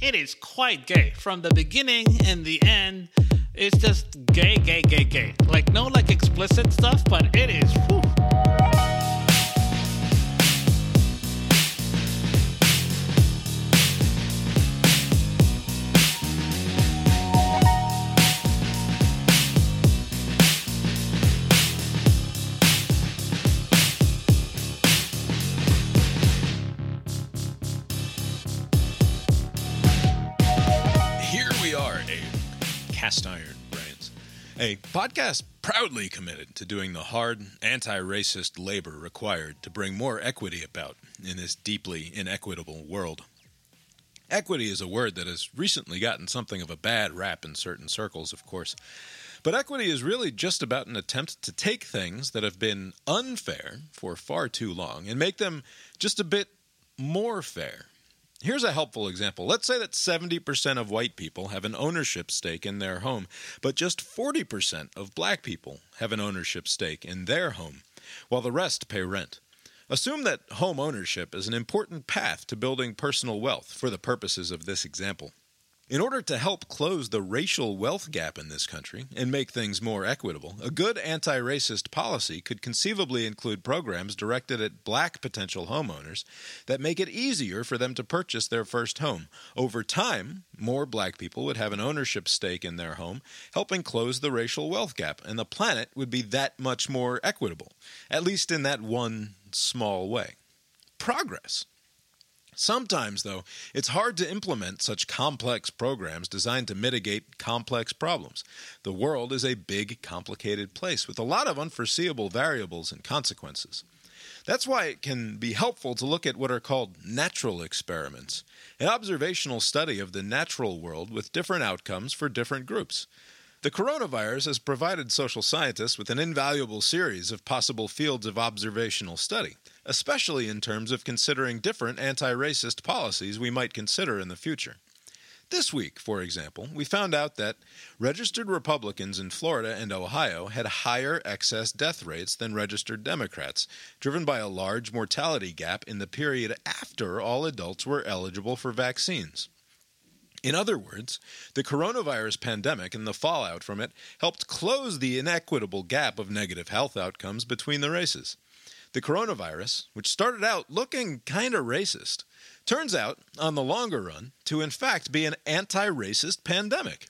It is quite gay from the beginning and the end. It's just gay, gay, gay, gay. Like no like explicit stuff, but it is. Whew. A podcast proudly committed to doing the hard, anti racist labor required to bring more equity about in this deeply inequitable world. Equity is a word that has recently gotten something of a bad rap in certain circles, of course. But equity is really just about an attempt to take things that have been unfair for far too long and make them just a bit more fair. Here's a helpful example. Let's say that 70% of white people have an ownership stake in their home, but just 40% of black people have an ownership stake in their home, while the rest pay rent. Assume that home ownership is an important path to building personal wealth for the purposes of this example. In order to help close the racial wealth gap in this country and make things more equitable, a good anti racist policy could conceivably include programs directed at black potential homeowners that make it easier for them to purchase their first home. Over time, more black people would have an ownership stake in their home, helping close the racial wealth gap, and the planet would be that much more equitable, at least in that one small way. Progress. Sometimes, though, it's hard to implement such complex programs designed to mitigate complex problems. The world is a big, complicated place with a lot of unforeseeable variables and consequences. That's why it can be helpful to look at what are called natural experiments, an observational study of the natural world with different outcomes for different groups. The coronavirus has provided social scientists with an invaluable series of possible fields of observational study, especially in terms of considering different anti racist policies we might consider in the future. This week, for example, we found out that registered Republicans in Florida and Ohio had higher excess death rates than registered Democrats, driven by a large mortality gap in the period after all adults were eligible for vaccines. In other words, the coronavirus pandemic and the fallout from it helped close the inequitable gap of negative health outcomes between the races. The coronavirus, which started out looking kind of racist, turns out, on the longer run, to in fact be an anti racist pandemic.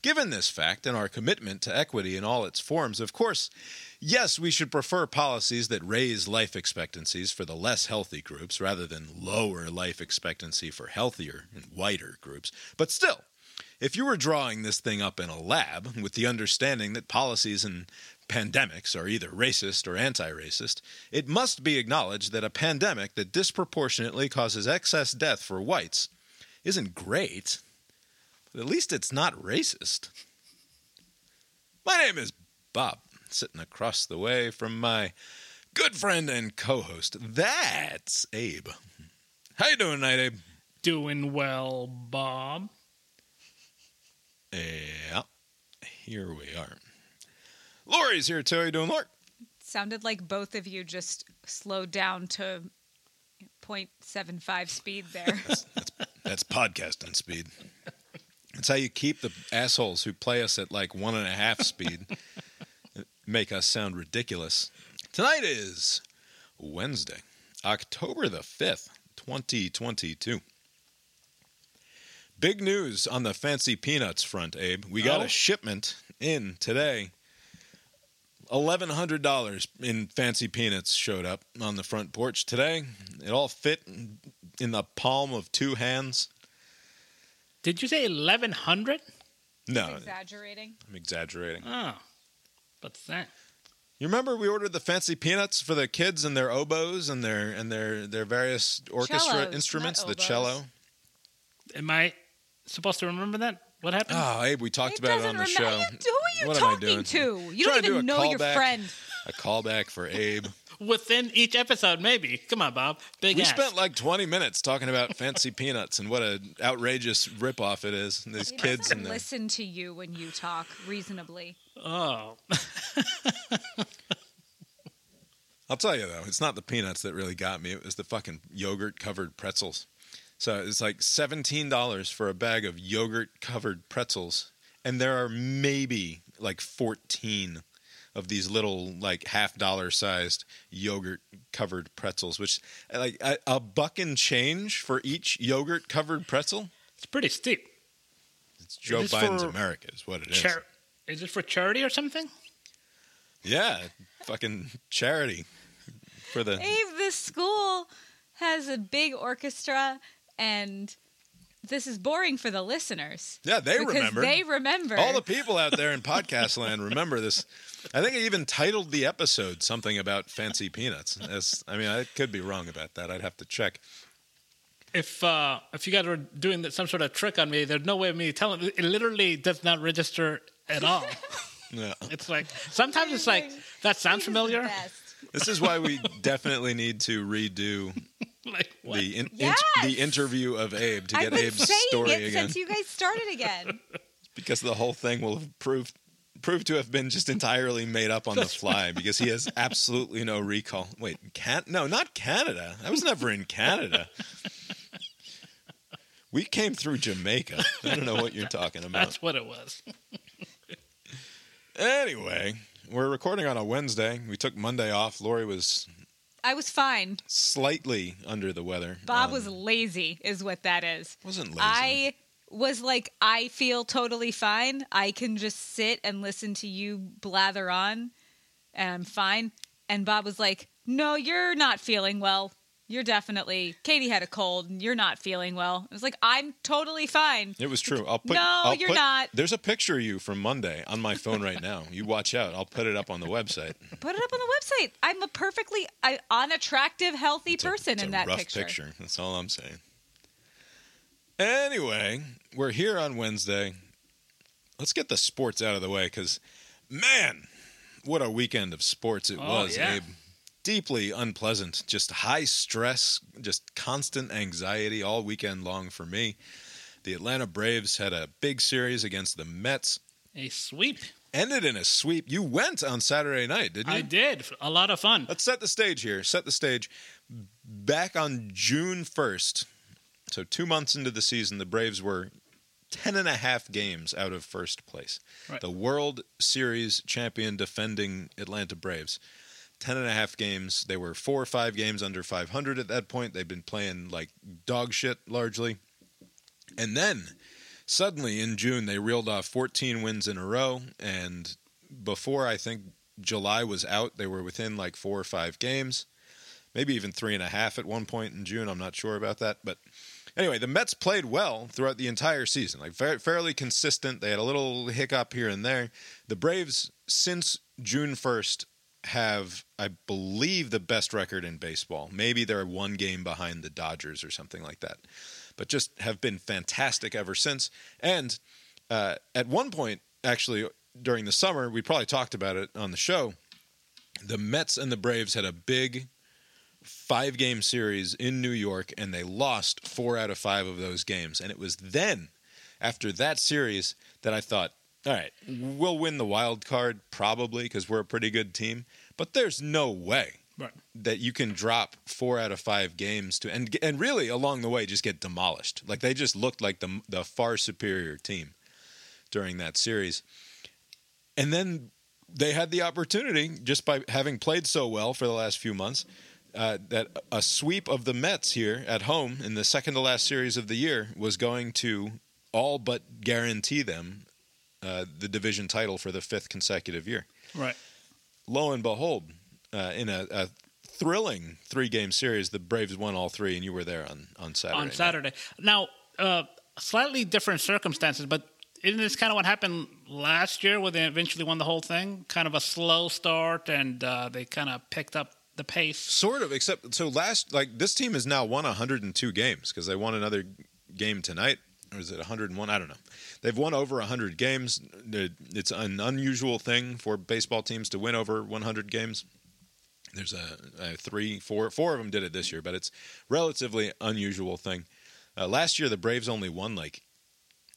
Given this fact and our commitment to equity in all its forms, of course, yes, we should prefer policies that raise life expectancies for the less healthy groups rather than lower life expectancy for healthier and whiter groups. But still, if you were drawing this thing up in a lab with the understanding that policies and pandemics are either racist or anti racist, it must be acknowledged that a pandemic that disproportionately causes excess death for whites isn't great, but at least it's not racist. My name is Bob, sitting across the way from my good friend and co-host. That's Abe. How you doing tonight, Abe? Doing well, Bob. Yeah, here we are. Lori's here too. How you doing, Lori? Sounded like both of you just slowed down to 0.75 speed there. That's podcasting speed. That's how you keep the assholes who play us at like one and a half speed make us sound ridiculous. Tonight is Wednesday, October the 5th, 2022. Big news on the fancy peanuts front, Abe. We got Oh? a shipment in today. $1,100 in fancy peanuts showed up on the front porch today. It all fit in the palm of two hands. Did you say 1100? No, Exaggerating. I'm exaggerating. Oh, what's that? You remember we ordered the fancy peanuts for the kids and their oboes and their and their their various orchestra Cellos, instruments, the cello. Am I supposed to remember that? What happened? Oh, Abe, we talked He about it on the remember. show. You- Who are you What am I talking doing? to? You don't to do even a know your callback. friend. A callback for Abe. Within each episode, maybe. Come on, Bob. Big we ass. spent like 20 minutes talking about fancy peanuts and what an outrageous ripoff it is. And these He kids doesn't and listen to you when you talk reasonably. Oh, I'll tell you though, it's not the peanuts that really got me. It was the fucking yogurt covered pretzels. So it's like seventeen dollars for a bag of yogurt covered pretzels, and there are maybe like fourteen of these little like half dollar sized yogurt covered pretzels, which like a, a buck and change for each yogurt covered pretzel. It's pretty steep. It's Joe this Biden's America, is what it is. Char- is it for charity or something? Yeah, fucking charity for the. Abe, this school has a big orchestra, and this is boring for the listeners. Yeah, they remember. They remember. All the people out there in podcast land remember this. I think I even titled the episode something about fancy peanuts. As, I mean, I could be wrong about that. I'd have to check. If uh, if you guys were doing some sort of trick on me, there's no way of me telling. It literally does not register at all. Yeah. it's like sometimes it's like that sounds familiar. This is why we definitely need to redo Like what? the in, in- the interview of Abe to I've get been Abe's saying story it again since you guys started again. because the whole thing will have proved proved to have been just entirely made up on the fly because he has absolutely no recall. Wait, can no, not Canada. I was never in Canada. We came through Jamaica. I don't know what you're talking about. That's what it was. Anyway, we're recording on a Wednesday. We took Monday off. Lori was I was fine. slightly under the weather. Bob Um, was lazy, is what that is. wasn't lazy. I was like, I feel totally fine. I can just sit and listen to you blather on, and I'm fine. And Bob was like, No, you're not feeling well. You're definitely. Katie had a cold, and you're not feeling well. I was like, I'm totally fine. It was true. I'll put. No, I'll you're put- not. There's a picture of you from Monday on my phone right now. You watch out. I'll put it up on the website. Put it up on the website. I'm a perfectly uh, unattractive, healthy It's a- person it's in a that rough picture. That's all I'm saying. Anyway, we're here on Wednesday. Let's get the sports out of the way because, man, what a weekend of sports it Oh, was, yeah. Abe. Deeply unpleasant, just high stress, just constant anxiety all weekend long for me. The Atlanta Braves had a big series against the Mets, A sweep. ended in a sweep. You went on Saturday night, didn't you? I did. A lot of fun. Let's set the stage here. Set the stage. Back on June 1st, so two months into the season, the Braves were 10 and a half games out of first place. Right. The World Series champion defending Atlanta Braves. 10 and a half games. They were four or five games under 500 at that point. They've been playing like dog shit largely. And then suddenly in June, they reeled off 14 wins in a row. And before I think July was out, they were within like four or five games, maybe even three and a half at one point in June. I'm not sure about that. But anyway, the Mets played well throughout the entire season, like fa- fairly consistent. They had a little hiccup here and there. The Braves, since June 1st, have, I believe, the best record in baseball. Maybe they're one game behind the Dodgers or something like that, but just have been fantastic ever since. And uh, at one point, actually, during the summer, we probably talked about it on the show. The Mets and the Braves had a big five game series in New York, and they lost four out of five of those games. And it was then, after that series, that I thought, all right, we'll win the wild card probably because we're a pretty good team, but there's no way Right. that you can drop four out of five games to and and really along the way just get demolished. Like they just looked like the the far superior team during that series. And then they had the opportunity just by having played so well for the last few months uh, that a sweep of the Mets here at home in the second to last series of the year was going to all but guarantee them uh, the division title for the fifth consecutive year Right. lo and behold, uh, in a, a thrilling three game series, the Braves won all three, and you were there on, on Saturday. on night. Saturday. Now, uh, slightly different circumstances, but isn't this kind of what happened last year where they eventually won the whole thing? Kind of a slow start, and uh, they kind of picked up the pace. Sort of, except so last, like this team has now won 102 games because they won another game tonight. Or is it 101? I don't know. They've won over 100 games. It's an unusual thing for baseball teams to win over 100 games. There's a, a three, four, four of them did it this year, but it's relatively unusual thing. Uh, last year, the Braves only won like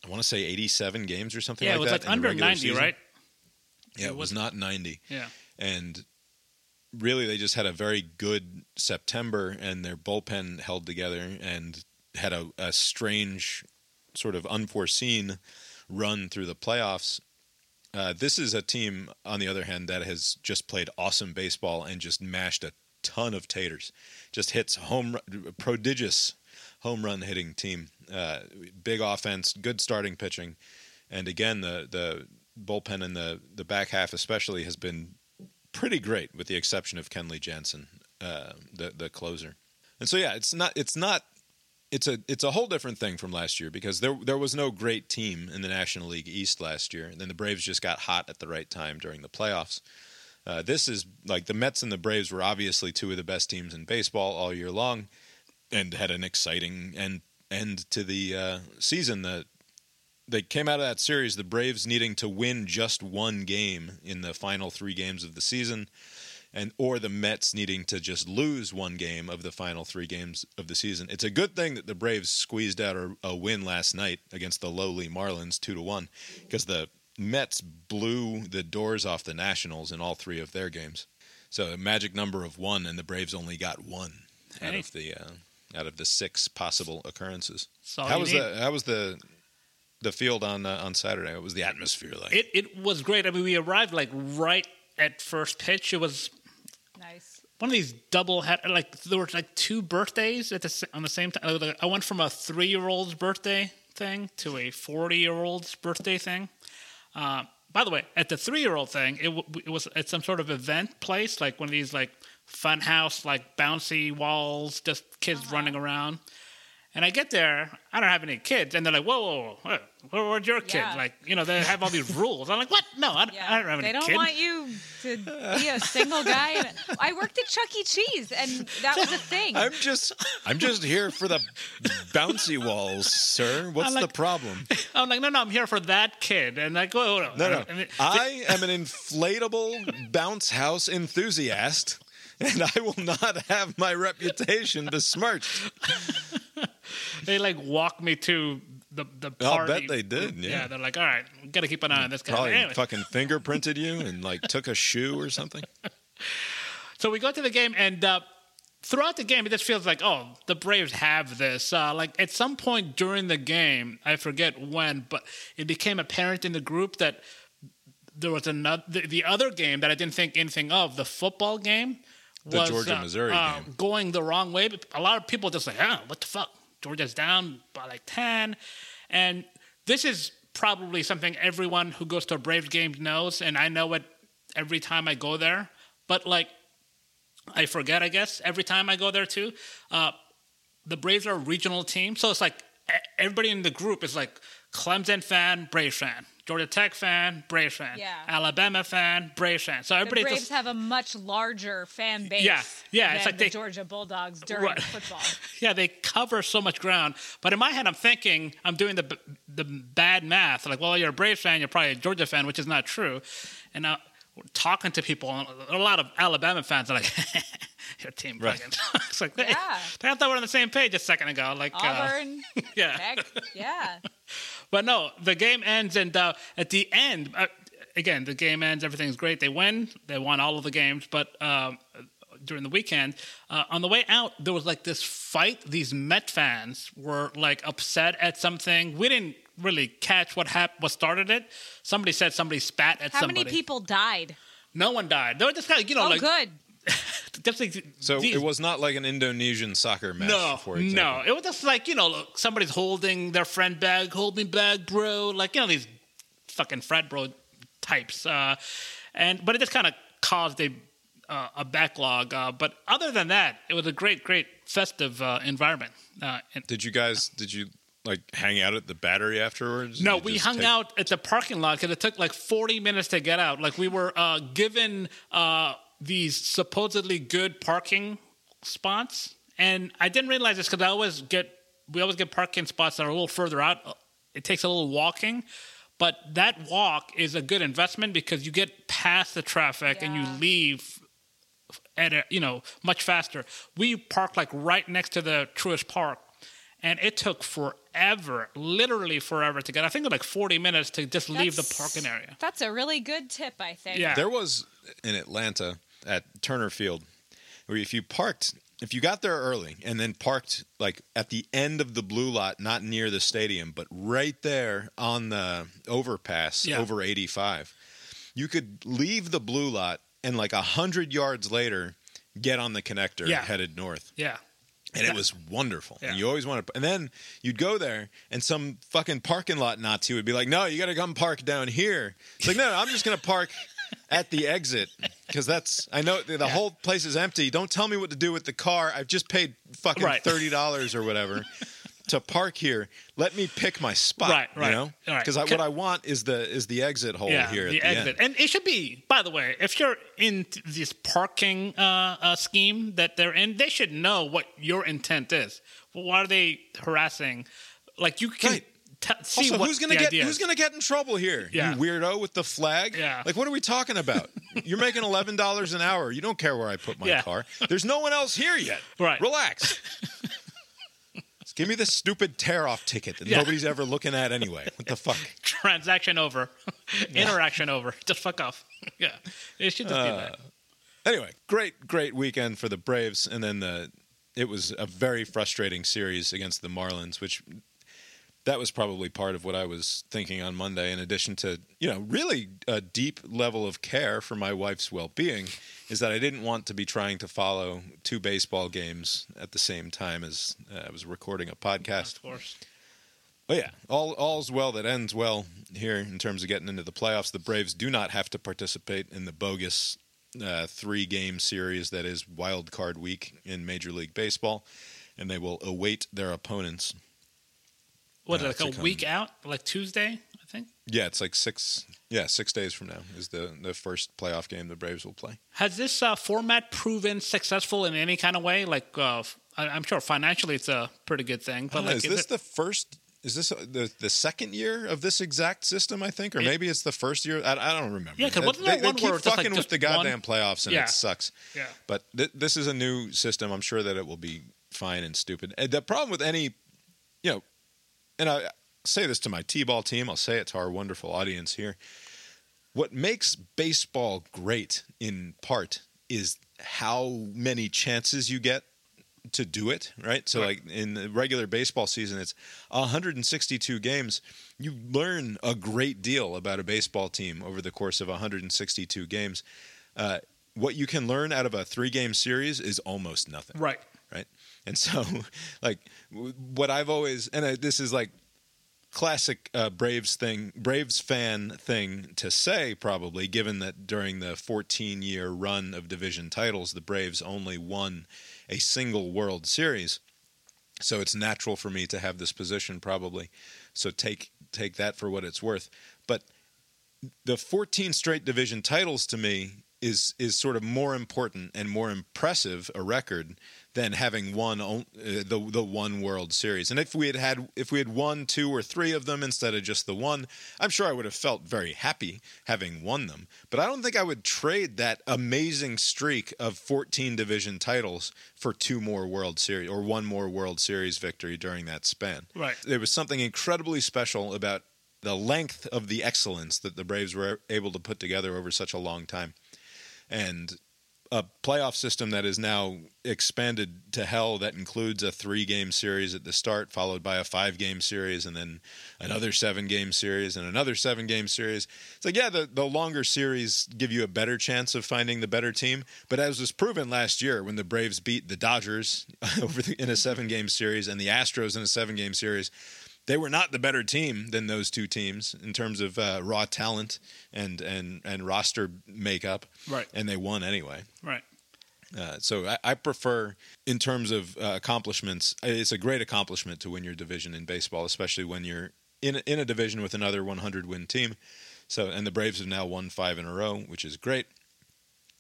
I want to say 87 games or something yeah, like it was that. like under 90, season. right? Yeah, It it was not 90 Yeah. and really they just had a very good September and their bullpen held together and had a, a strange, sort of unforeseen run through the playoffs. Uh, this is a team, on the other hand, that has just played awesome baseball and just mashed a ton of taters. Just hits home, prodigious home run hitting team. Uh, big offense, good starting pitching, and again the the bullpen in the the back half especially has been pretty great, with the exception of Kenley Jansen, uh, the the closer. And so yeah, it's not it's not it's a it's a whole different thing from last year because there there was no great team in the National League East last year, and then the Braves just got hot at the right time during the playoffs. Uh, this is like the Mets and the Braves were obviously two of the best teams in baseball all year long, and had an exciting end end to the uh, season. That they came out of that series, the Braves needing to win just one game in the final three games of the season, and or the Mets needing to just lose one game of the final three games of the season. It's a good thing that the Braves squeezed out a, a win last night against the lowly Marlins two to one, because the Mets blew the doors off the Nationals in all three of their games. So a magic number of one, and the Braves only got one out of the uh, out of the six possible occurrences. How was the how was the the field on uh, on Saturday? What was the atmosphere like? It it was great. I mean, we arrived like right at first pitch. It was Nice. one of these double head like there were like two birthdays at the on the same time. I went from a three year old's birthday thing to a forty year old's birthday thing. Uh, by the way, at the three year old thing, it, w- it was at some sort of event place, like one of these like fun house, like bouncy walls, just kids running around. And I get there, I don't have any kids, and they're like, "Whoa, whoa, whoa, where, where's your kid?" Yeah. Like, you know, they have all these rules. I'm like, "What? No, I, Yeah. I don't have any kids. they don't kid." want you to be a single guy. I worked at Chuck E. Cheese, and that was a thing. I'm just I'm just here for the bouncy walls, sir. What's like- the problem? I'm like, "No, no, I'm here for that kid." And like, "Whoa, whoa, No, no. And it- I am an inflatable bounce house enthusiast, and I will not have my reputation besmirched. they like walk me to the the party. I'll bet they did, yeah. they're like, "All right, we got to keep an eye on this guy." Probably Anyway. fucking fingerprinted you and like took a shoe or something. So we go to the game, and uh, throughout the game, it just feels like, oh, the Braves have this. Uh, like at some point during the game, I forget when, but it became apparent in the group that there was another, the, the other game that I didn't think anything of, the football game. The Was, Georgia-Missouri uh, game. going the wrong way. But A lot of people just like, oh, what the fuck? Georgia's down by like 10. And this is probably something everyone who goes to a Braves game knows. And I know it every time I go there. But like, I forget, I guess, every time I go there too. Uh, the Braves are a regional team, so it's like everybody in the group is like Clemson fan, Braves fan, Georgia Tech fan, Braves fan, Yeah. Alabama fan, Braves fan. So the everybody Braves just have a much larger fan base Yeah, yeah, than it's like the they- Georgia Bulldogs during Right. football. yeah, they cover so much ground. But in my head, I'm thinking I'm doing the the bad math. Like, well, you're a Braves fan, you're probably a Georgia fan, which is not true. And now we're talking to people, a lot of Alabama fans are like, "Your team, Right. fucking." it's like, hey, Yeah. I thought we were on the same page a second ago. Like, uh, Auburn, yeah. Tech, yeah. But no, the game ends, and uh, at the end, uh, again, the game ends. Everything's great. They win. They won all of the games. But um, during the weekend, uh, on the way out, there was like this fight. These Met fans were like upset at something. We didn't really catch what hap- what started it. Somebody said somebody spat at How somebody. How many people died? No one died. They were just kind of, you know, Oh, like good. like So these- it was not like an Indonesian soccer match, no, for example. no. It was just like you know, look, somebody's holding their friend bag, hold me bag, bro. Like you know these fucking frat bro types. Uh, and but it just kind of caused a uh, a backlog. Uh, but other than that, it was a great, great festive uh, environment. Uh, and, Did you guys? Did you like hang out at the battery afterwards? no, we hung take- out at the parking lot because it took like 40 minutes to get out. Like we were uh, given uh, these supposedly good parking spots, and I didn't realize this because I always get we always get parking spots that are a little further out. It takes a little walking, but that walk is a good investment because you get past the traffic and you leave at a, you know much faster. We parked like right next to the Truist Park, and it took forever, literally forever to get. I think like forty minutes to just leave the parking area. That's a really good tip, I think. Yeah. There was in Atlanta at Turner Field, where if you parked if you got there early and then parked like at the end of the blue lot, not near the stadium, but right there on the overpass Yeah. over 85, you could leave the blue lot and like a hundred yards later get on the connector Yeah. headed north. Yeah. And Yeah. it was wonderful. Yeah. And you always want to, and then you'd go there and some fucking parking lot Nazi would be like, no, you got to come park down here. It's like, no, no I'm just going to park at the exit because that's, I know the, the whole place is empty. Don't tell me what to do with the car. I've just paid fucking Right. $30 or whatever. To park here, let me pick my spot. Right, right. You know, right. because Can- what I want is the is the exit hole yeah, here at the the exit. And it should be, by the way, if you're in this parking uh, uh, scheme that they're in, they should know what your intent is. Well, why are they harassing? Like you can Right. T- see Also, what who's gonna the get who's is. gonna get in trouble here? Yeah. You weirdo with the flag. Yeah. Like, what are we talking about? You're making eleven dollars an hour. You don't care where I put my Yeah. car. There's no one else here yet. Right. Relax. Give me this stupid tear off ticket that Yeah. nobody's ever looking at anyway. What the fuck? transaction over, interaction over. Just fuck off. yeah, it should just Uh, be that. Anyway, great, great weekend for the Braves, and then the it was a very frustrating series against the Marlins, which that was probably part of what I was thinking on Monday. In addition to you know really a deep level of care for my wife's well being, is that I didn't want to be trying to follow two baseball games at the same time as uh, I was recording a podcast. Of course. But yeah, all all's well that ends well here in terms of getting into the playoffs. The Braves do not have to participate in the bogus uh, three game series that is wild card week in Major League Baseball, and they will await their opponents. What Uh, like a come- week out, like Tuesday, I think. Yeah, it's like six. Yeah, six days from now is the the first playoff game the Braves will play. Has this uh, format proven successful in any kind of way? Like, uh, I'm sure financially it's a pretty good thing, but But like, is is this it- the first? Is this the the second year of this exact system? I think, or It- maybe it's the first year. I, I don't remember. Yeah, 'cause Uh, wasn't they, there they one keep where it's like, fucking with the goddamn one- playoffs, and Yeah. it sucks. Yeah. But th- this is a new system. I'm sure that it will be fine and stupid. And the problem with any, you know, and I say this to my t-ball team. I'll say it to our wonderful audience here. What makes baseball great, in part, is how many chances you get to do it, right? So, Right. like in the regular baseball season, it's 162 games. You learn a great deal about a baseball team over the course of 162 games. Uh, what you can learn out of a three game series is almost nothing right? And so, like, what I've always, and uh, this is like classic uh, Braves thing, Braves fan thing to say, probably, given that during the 14 year run of division titles, the Braves only won a single World Series. So it's natural for me to have this position, probably. So take take that for what it's worth. But the 14 straight division titles to me is is sort of more important and more impressive a record than having won uh, the the one World Series. And if we had had if we had won two or three of them instead of just the one, I'm sure I would have felt very happy having won them. But I don't think I would trade that amazing streak of 14 division titles for two more World Series or one more World Series victory during that span. Right. There was something incredibly special about the length of the excellence that the Braves were able to put together over such a long time. And a playoff system that is now expanded to hell that includes a three game series at the start, followed by a five game series, and then another seven game series, and another seven game series. It's like, yeah, the, the longer series give you a better chance of finding the better team. But as was proven last year when the Braves beat the Dodgers over the, in a seven game series and the Astros in a seven game series, they were not the better team than those two teams in terms of uh, raw talent and, and, and roster makeup. Right. And they won anyway. Right. Uh, so I, I prefer, in terms of uh, accomplishments, it's a great accomplishment to win your division in baseball, especially when you're in a, in a division with another 100 win team. So, and the Braves have now won five in a row, which is great.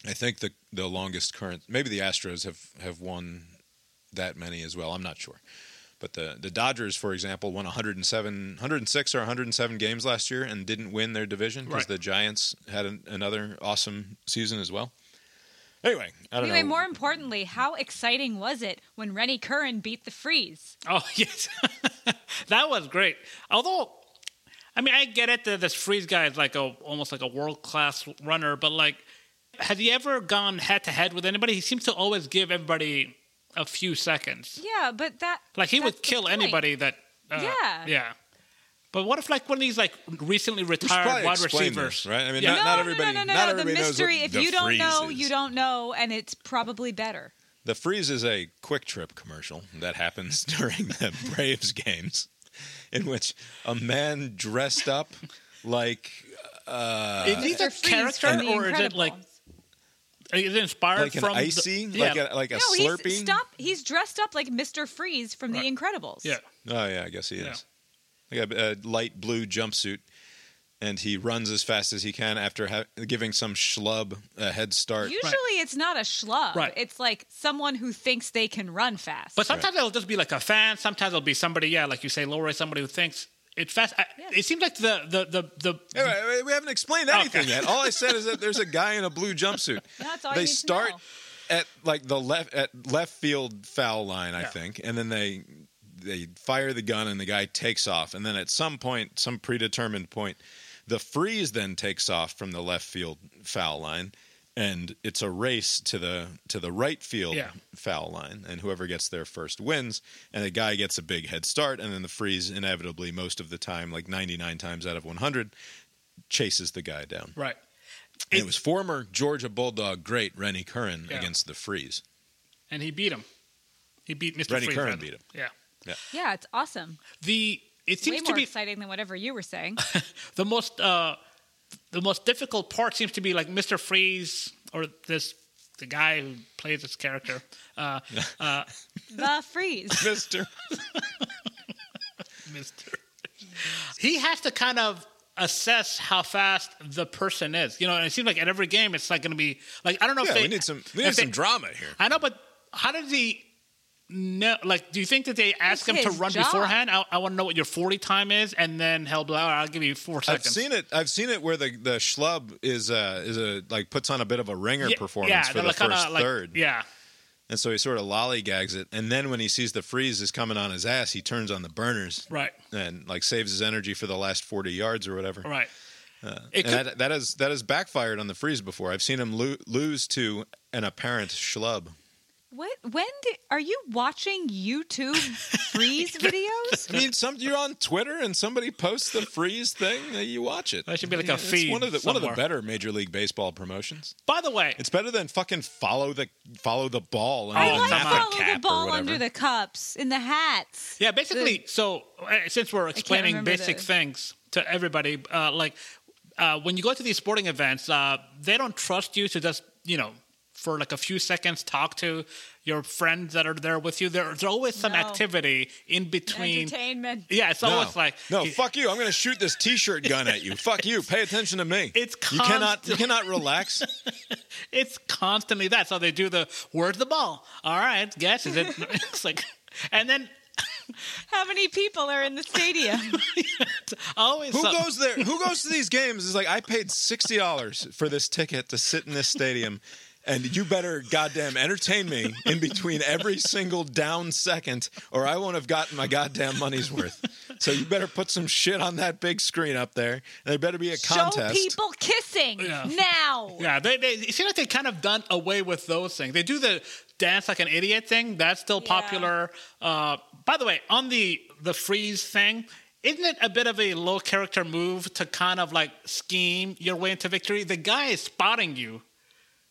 I think the the longest current, maybe the Astros have have won that many as well. I'm not sure, but the the Dodgers, for example, won 107, 106 or 107 games last year and didn't win their division because Right. the Giants had an, another awesome season as well. Anyway, I don't Anyway, know. more importantly, how exciting was it when Rennie Curran beat the Freeze? Oh yes, that was great. Although, I mean, I get it that this freeze guy is like a almost like a world class runner, but like, has he ever gone head to head with anybody? He seems to always give everybody a few seconds. Yeah, but that Like he would kill anybody that. Uh, Yeah. Yeah. But what if like one of these like recently retired wide receivers? this, right? I mean, Yeah. not, no, not everybody. no, no, no, not no. everybody the mystery. if the you don't know, is. you don't know, and it's probably better. The freeze is a QuikTrip commercial that happens during the Braves games, in which a man dressed up like uh, Is he Mr. the Freeze character or is it like Incredibles. Is it inspired like an from the- icy, yeah. like a like a no, Slurpee. he's stop. He's dressed up like Mr. Freeze from Right. The Incredibles. yeah. Oh yeah, I guess he Yeah. is. Like a, a light blue jumpsuit, and he runs as fast as he can after ha- giving some schlub a head start. Usually it's not a schlub. Right. It's like someone who thinks they can run fast. But sometimes it'll just be like a fan. Sometimes it'll be somebody, yeah, like you say, Laura, somebody who thinks it's fast. I, Yes. It seems like the the the, the Hey, wait, wait, we haven't explained anything Okay. yet. All I said is that there's a guy in a blue jumpsuit. That's all you they need to start know. at like the left at left field foul line, I Yeah. think, and then they they fire the gun and the guy takes off, and then at some point, some predetermined point, the freeze then takes off from the left field foul line. And it's a race to the to the right field Yeah. foul line, and whoever gets there first wins. And the guy gets a big head start, and then the freeze inevitably, most of the time, like ninety nine times out of one hundred, chases the guy down. right. And It- it was former Georgia Bulldog great Rennie Curran Yeah. against the Freeze. And he beat him. He beat Mr. Rennie Freeze, Curran beat him. Yeah. Yeah, yeah it's awesome. The it Way seems to more be exciting than whatever you were saying. the most uh, the most difficult part seems to be like Mr. Freeze or this the guy who plays this character. Uh, uh, the freeze. Mister. Mr. He has to kind of assess how fast the person is. You know, and it seems like at every game it's like going to be like I don't know Yeah, if they we need some we need some they- drama here. I know, but how does he know? Like, do you think that they ask It's him to run job. beforehand? I, I want to know what your 40 time is, and then he'll blow. I'll give you four seconds. I've seen it. I've seen it where the the schlub is uh is a like puts on a bit of a ringer Yeah, performance yeah, for the like kinda first like- third, Yeah, and so he sort of lollygags it, and then when he sees the freeze is coming on his ass, he turns on the burners right, and like saves his energy for the last forty yards or whatever. right. it And could, that, that has that has backfired on the freeze before. I've seen him lo- lose to an apparent schlub. What? When did, are you watching YouTube freeze videos? I mean, some you're on Twitter and somebody posts the freeze thing, you watch it. That should be like a It's feed one of the one of the better Major League Baseball promotions. by the way, It's better than fucking follow the follow the ball and I like somehow follow cap the ball under the cups in the hats. yeah, basically. so uh, since we're explaining basic the- things to everybody, uh, like uh, when you go to these sporting events, uh, they don't trust you to just you know for like a few seconds talk to your friends that are there with you. There, there's always some No. activity in between. Entertainment. Yeah, it's no, always like no, fuck you! I'm going to shoot this T-shirt gun at you. fuck you! Pay attention to me. It's you cannot you cannot relax. It's constantly that. So they do the where's the ball? All right, guess is it? it's like, and then How many people are in the stadium? always Who some- goes there? Who goes to these games? Is like I paid sixty dollars for this ticket to sit in this stadium, and you better goddamn entertain me in between every single down second, or I won't have gotten my goddamn money's worth. So you better put some shit on that big screen up there, and there better be a contest. Show people kissing Yeah. now. Yeah, they, they it seems like they kind of done away with those things. They do the dance like an idiot thing. That's still Yeah. popular. Uh, by the way, on the the freeze thing, isn't it a bit of a low character move to kind of like scheme your way into victory? The guy is spotting you,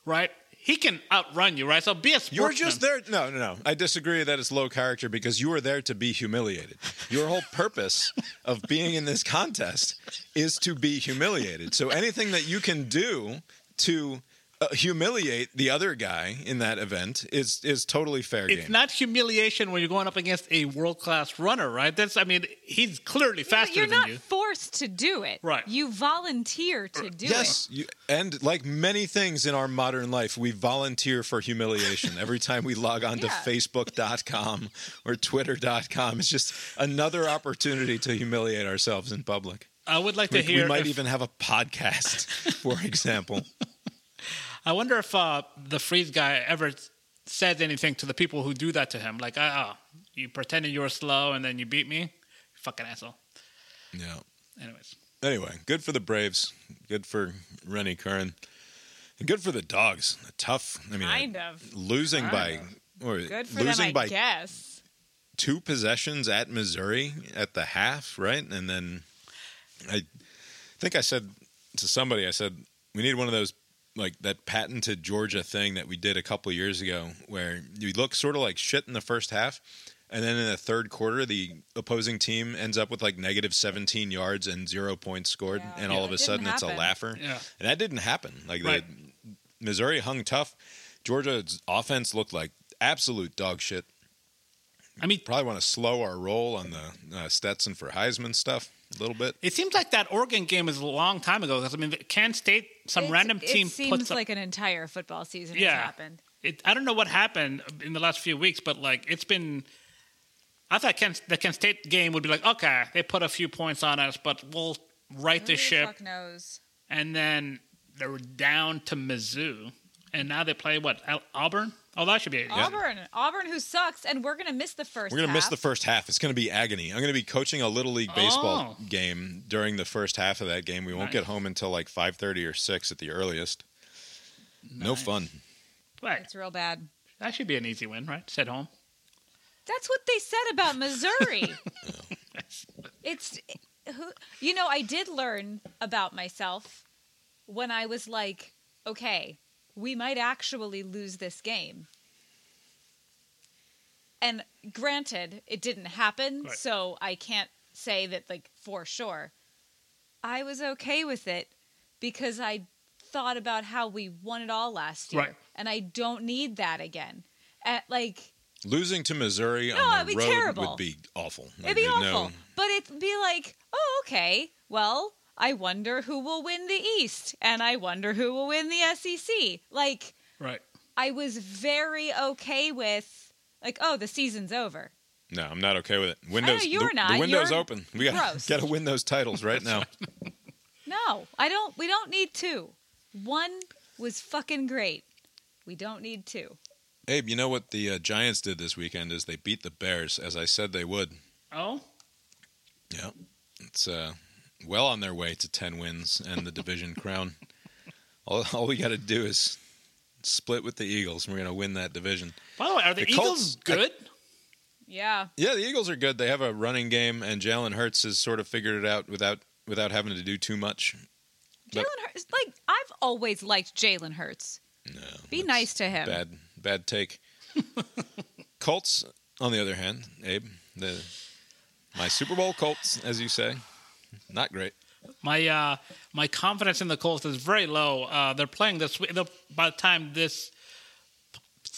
right? He can outrun you, right? So be a sportsman. You're just there. No, no, no. I disagree that it's low character because you are there to be humiliated. Your whole purpose of being in this contest is to be humiliated. So anything that you can do to uh, humiliate the other guy in that event is is totally fair It's game. not humiliation when you're going up against a world class runner, right? That's I mean, he's clearly But faster you're than not you. forced to do it. Right. You volunteer to do Yes, it. you, and like many things in our modern life, we volunteer for humiliation every time we log on to Yeah. Facebook.com or Twitter.com. It's just another opportunity to humiliate ourselves in public. I would like to We, hear. we might if- even have a podcast, for example. I wonder if uh, the freeze guy ever says anything to the people who do that to him, like, "Oh, you pretended you were slow and then you beat me, fucking asshole." Yeah. Anyways, Anyway, good for the Braves. Good for Rennie Curran. And good for the dogs. The tough. I mean, Kind of. losing by Kind or Good for losing them, I by guess. two possessions at Missouri at the half, right? And then I think I said to somebody, I said, we need one of those like that patented Georgia thing that we did a couple years ago where you look sort of like shit in the first half. And then in the third quarter, the opposing team ends up with like negative 17 yards and zero points scored. Yeah. And all Yeah, of a it sudden, didn't it's a laugher. Yeah. And that didn't happen. Like Right. the Missouri hung tough. Georgia's offense looked like absolute dog shit. I mean, Probably want to slow our roll on the uh, Stetson for Heisman stuff a little bit. it seems like that Oregon game is a long time ago. Because I mean, Kent State, some It's- random team It seems puts up, like an entire football season Yeah. has happened. it, I don't know what happened in the last few weeks, but like it's been. I thought Kent, the Kent State game would be like, okay, they put a few points on us, but we'll right the Who ship. fuck knows? And then they were down to Mizzou, and now they play what Al- Auburn? Oh, that should be it. Auburn, Auburn, who sucks, and we're gonna miss the 1st We're going to miss half. the first half. It's going to be agony. I'm going to be coaching a little league baseball Oh. game during the first half of that game. We won't Nice. get home until like 5:30 or 6 at the earliest. No fun. Right. It's real bad. That should be an easy win, right? Sit home. That's what they said about Missouri. it's who you know, I did learn about myself when I was like, okay, we might actually lose this game. And granted, it didn't happen, Right. so I can't say that like for sure. I was okay with it because I thought about how we won it all last year, Right. and I don't need that again. At like Losing to Missouri No, on it'd the be road terrible. would be awful. It'd be awful. no- But it'd be like, oh, okay. Well, I wonder who will win the East, and I wonder who will win the SEC. Like, Right. I was very okay with, like, oh, the season's over. No, I'm not okay with it. Windows. you're the, not. The window's You're open. We got gross. got to win those titles right now. No, I don't. We don't need two. One was fucking great. We don't need two. Abe, you know what the uh, Giants did this weekend is they beat the Bears as I said they would. Oh, Yeah, it's uh, well on their way to ten wins and the division crown. All, all we got to do is split with the Eagles, and we're going to win that division. by the way, are the, The Eagles Colts- good? Yeah. Yeah, the Eagles are good. They have a running game, and Jalen Hurts has sort of figured it out without without having to do too much. Jalen Hurts. Like, I've always liked Jalen Hurts. No, Be nice to him. Bad, bad take. Colts, on the other hand, Abe, the my Super Bowl Colts, as you say, not great. My uh, my confidence in the Colts is very low. Uh, they're playing this week. By the time this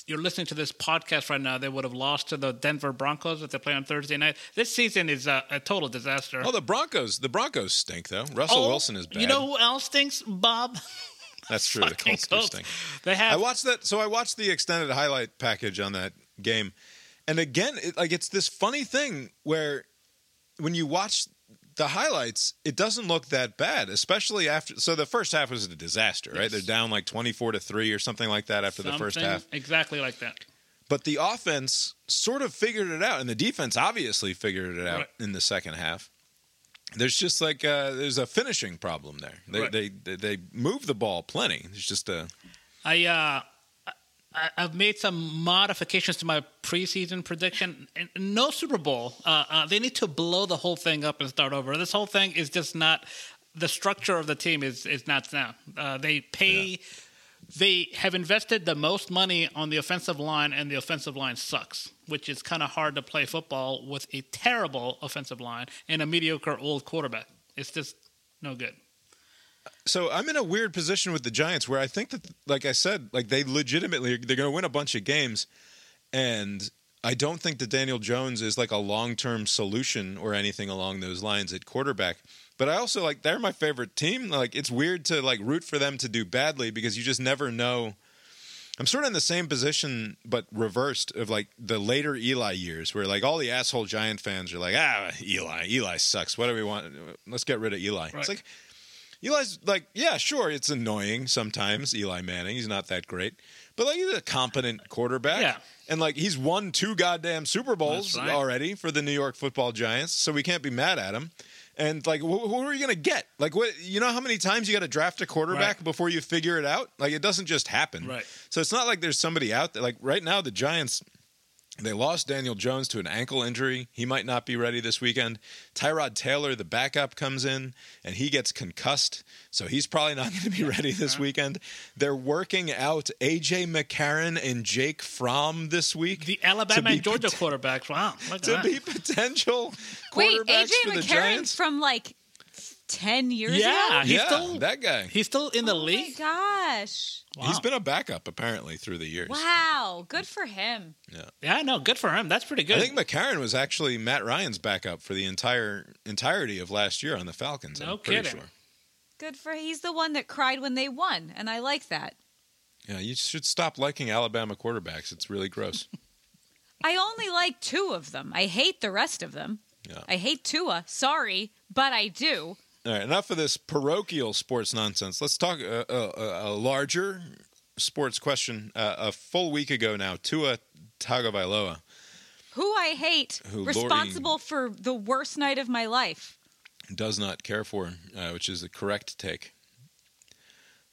you're listening to this podcast right now, they would have lost to the Denver Broncos if they play on Thursday night. This season is a, a total disaster. Oh, the Broncos, the Broncos stink though. Russell Oh, Wilson is bad. You know who else stinks? Bob. That's true. The Colts do Colts. stink. They have. I watched that. So I watched the extended highlight package on that game, and again, it, like it's this funny thing where when you watch the highlights, it doesn't look that bad, especially after. So the first half was a disaster, right? They're down like twenty-four to three or something like that after the first half. exactly like that. But the offense sort of figured it out, and the defense obviously figured it out Right. in the second half. There's just like uh, there's a finishing problem there. They, Right. they they they move the ball plenty. It's just a I uh, I've made some modifications to my preseason prediction. No Super Bowl. Uh, uh, they need to blow the whole thing up and start over. This whole thing is just not. The structure of the team is is not sound. Uh, they pay. They have invested the most money on the offensive line, and the offensive line sucks, which is kind of hard to play football with a terrible offensive line and a mediocre old quarterback. It's just no good. So I'm in a weird position with the Giants where I think that, like I said, like they legitimately they're going to win a bunch of games, and I don't think that Daniel Jones is like a long term solution or anything along those lines at quarterback. But I also like they're my favorite team. Like it's weird to like root for them to do badly because you just never know. I'm sort of in the same position, but reversed of like the later Eli years, where like all the asshole Giant fans are like, ah, Eli, Eli sucks. What do we want? Let's get rid of Eli. Right. It's like Eli's like, yeah, sure, it's annoying sometimes. Eli Manning, he's not that great, but like he's a competent quarterback. Yeah. and like he's won two goddamn Super Bowls right. already for the New York Football Giants, so we can't be mad at him. And like, wh- who are you going to get? Like, what? You know how many times you got to draft a quarterback Right. before you figure it out? Like, it doesn't just happen. Right. So it's not like there's somebody out there. Like right now, the Giants They lost Daniel Jones to an ankle injury. He might not be ready this weekend. Tyrod Taylor, the backup, comes in and he gets concussed, so he's probably not going to be ready this uh-huh. weekend. They're working out AJ McCarron and Jake Fromm this week. The Alabama and Georgia pot- quarterbacks. Wow. To that. be potential Wait, quarterbacks AJ for the McCarron's Giants. from like ten years Yeah, ago. he's yeah, still that guy. he's still in the Oh my league. gosh! Wow. He's been a backup apparently through the years. Wow, good for him. Yeah, yeah, no, good for him. That's pretty good. I think McCarron was actually Matt Ryan's backup for the entire entirety of last year on the Falcons. No I'm pretty kidding. sure. Good for he's the one that cried when they won, and I like that. Yeah, you should stop liking Alabama quarterbacks. It's really gross. I only like two of them. I hate the rest of them. Yeah. I hate Tua. Sorry, but I do. All right, enough of this parochial sports nonsense. Let's talk uh, uh, uh, a larger sports question. Uh, a full week ago now, Tua Tagovailoa Who I hate, Who, Lori- responsible for the worst night of my life. does not care for, uh, which is the correct take.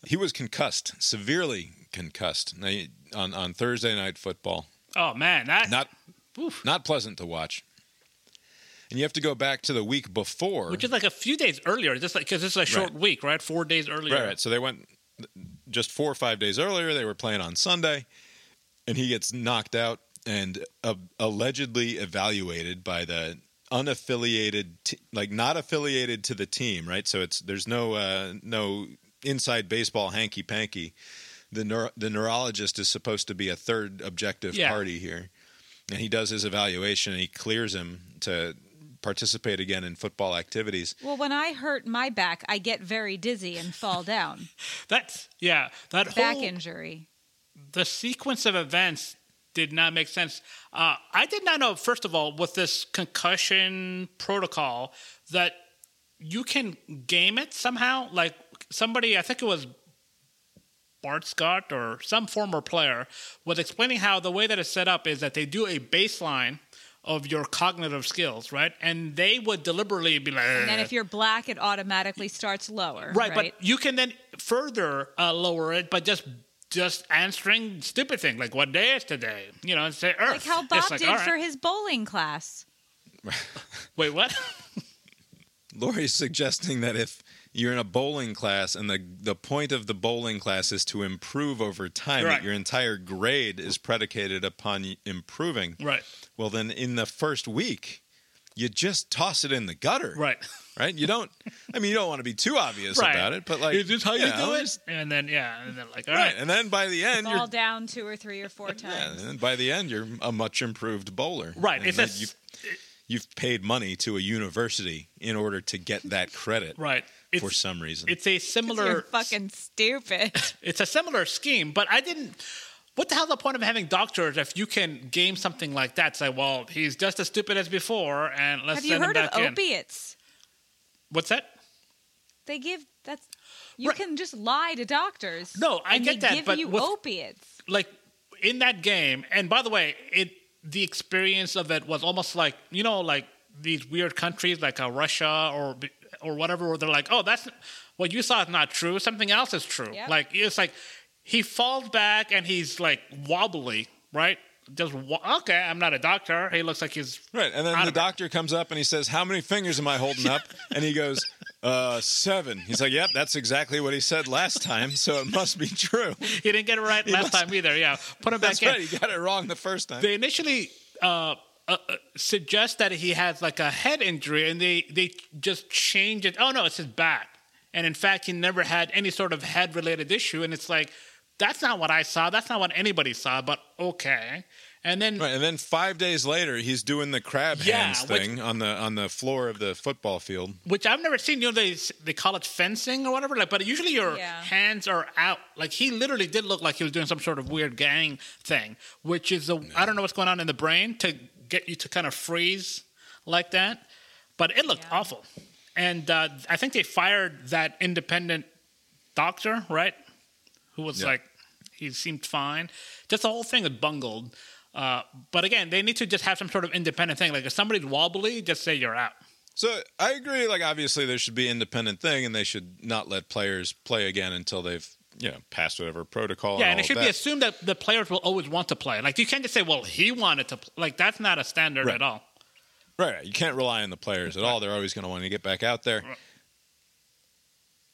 He was concussed, severely concussed on on Thursday night football. oh man, that Not Oof. not pleasant to watch. And you have to go back to the week before, which is like a few days earlier, just like because it's a short Right. week, right? Four days earlier. Right, right. So they went just four or five days earlier. They were playing on Sunday, and he gets knocked out and uh, allegedly evaluated by the unaffiliated, t- like not affiliated to the team. Right. So it's there's no uh, no inside baseball hanky panky. The neuro- the neurologist is supposed to be a third objective Yeah. party here, and he does his evaluation and he clears him to participate again in football activities. Well, when I hurt my back, I get very dizzy and fall down. That's yeah. That back whole injury. the sequence of events did not make sense. Uh, I did not know, first of all, with this concussion protocol, that you can game it somehow. Like somebody, I think it was Bart Scott or some former player, was explaining how the way that it's set up is that they do a baseline of your cognitive skills, right? And they would deliberately be like, And then if you're black, it automatically starts lower. right, Right, but you can then further uh, lower it by just just answering stupid things like what day is today you know and say earth like how Bob like, did all right. for his bowling class. wait what Lori's suggesting that if you're in a bowling class and the the point of the bowling class is to improve over time, Right. your entire grade is predicated upon improving. right Well, then in the first week, you just toss it in the gutter, right Right? You don't. I mean, you don't want to be too obvious right about it, but like, is this how you, know, do it and then yeah and then like all Right. right, And then by the end, Fall you're all down two or three or four times yeah, times. and by the end, you're a much improved bowler. right And it's that a, you've, you've paid money to a university in order to get that credit right it's, for some reason. it's a You're similar fucking stupid. it's a similar scheme but i didn't what the hell's the point of having doctors if you can game something like that say well he's just as stupid as before and let's Have you send heard him of back in opiates? what's that They give that's you Right. can just lie to doctors. No, I and get they that, Give but you with- opiates. like in that game and by the way it the experience of it was almost like you know like these weird countries like uh, russia or or whatever where they're like oh that's what you saw is not true something else is true Yep. like it's like he falls back and he's like wobbly right just wa- okay i'm not a doctor he looks like he's Right, and then out the of it. doctor comes up and he says, "How many fingers am I holding up?" And he goes, "Uh, seven. He's like, "Yep, that's exactly what he said last time, so it must be true." he didn't get it right last must- time either yeah put him That's back in right. He got it wrong the first time. they initially uh, uh, uh, suggest that he has like a head injury, and they they just change it. Oh no, it's his back, and in fact, he never had any sort of head related issue. And it's like that's not what I saw. That's not what anybody saw. But okay, and then Right, and then five days later, he's doing the crab Yeah, hands which- thing on the on the floor of the football field. which I've never seen. You know, they they call it fencing or whatever. Like, but usually your Yeah. hands are out. Like he literally did look like he was doing some sort of weird gang thing, which is I don't know what's going on in the brain to get you to kind of freeze like that. But it looked Yeah. awful, and uh, I think they fired that independent doctor, right? Who was Yeah. like he seemed fine. Just the whole thing is bungled. Uh, but again, they need to just have some sort of independent thing. Like if somebody's wobbly, just say you're out. So I agree. Like obviously, there should be independent thing, and they should not let players play again until they've you know pass whatever protocol. Yeah, and, and it should be that. assumed that the players will always want to play. Like you can't just say, "Well, he wanted to." Play. Like that's not a standard Right. at all. Right, right. You can't rely on the players at all. They're always going to want to get back out there. Right.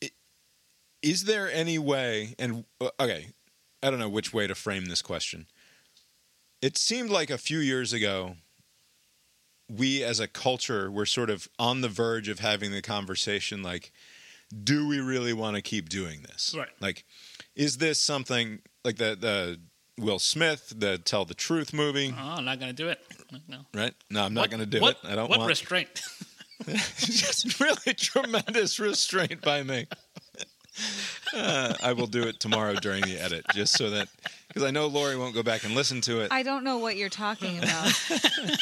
I- Is there any way? And uh, okay, I don't know which way to frame this question. It seemed like a few years ago, we as a culture were sort of on the verge of having the conversation like, do we really want to keep doing this? Right. Like, is this something like the the Will Smith, the Tell the Truth movie? Oh, I'm not going to do it. No. Right? No, I'm not going to do what, it. I don't what want restraint? just really tremendous restraint by me. Uh, I will do it tomorrow during the edit, just so that because I know Lori won't go back and listen to it. I don't know what you're talking about.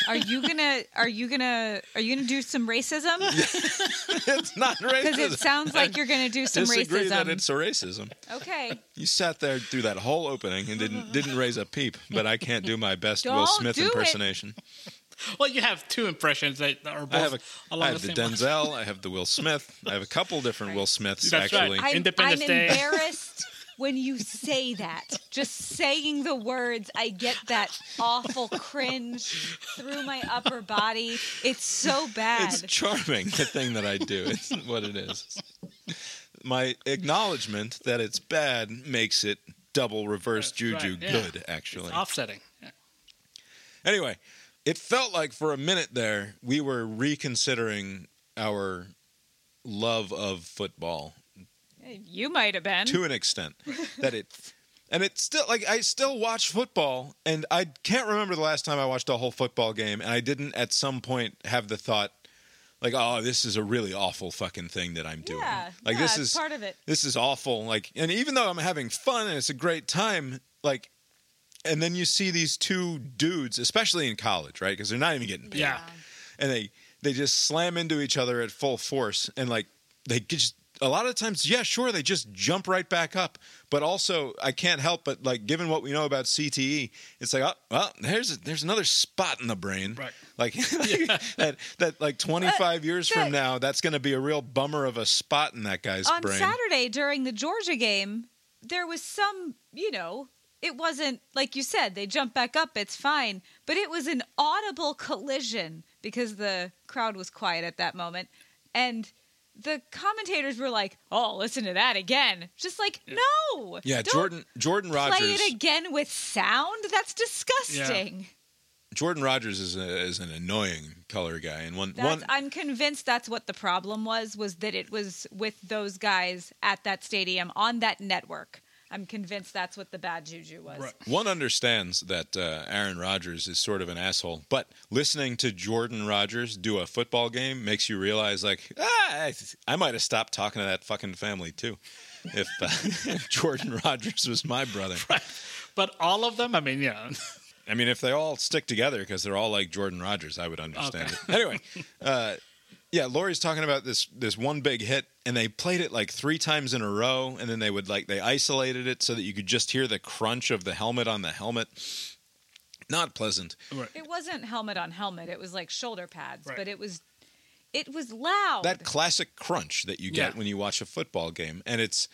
are you gonna? Are you gonna? Are you gonna do some racism? it's not racism. Because it sounds like you're gonna do some disagree that racism. it's a racism. Okay. You sat there through that whole opening and didn't mm-hmm. didn't raise a peep, but I can't do my best Will Don't Smith do it. impersonation. well, you have two impressions that are both I have a, along I have the, the, same line. Denzel, I have the Will Smith, I have a couple different Will Smiths That's right. actually. I'm, Independence I'm Day. embarrassed when you say that. Just saying the words, I get that awful cringe through my upper body. It's so bad. It's charming, the thing that I do. It's what it is. My acknowledgement that it's bad makes it double reverse That's juju right, yeah. good, actually. It's offsetting. Yeah. Anyway, it felt like for a minute there we were reconsidering our love of football you might have been. to an extent that it and it's still like I still watch football and I can't remember the last time I watched a whole football game and I didn't at some point have the thought like oh this is a really awful fucking thing that I'm doing yeah. like yeah, this is part of it. this is awful like and even though I'm having fun and it's a great time like and then you see these two dudes especially in college right because they're not even getting paid Yeah. and they they just slam into each other at full force and like they just a lot of times yeah sure they just jump right back up. But also i can't help but like given what we know about cte it's like oh well there's a, there's another spot in the brain. Right. like that that like 25 years from now that's going to be a real bummer of a spot in that guy's On brain. Saturday during the Georgia game, there was some, you know, it wasn't like you said, they jump back up, it's fine, but it was an audible collision because the crowd was quiet at that moment. And the commentators were like, "Oh, listen to that again." Just like, "No." yeah don't jordan Jordan Rodgers Play it again with sound? That's disgusting. Jordan Rodgers is, a, is an annoying color guy and one That's, one I'm convinced that's what the problem was was that it was with those guys at that stadium on that network. I'm convinced that's what the bad juju was. Right. One understands that uh, Aaron Rodgers is sort of an asshole, but listening to Jordan Rodgers do a football game makes you realize, like, ah, I, I might have stopped talking to that fucking family too, if, uh, if Jordan Rodgers was my brother. But all of them, I mean, yeah. I mean, if they all stick together because they're all like Jordan Rodgers, I would understand Okay. it. Anyway, uh, yeah, Lori's talking about this this one big hit, and they played it like three times in a row, and then they would like they isolated it so that you could just hear the crunch of the helmet on the helmet. Not pleasant. Right. It wasn't helmet on helmet. It was like shoulder pads, Right. but it was it was loud. That classic crunch that you get Yeah. when you watch a football game, and it's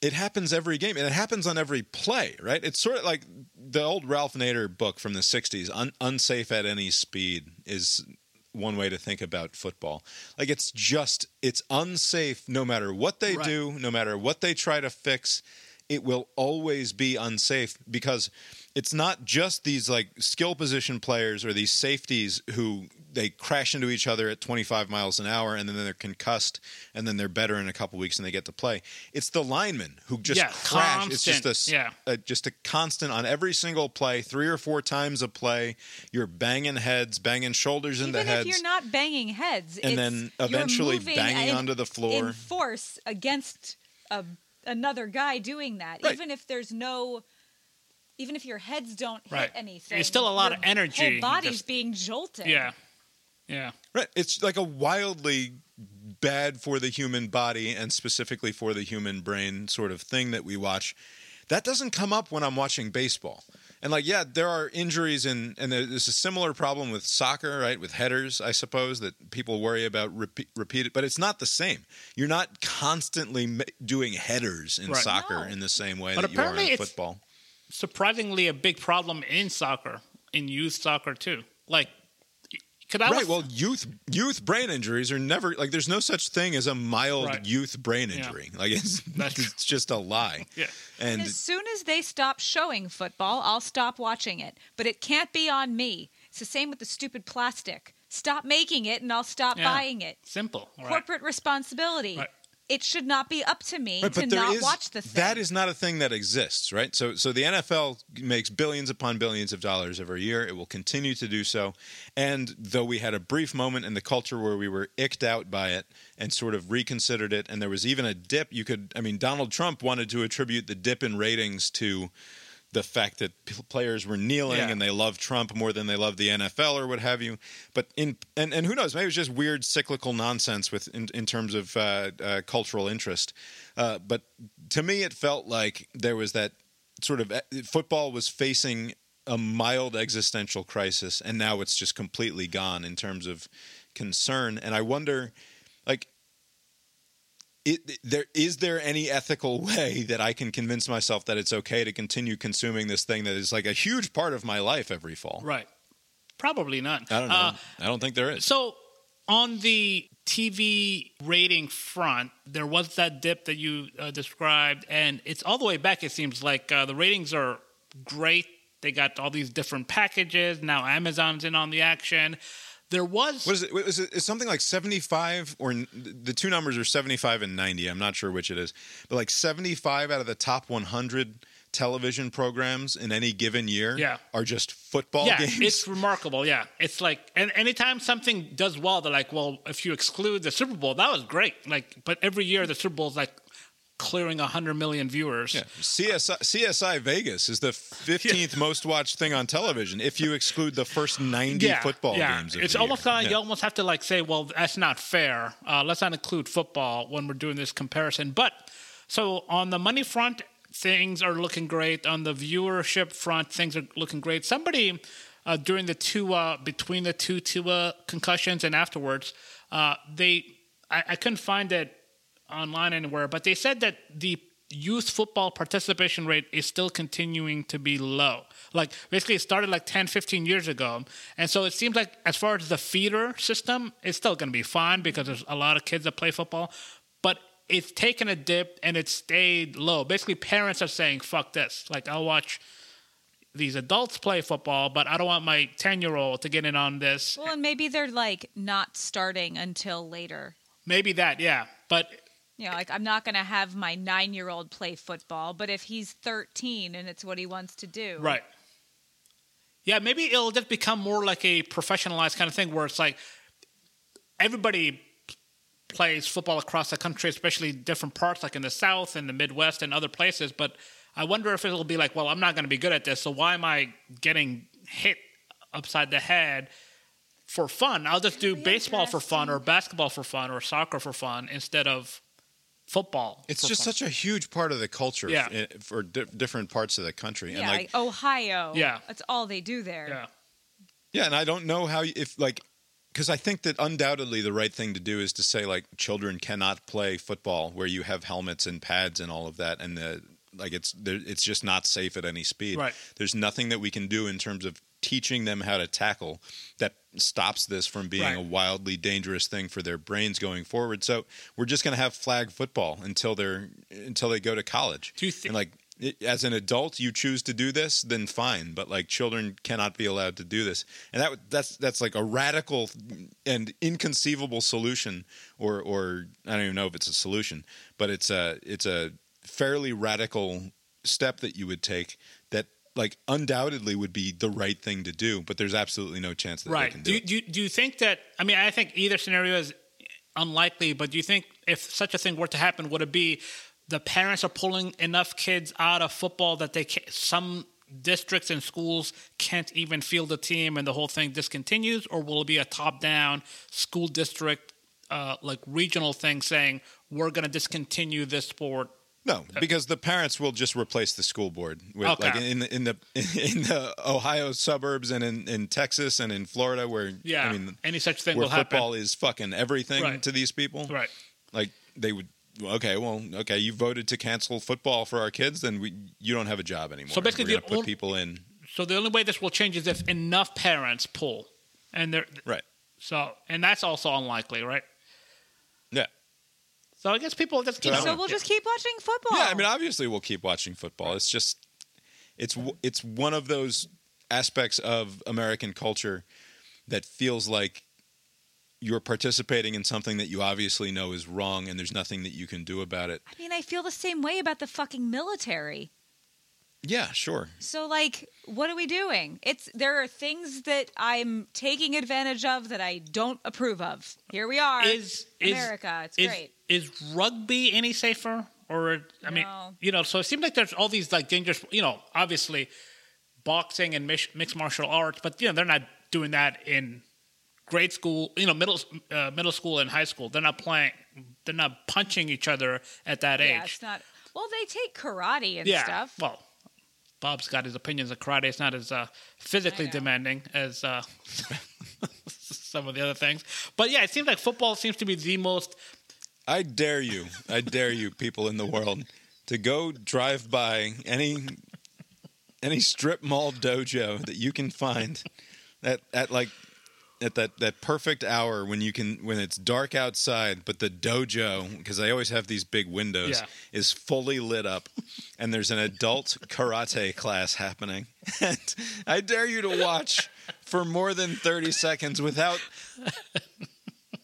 it happens every game, and it happens on every play, right? It's sort of like the old Ralph Nader book from the '60s. Un- "Unsafe at Any Speed" is one way to think about football. Like it's just it's unsafe no matter what they Right. do, no matter what they try to fix. It will always be unsafe because it's not just these like skill position players or these safeties who they crash into each other at 25 miles an hour and then they're concussed and then they're better in a couple weeks and they get to play. It's the linemen who just Yeah, crash. It's just a, constant, yeah. a just a constant on every single play, three or four times a play. You're banging heads, banging shoulders into Even heads. if you're not banging heads, And it's- then you're eventually banging in- onto the floor. in force against a, another guy doing that. Right. Even if there's no, even if your heads don't hit anything, It's still a lot your of energy, Whole body's just- being jolted. Yeah. Yeah. Right. It's like a wildly bad for the human body and specifically for the human brain sort of thing that we watch. That doesn't come up when I'm watching baseball. And like, yeah, there are injuries, and and there's a similar problem with soccer, right? With headers, I suppose that people worry about repeat, repeated, but it's not the same. You're not constantly doing headers in Right. soccer No. in the same way But that you are apparently in it's- football. Surprisingly, a big problem in soccer, in youth soccer too. Like, because I Right. was Well, youth youth brain injuries are never like. There's no such thing as a mild Right. youth brain Yeah. injury. Like it's That's true. it's just a lie. Yeah. And As soon as they stop showing football, I'll stop watching it. But it can't be on me. It's the same with the stupid plastic. Stop making it and I'll stop Yeah. buying it. simple. Right? Corporate responsibility. Right. It should not be up to me Right, to not is- watch the thing. That is not a thing that exists, right? So, so the NFL makes billions upon billions of dollars every year. It will continue to do so. And though we had a brief moment in the culture where we were icked out by it and sort of reconsidered it, and there was even a dip, you could, I mean, Donald Trump wanted to attribute the dip in ratings to the fact that p- players were kneeling Yeah. and they love Trump more than they love the NFL or what have you. But in and, and who knows? Maybe it's just weird cyclical nonsense with in, in terms of uh, uh, cultural interest. Uh, but to me, it felt like there was that sort of uh, football was facing a mild existential crisis, and now it's just completely gone in terms of concern. And I wonder, like. It, there is there any ethical way that I can convince myself that it's okay to continue consuming this thing that is like a huge part of my life every fall? Right. Probably not. I don't know. Uh, I don't think there is. So on the TV rating front, there was that dip that you uh, described, and it's all the way back. It seems like uh, the ratings are great. They got all these different packages. Now Amazon's in on the action. There was What is it? Is it is something like seventy five or the two numbers are seventy five and ninety? I'm not sure which it is, but like seventy five out of the top one hundred television programs in any given year Yeah. are just football yeah, games. it's remarkable. Yeah, it's like, and anytime something does well, they're like, well, if you exclude the Super Bowl, that was great. Like, but every year the Super Bowl's like clearing hundred million viewers. Yeah. CSI, CSI Vegas is the 15th most watched thing on television if you exclude the first 90 football yeah. games. It's almost kind of Yeah. you almost have to like say, well, that's not fair. Uh, let's not include football when we're doing this comparison. But so on the money front, things are looking great. On the viewership front, things are looking great. Somebody uh, during the two uh, between the two Tua concussions and afterwards, uh, they I, I couldn't find it online anywhere, but they said that the youth football participation rate is still continuing to be low. Like basically it started like 10, 15 years ago. And so it seems like as far as the feeder system, it's still going to be fine because there's a lot of kids that play football, but it's taken a dip and it stayed low. Basically parents are saying fuck this. Like I'll watch these adults play football, but I don't want my 10-year-old to get in on this. well, and maybe they're like not starting until later. Maybe that, yeah. But You know, like I'm not going to have my nine year old play football, but if he's 13 and it's what he wants to do, Right. Yeah, maybe it'll just become more like a professionalized kind of thing where it's like everybody plays football across the country, especially different parts, like in the South and the Midwest and other places. But I wonder if it'll be like, well, I'm not going to be good at this, so why am I getting hit upside the head for fun? I'll just do baseball for fun or basketball for fun or soccer for fun instead of football. It's for just fun. such a huge part of the culture Yeah. f- for di- different parts of the country. Yeah, and like, Ohio. Yeah. That's all they do there. yeah. Yeah, and I don't know how you- if like because I think that undoubtedly the right thing to do is to say like children cannot play football where you have helmets and pads and all of that, and the like it's it's just not safe at any speed. Right. There's nothing that we can do in terms of teaching them how to tackle that stops this from being Right. a wildly dangerous thing for their brains going forward. So we're just going to have flag football until they're until they go to college. Do you like it, as an adult you choose to do this then fine but like children cannot be allowed to do this and that that's that's like a radical and inconceivable solution or or I don't even know if it's a solution but it's a it's a fairly radical step that you would take like undoubtedly would be the right thing to do but there's absolutely no chance that they can Do do it. do, you, do you think that? I mean, I think either scenario is unlikely, but do you think if such a thing were to happen, would it be the parents are pulling enough kids out of football that they can, some districts and schools can't even field a team and the whole thing discontinues, or will it be a top-down school district, uh, like regional thing saying we're going to discontinue this sport No, uh, because the parents will just replace the school board with Okay. like in the in the in the Ohio suburbs and in, in Texas and in Florida where Yeah, I mean any such thing where will happen. football is fucking everything Right. to these people. Right. Like they would okay, well, okay, you voted to cancel football for our kids, then we you don't have a job anymore. So basically put only- people in So the only way this will change is if enough parents pull, and they're right. so, and that's also unlikely, right? Yeah. So I guess people just you So So we'll just keep watching football. Yeah, I mean, obviously we'll keep watching football. It's just, it's it's one of those aspects of American culture that feels like you're participating in something that you obviously know is wrong, and there's nothing that you can do about it. I mean, I feel the same way about the fucking military. Yeah, sure. So like, what are we doing? It's there are things that I'm taking advantage of that I don't approve of. Here we are, is is America. It's is, great. Is rugby any safer? Or I mean, No. you know, so it seems like there's all these like dangerous, you know, obviously boxing and mixed martial arts, but you know they're not doing that in grade school, you know, middle uh, middle school and high school. They're not playing, they're not punching each other at that Yeah, age. it's not. Well, they take karate and yeah. stuff. Well, Bob's got his opinions of karate. It's not as uh, physically demanding as uh, some of the other things. But yeah, it seems like football seems to be the most. I dare you, I dare you, people in the world, to go drive by any any strip mall dojo that you can find at at like at that that perfect hour when you can when it's dark outside, but the dojo because i always have these big windows Yeah. is fully lit up, and there's an adult karate class happening, and I dare you to watch for more than thirty seconds without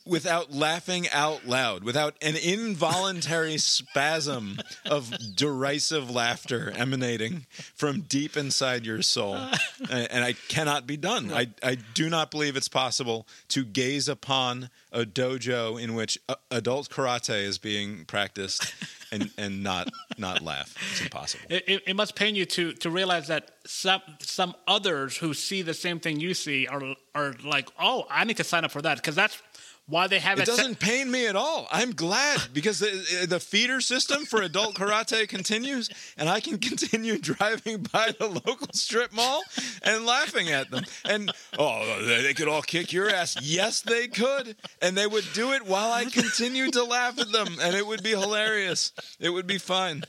without laughing out loud, without an involuntary spasm of derisive laughter emanating from deep inside your soul. And, and I cannot be done. I, I do not believe it's possible to gaze upon a dojo in which uh, adult karate is being practiced and, and not not laugh. It's impossible. It, it, it must pain you to to realize that some some others who see the same thing you see are are like, oh, I need to sign up for that because that's why they have It it. doesn't pain me at all. I'm glad because the, the feeder system for adult karate continues, and I can continue driving by the local strip mall and laughing at them. And oh, they could all kick your ass. Yes, they could, and they would do it while I continued to laugh at them, and it would be hilarious. It would be fine.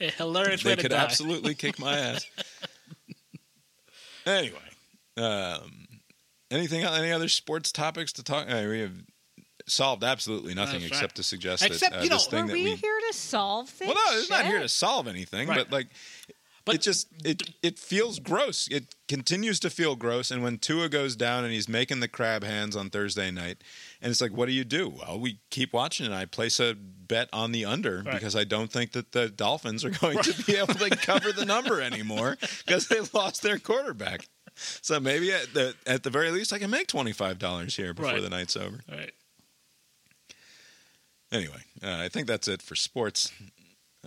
a hilarious way They could die. absolutely kick my ass. Anyway, um, anything? Any other sports topics to talk? uh, we have solved absolutely nothing That's except right. to suggest Except, that uh, you know, this Are thing that we we. here to solve things? Well, no, it's not here to solve anything, Right. but like, But- it just it it feels gross. It continues to feel gross. And when Tua goes down and he's making the crab hands on Thursday night, and it's like, what do you do? Well, we keep watching, and I place a bet on the under Right. because I don't think that the Dolphins are going to be able to cover the number anymore because they lost their quarterback. So maybe at the at the very least, I can make twenty five dollars here before Right. the night's over. All right. Anyway, uh, I think that's it for sports.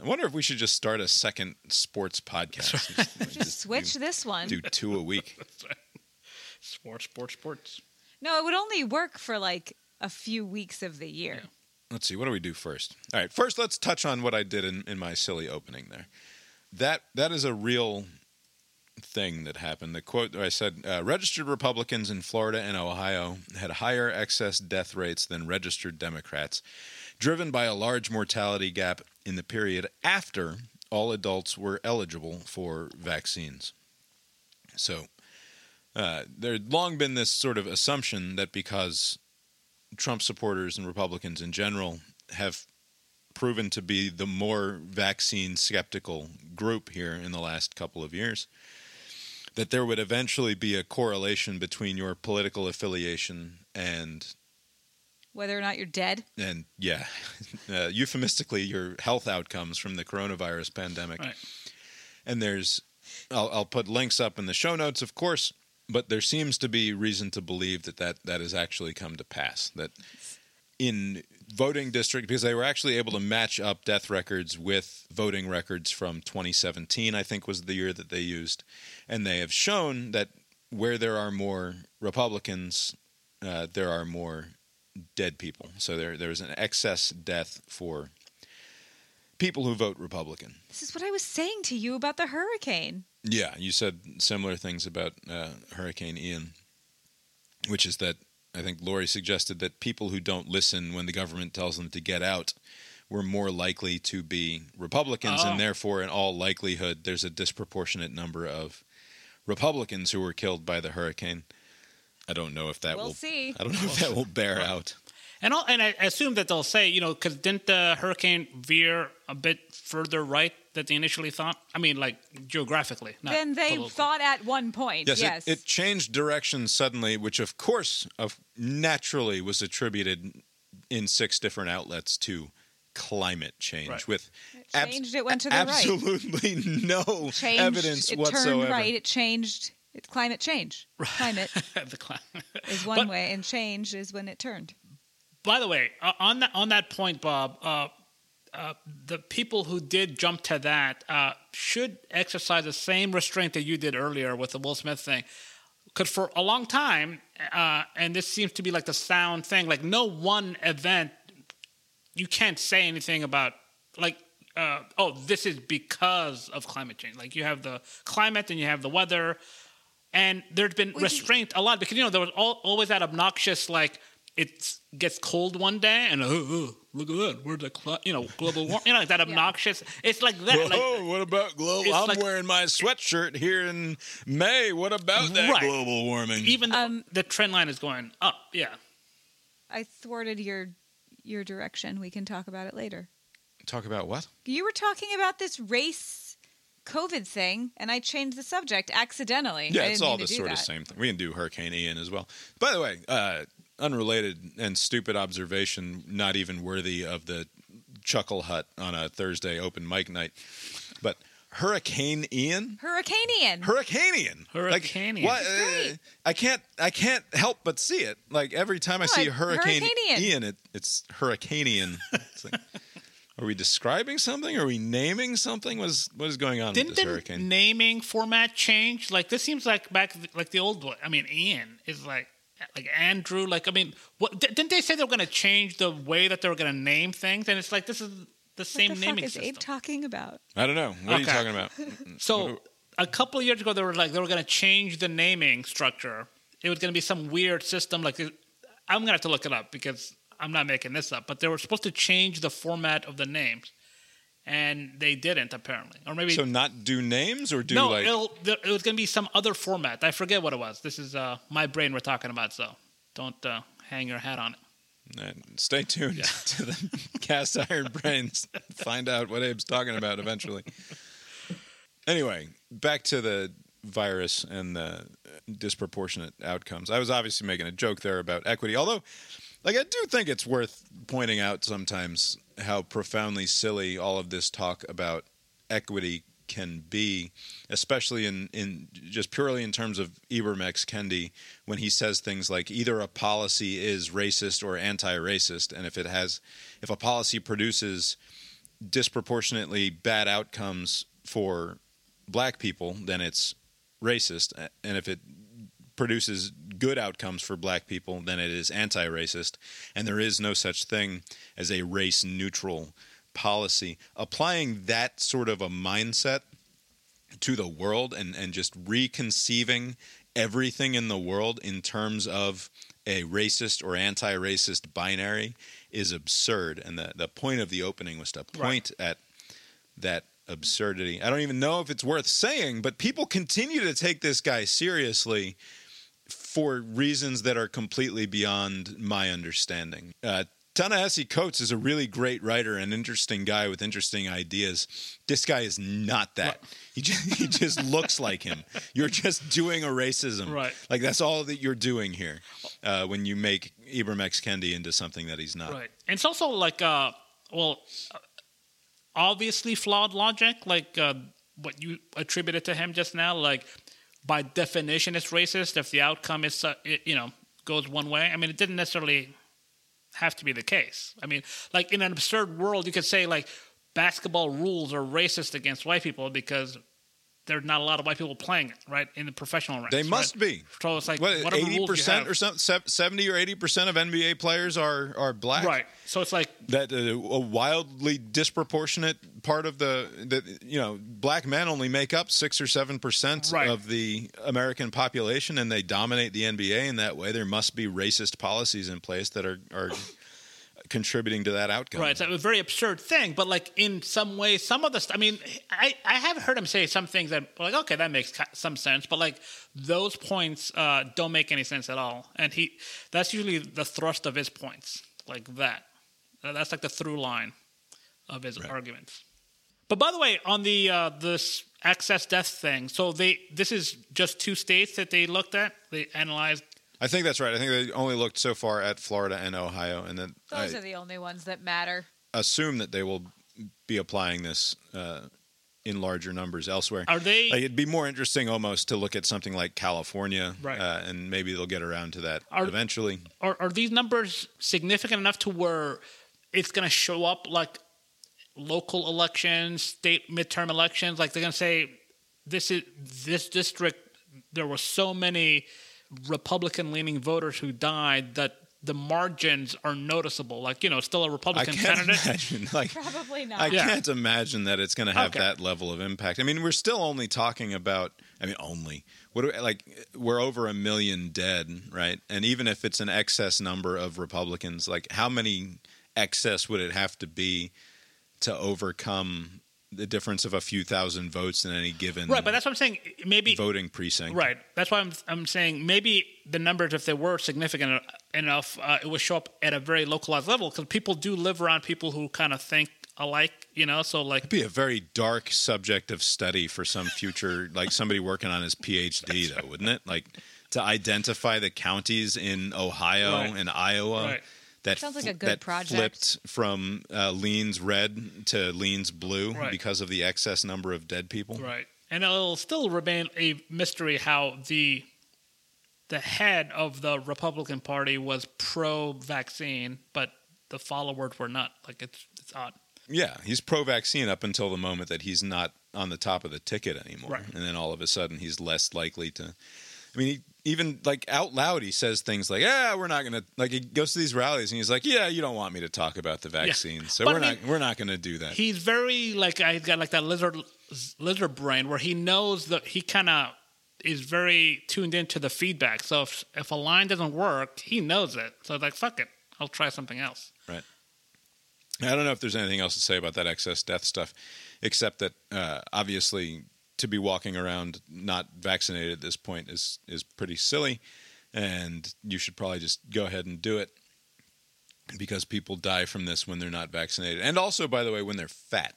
I wonder if we should just start a second sports podcast. Just, Just switch do, this one. do two a week. Sports, sports, sports. No, it would only work for like a few weeks of the year. Let's see. What do we do first? All right. First, let's touch on what I did in, in my silly opening there. That that is a real thing that happened. The quote I said: uh, registered Republicans in Florida and Ohio had higher excess death rates than registered Democrats, driven by a large mortality gap in the period after all adults were eligible for vaccines. So. Uh, there had long been this sort of assumption that because Trump supporters and Republicans in general have proven to be the more vaccine skeptical group here in the last couple of years. That there would eventually be a correlation between your political affiliation and Whether or not you're dead. and yeah, uh, euphemistically your health outcomes from the coronavirus pandemic. Right. And there's, I'll, I'll put links up in the show notes, of course, but there seems to be reason to believe that that, that has actually come to pass. That in voting district, because they were actually able to match up death records with voting records from 2017, I think was the year that they used. And they have shown that where there are more Republicans, uh, there are more dead people. So there there's an excess death for people who vote Republican. This is what I was saying to you about the hurricane. Yeah, you said similar things about uh, Hurricane Ian, which is that I think Lori suggested that people who don't listen when the government tells them to get out were more likely to be Republicans, Oh. and therefore, in all likelihood, there's a disproportionate number of Republicans who were killed by the hurricane. I don't know if that We'll will. see. I don't know if that will bear out. And all, and I assume that they'll say, you know, because didn't the hurricane veer a bit further right than they initially thought? I mean, like geographically. Not Then they politically. thought at one point. Yes, Yes. It, it changed direction suddenly, which of course, of naturally, was attributed in six different outlets to climate change, Right. with It changed, it went to the right. absolutely no changed, evidence it whatsoever. turned right. It changed. It's climate change. Climate the is one But- way, and change is when it turned. By the way, uh, on that on that point, Bob, uh, uh, the people who did jump to that uh, should exercise the same restraint that you did earlier with the Will Smith thing. Because for a long time, uh, and this seems to be like the sound thing, like no one event, you can't say anything about like. Uh, oh, this is because of climate change. Like you have the climate and you have the weather, and there's been Well, you- restraint a lot because you know there was al- always that obnoxious like it gets cold one day and oh, oh, look at that where's the cli- you know global warming you know like that obnoxious it's like that Whoa, like, what about global? It's I'm like- wearing my sweatshirt here in May. What about that Right. global warming? even though Um, the trend line is going up yeah I thwarted your your direction. We can talk about it later. Talk about what? You were talking about this race COVID thing, and I changed the subject accidentally. Yeah, I it's all mean the to do sort of same thing. We can do Hurricane Ian as well. By the way, uh, unrelated and stupid observation, not even worthy of the Chuckle Hut on a Thursday open mic night. But Hurricane Ian, Hurricanean. Hurricanean, Hurricanean. Like, what? It's uh. I can't. I can't help but see it. Like every time I No, see it's Hurricane Ian, it, it's Hurricanean. It's like, are we describing something? Are we naming something? What is what is going on didn't with this the hurricane? naming format change like this seems like back like the old one i mean ian is like like andrew like i mean what didn't they say they were going to change the way that they were going to name things and it's like this is the same what the naming fuck is system Abe talking about? I don't know. What are you talking about? So a couple of years ago, they were like they were going to change the naming structure. It was going to be some weird system. Like I'm going to have to look it up because I'm not making this up. But they were supposed to change the format of the names, and they didn't apparently. Or maybe So not do names or do no, like it was going to be some other format. I forget what it was. This is uh, my brain we're talking about, so don't uh, hang your hat on it. Uh, stay tuned yeah. to the cast iron brains. Find out what Abe's talking about eventually. Anyway, back to the virus and the disproportionate outcomes. I was obviously making a joke there about equity, although, like, I do think it's worth pointing out sometimes how profoundly silly all of this talk about equity can be, especially in, in just purely in terms of Ibram X. Kendi, when he says things like either a policy is racist or anti-racist, and if it has, if a policy produces disproportionately bad outcomes for black people, then it's racist, and if it produces good outcomes for black people, then it is anti-racist, and there is no such thing as a race-neutral policy. Applying that sort of a mindset to the world and, and just reconceiving everything in the world in terms of a racist or anti-racist binary is absurd. And the, the point of the opening was to point at that absurdity. I don't even know if it's worth saying, but people continue to take this guy seriously for reasons that are completely beyond my understanding. Uh, Ta-Nehisi Coates is a really great writer and interesting guy with interesting ideas. This guy is not that. He just, he just looks like him. You're just doing a racism. Right. Like that's all that you're doing here uh, when you make Ibram X. Kendi into something that he's not. Right. And it's also like, uh, well, obviously flawed logic, like uh, what you attributed to him just now. Like, by definition, it's racist if the outcome is, uh, it, you know, goes one way. I mean, it didn't necessarily have to be the case. I mean, like in an absurd world, you could say like basketball rules are racist against white people because there's not a lot of white people playing it, right, in the professional ranks. They must right? be. So it's like eighty percent or something? Seventy or eighty percent of NBA players are are black. Right. So it's like That uh, a wildly disproportionate part of the that you know black men only make up six or seven percent Right. of the American population, and they dominate the NBA in that way. There must be racist policies in place that are are contributing to that outcome. Right, it's a very absurd thing, but like in some ways, some of the. St- I mean, I I have heard him say some things that like okay, that makes some sense, but like those points uh, don't make any sense at all, and he that's usually the thrust of his points, like that. Uh, That's like the through line of his arguments. But by the way, on the uh, this excess death thing, so they this is just two states that they looked at. They analyzed. I think that's right. I think they only looked so far at Florida and Ohio, and then Those I are the only ones that matter. assume that they will be applying this uh, in larger numbers elsewhere. Are they? Like, it'd be more interesting almost to look at something like California, Right. uh, and maybe they'll get around to that Are- eventually. are, are these numbers significant enough to where it's going to show up like local elections, state midterm elections? Like they're going to say, this is this district. There were so many Republican-leaning voters who died that the margins are noticeable. Like you know, still a Republican can't candidate. imagine, like, Probably not. I Yeah. can't imagine that it's going to have Okay. that level of impact. I mean, we're still only talking about. I mean, only what do we, like we're over a million dead, right? And even if it's an excess number of Republicans, like how many excess would it have to be to overcome the difference of a few thousand votes in any given Right, but that's what I'm saying. Maybe voting precinct? Right. That's why I'm I'm saying maybe the numbers, if they were significant enough, uh, it would show up at a very localized level because people do live around people who kind of think alike. You know, so like be a very dark subject of study for some future like somebody working on his phd though wouldn't it like to identify the counties in ohio Right. and iowa Right. That Sounds like a good that project. flipped from uh, leans red to leans blue Right. because of the excess number of dead people right, and it'll still remain a mystery how the the head of the Republican Party was pro-vaccine, but the followers were not. Like it's it's odd. yeah he's pro-vaccine up until the moment that he's not on the top of the ticket anymore Right. and then all of a sudden he's less likely to I mean, he, even like out loud, he says things like, "Yeah, we're not going to." Like he goes to these rallies and he's like, "Yeah, you don't want me to talk about the vaccine, so But we're I not mean, we're not going to do that." He's very like I got like that lizard lizard brain where he knows that he kind of is very tuned into the feedback. So if if a line doesn't work, he knows it. So it's like fuck it, I'll try something else. right. I don't know if there's anything else to say about that excess death stuff, except that uh, obviously to be walking around not vaccinated at this point is is pretty silly, and you should probably just go ahead and do it because people die from this when they're not vaccinated, and also, by the way, when they're fat.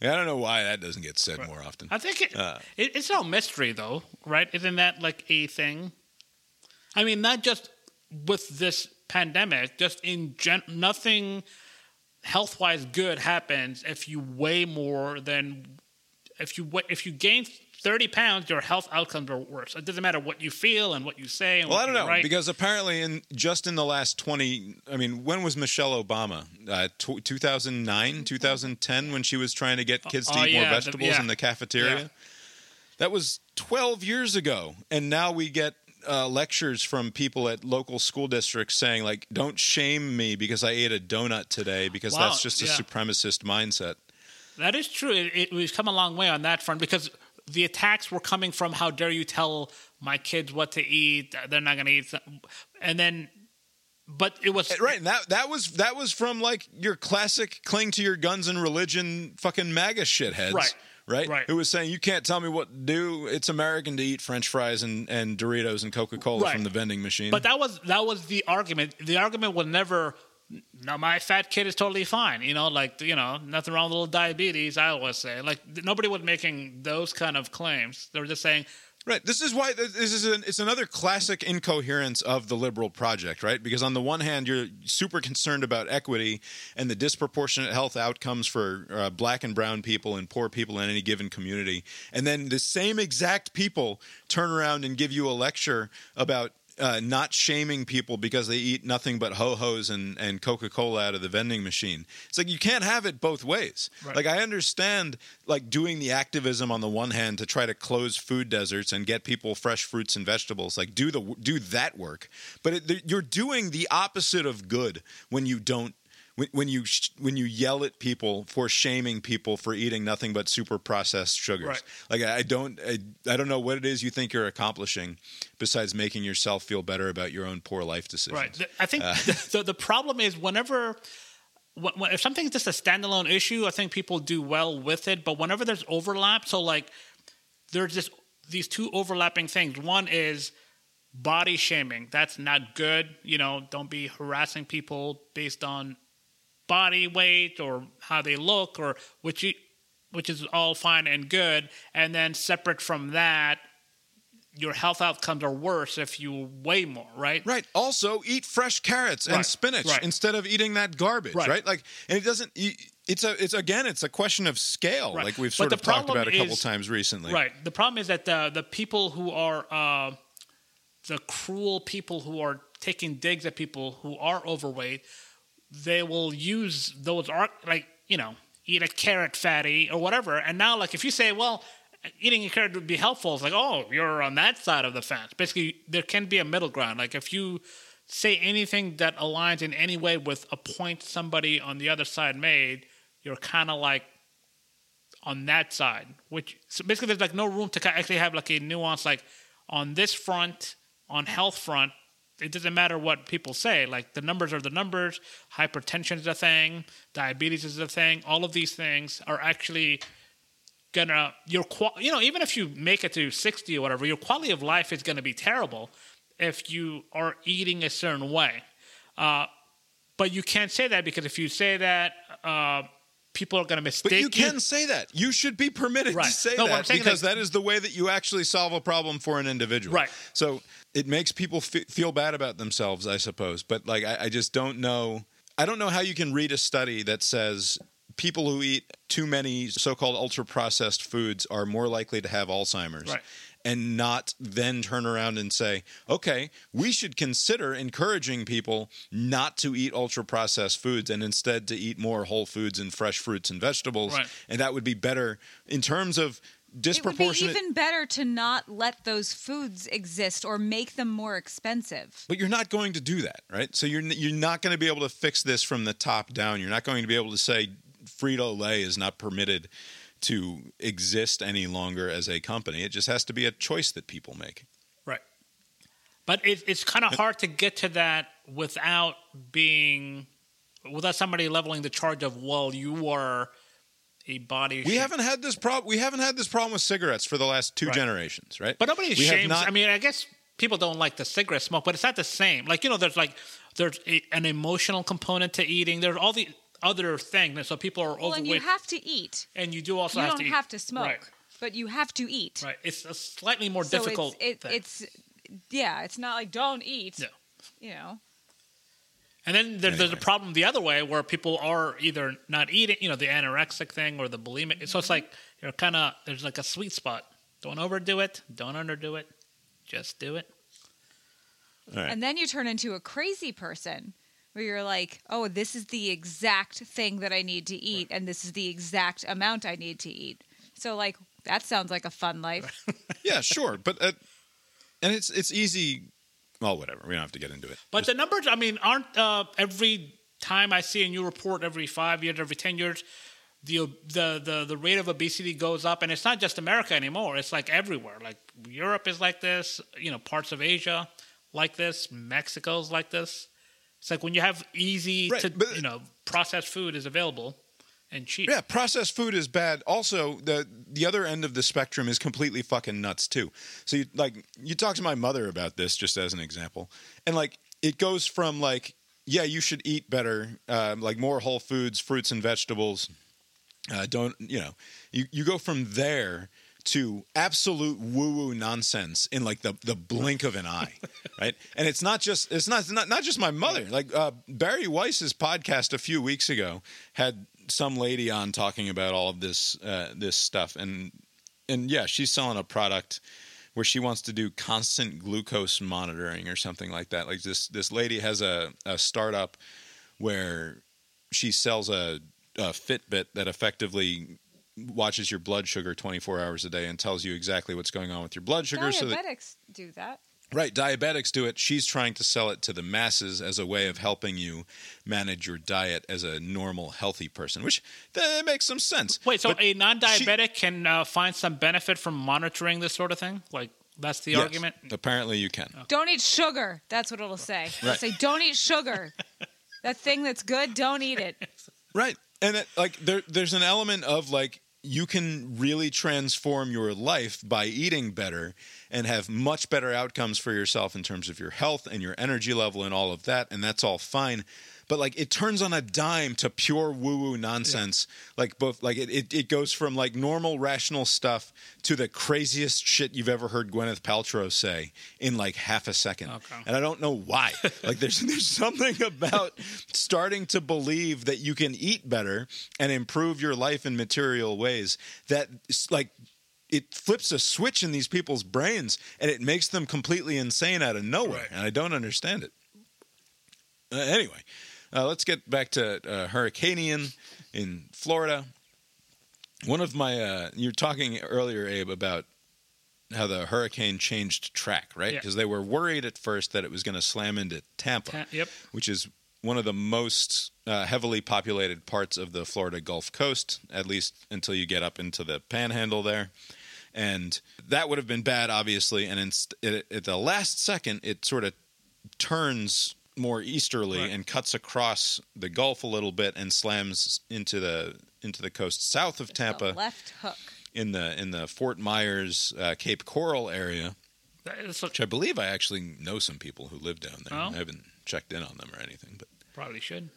Like, I don't know why that doesn't get said more often. I think it, Uh. it it's all mystery though, right? Isn't that like a thing? I mean, not just with this pandemic, just in gen- nothing health wise good happens if you weigh more than if you if you gain thirty pounds, your health outcomes are worse. It doesn't matter what you feel and what you say. And Well, what I don't you know write. because apparently, in just in the last twenty, I mean, when was Michelle Obama? Uh, tw 2009, 2010, when she was trying to get kids to Oh, eat yeah, more the- vegetables yeah. in the cafeteria. Yeah. That was twelve years ago, and now we get uh, lectures from people at local school districts saying, like, "Don't shame me because I ate a donut today because Wow, that's just a supremacist mindset." That is true. It, it, we've come a long way on that front because the attacks were coming from how dare you tell my kids what to eat? They're not going to eat, and then, but it was Right, and that that was that was from like your classic cling to your guns and religion fucking MAGA shitheads. Right. Right? Right. Who was saying you can't tell me what to do. It's American to eat French fries and, and Doritos and Coca Cola Right. from the vending machine. But that was that was the argument. The argument was never. No, my fat kid is totally fine. You know, like you know, nothing wrong with a little diabetes. I always say, like nobody was making those kind of claims. They were just saying, Right. This is why this is an, it's another classic incoherence of the liberal project, right? Because on the one hand, you're super concerned about equity and the disproportionate health outcomes for uh, black and brown people and poor people in any given community, and then the same exact people turn around and give you a lecture about uh, not shaming people because they eat nothing but ho hos and, and Coca Cola out of the vending machine. It's like you can't have it both ways. Right. Like I understand like doing the activism on the one hand to try to close food deserts and get people fresh fruits and vegetables. Like do the do that work, but it, you're doing the opposite of good when you don't when, when you sh- when you yell at people for shaming people for eating nothing but super processed sugars. Right. Like I don't I, I don't know what it is you think you're accomplishing besides making yourself feel better about your own poor life decisions. Right. I think Uh. the, the problem is whenever. When, when- if something's just a standalone issue, I think people do well with it. But whenever there's overlap, so like there's just these two overlapping things. One is body shaming. That's not good. You know, don't be harassing people based on body weight or how they look or which you, which is all fine and good. And then separate from that, your health outcomes are worse if you weigh more, right? Right. Also, eat fresh carrots and Right. spinach Right. instead of eating that garbage. Right. Right. Like, and it doesn't. It's a. It's again. It's a question of scale, like we've sort of talked about a couple is- times recently. Right. The problem is that the the people who are uh, the cruel people who are taking digs at people who are overweight, they will use those art like you know eat a carrot fatty or whatever. And now like if you say well. Eating a carrot would be helpful. It's like, oh, you're on that side of the fence. Basically, there can be a middle ground. Like if you say anything that aligns in any way with a point somebody on the other side made, you're kind of like on that side. Which so basically there's like no room to actually have like a nuance. Like on this front, on health front, it doesn't matter what people say. Like the numbers are the numbers. Hypertension is a thing. Diabetes is a thing. All of these things are actually gonna your qual you know even if you make it to 60 or whatever your quality of life is gonna be terrible if you are eating a certain way uh, but you can't say that because if you say that uh, people are gonna mistake But you can say that. You should be permitted Right. to say No, that because that is the way that you actually solve a problem for an individual. Right. So it makes people f- feel bad about themselves, I suppose. But like, I, I just don't know. I don't know how you can read a study that says people who eat too many so-called ultra-processed foods are more likely to have Alzheimer's. Right. And not then turn around and say, okay, we should consider encouraging people not to eat ultra processed foods and instead to eat more whole foods and fresh fruits and vegetables. Right. And that would be better in terms of It would be even better to not let those foods exist or make them more expensive. But you're not going to do that, right? So you're you're not going to be able to fix this from the top down. You're not going to be able to say Frito Lay is not permitted to exist any longer as a company. It just has to be a choice that people make. Right. But it, it's kind of hard to get to that without being, without somebody leveling the charge of, well, you are a body. We shape- haven't had this problem. We haven't had this problem with cigarettes for the last two Right. generations, right? But nobody we shames. not- I mean, I guess people don't like the cigarette smoke, but it's not the same. Like you know, there's like there's a, an emotional component to eating. There's all the other thing, and so people are Well, and overweight, you have to eat. and you do also you have don't to have to smoke, Right. but you have to eat. Right. It's a slightly more So difficult. It's, it, thing. it's yeah, it's not like don't eat. Yeah. You know. And then there, there's a problem the other way where people are either not eating, you know, the anorexic thing or the bulimic. So it's mm-hmm. like you're kind of there's like a sweet spot. Don't overdo it. Don't underdo it. Just do it. All right. And then you turn into a crazy person where you're like, oh, this is the exact thing that I need to eat, and this is the exact amount I need to eat. So, like, that sounds like a fun life. yeah, sure, but uh, and it's it's easy. Well, whatever. We don't have to get into it. But the numbers, I mean, aren't uh, every time I see a new report every five years, every ten years, the the the the rate of obesity goes up, and it's not just America anymore. It's like everywhere. Like Europe is like this. You know, parts of Asia like this. Mexico's like this. It's like when you have easy Right, to but- you know processed food is available and cheap. Yeah, processed food is bad. Also, the the other end of the spectrum is completely fucking nuts too. So, you, like, you talk to my mother about this, just as an example, and like, it goes from like, yeah, you should eat better, uh, like more whole foods, fruits and vegetables. Uh, don't you know? You you go from there to absolute woo woo nonsense in like the the blink of an eye, right? And it's not just it's not not, not just my mother. Like uh, Bari Weiss's podcast a few weeks ago had some lady on talking about all of this uh, this stuff, and and yeah, she's selling a product where she wants to do constant glucose monitoring or something like that. Like this this lady has a, a startup where she sells a, a Fitbit that effectively watches your blood sugar 24 hours a day and tells you exactly what's going on with your blood sugar so that Diabetics do that. Right, diabetics do it. She's trying to sell it to the masses as a way of helping you manage your diet as a normal, healthy person, which that makes some sense. Wait, so But a non-diabetic can uh, find some benefit from monitoring this sort of thing? Like that's the yes, argument. Apparently, you can. Don't eat sugar. That's what it'll say. It'll Right. say, don't eat sugar. that thing that's good, don't eat it. Right, and it, like there, there's an element of like you can really transform your life by eating better and have much better outcomes for yourself in terms of your health and your energy level and all of that, and that's all fine. But like it turns on a dime to pure woo woo nonsense. Like both like it, it, it goes from like normal rational stuff to the craziest shit you've ever heard Gwyneth Paltrow say in like half a second. Okay. And I don't know why. like there's there's something about starting to believe that you can eat better and improve your life in material ways that like it flips a switch in these people's brains and it makes them completely insane out of nowhere. Right. And I don't understand it. Uh, anyway, uh, let's get back to uh, Hurricane Ian in Florida. One of my, uh, you were talking earlier, Abe, about how the hurricane changed track, right? Yeah. Because they were worried at first that it was going to slam into Tampa, Ta- yep. which is one of the most uh, heavily populated parts of the Florida Gulf Coast, at least until you get up into the panhandle there. And that would have been bad, obviously. And inst- it, at the last second, it sort of turns more easterly Right. and cuts across the Gulf a little bit and slams into the into the coast south of The Tampa left hook. in the in the Fort Myers uh, Cape Coral area, That is what which I believe I actually know some people who live down there. Oh. I haven't checked in on them or anything, but probably should.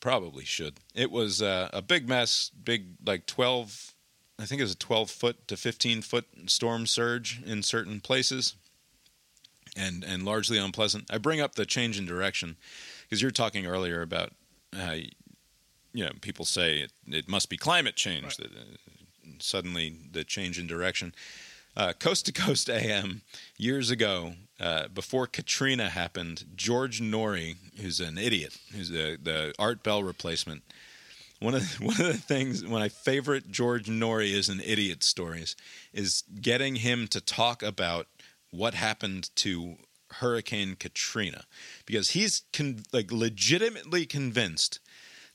probably should. It was uh, a big mess, big like twelve. I think it was a twelve foot to fifteen foot storm surge in certain places, and and largely unpleasant. I bring up the change in direction because you're talking earlier about how you know people say it, it must be climate change Right. that uh, suddenly the change in direction. Uh, coast to Coast AM years ago, uh, before Katrina happened, George Noory, who's an idiot, who's the, the Art Bell replacement. One of the, one of the things, one of my favorite George Noory is an idiot stories, is getting him to talk about what happened to Hurricane Katrina, because he's con- like legitimately convinced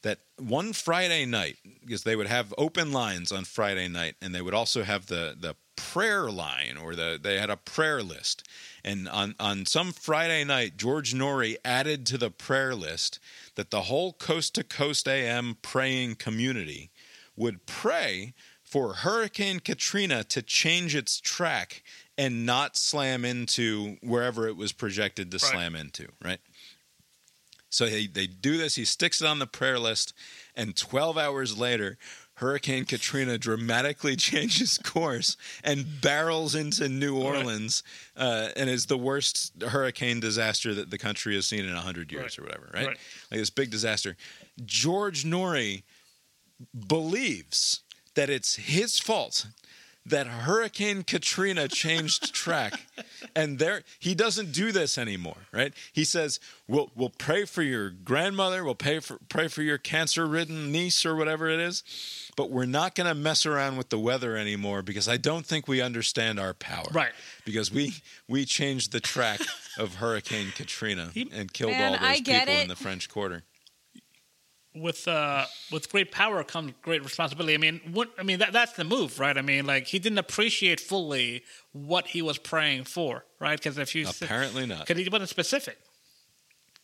that one Friday night, because they would have open lines on Friday night, and they would also have the the prayer line or the they had a prayer list, and on on some Friday night, George Noory added to the prayer list that the whole Coast to Coast AM praying community would pray for Hurricane Katrina to change its track and not slam into wherever it was projected to Right. slam into, right? So they, they do this. He sticks it on the prayer list, and 12 hours later, Hurricane Katrina dramatically changes course and barrels into New Orleans, uh, and is the worst hurricane disaster that the country has seen in 100 years Right. or whatever, right? Right. Like this big disaster. George Noory believes that it's his fault that Hurricane Katrina changed track, and there he doesn't do this anymore, right? He says, "We'll we'll pray for your grandmother, we'll pray for pray for your cancer-ridden niece or whatever it is, but we're not going to mess around with the weather anymore because I don't think we understand our power, Right. Because we we changed the track of Hurricane Katrina and killed Man, all those I get people in the French Quarter." With uh with great power comes great responsibility. I mean, what I mean that that's the move, right? I mean, like he didn't appreciate fully what he was praying for, right? Because if you Apparently not. because he wasn't specific.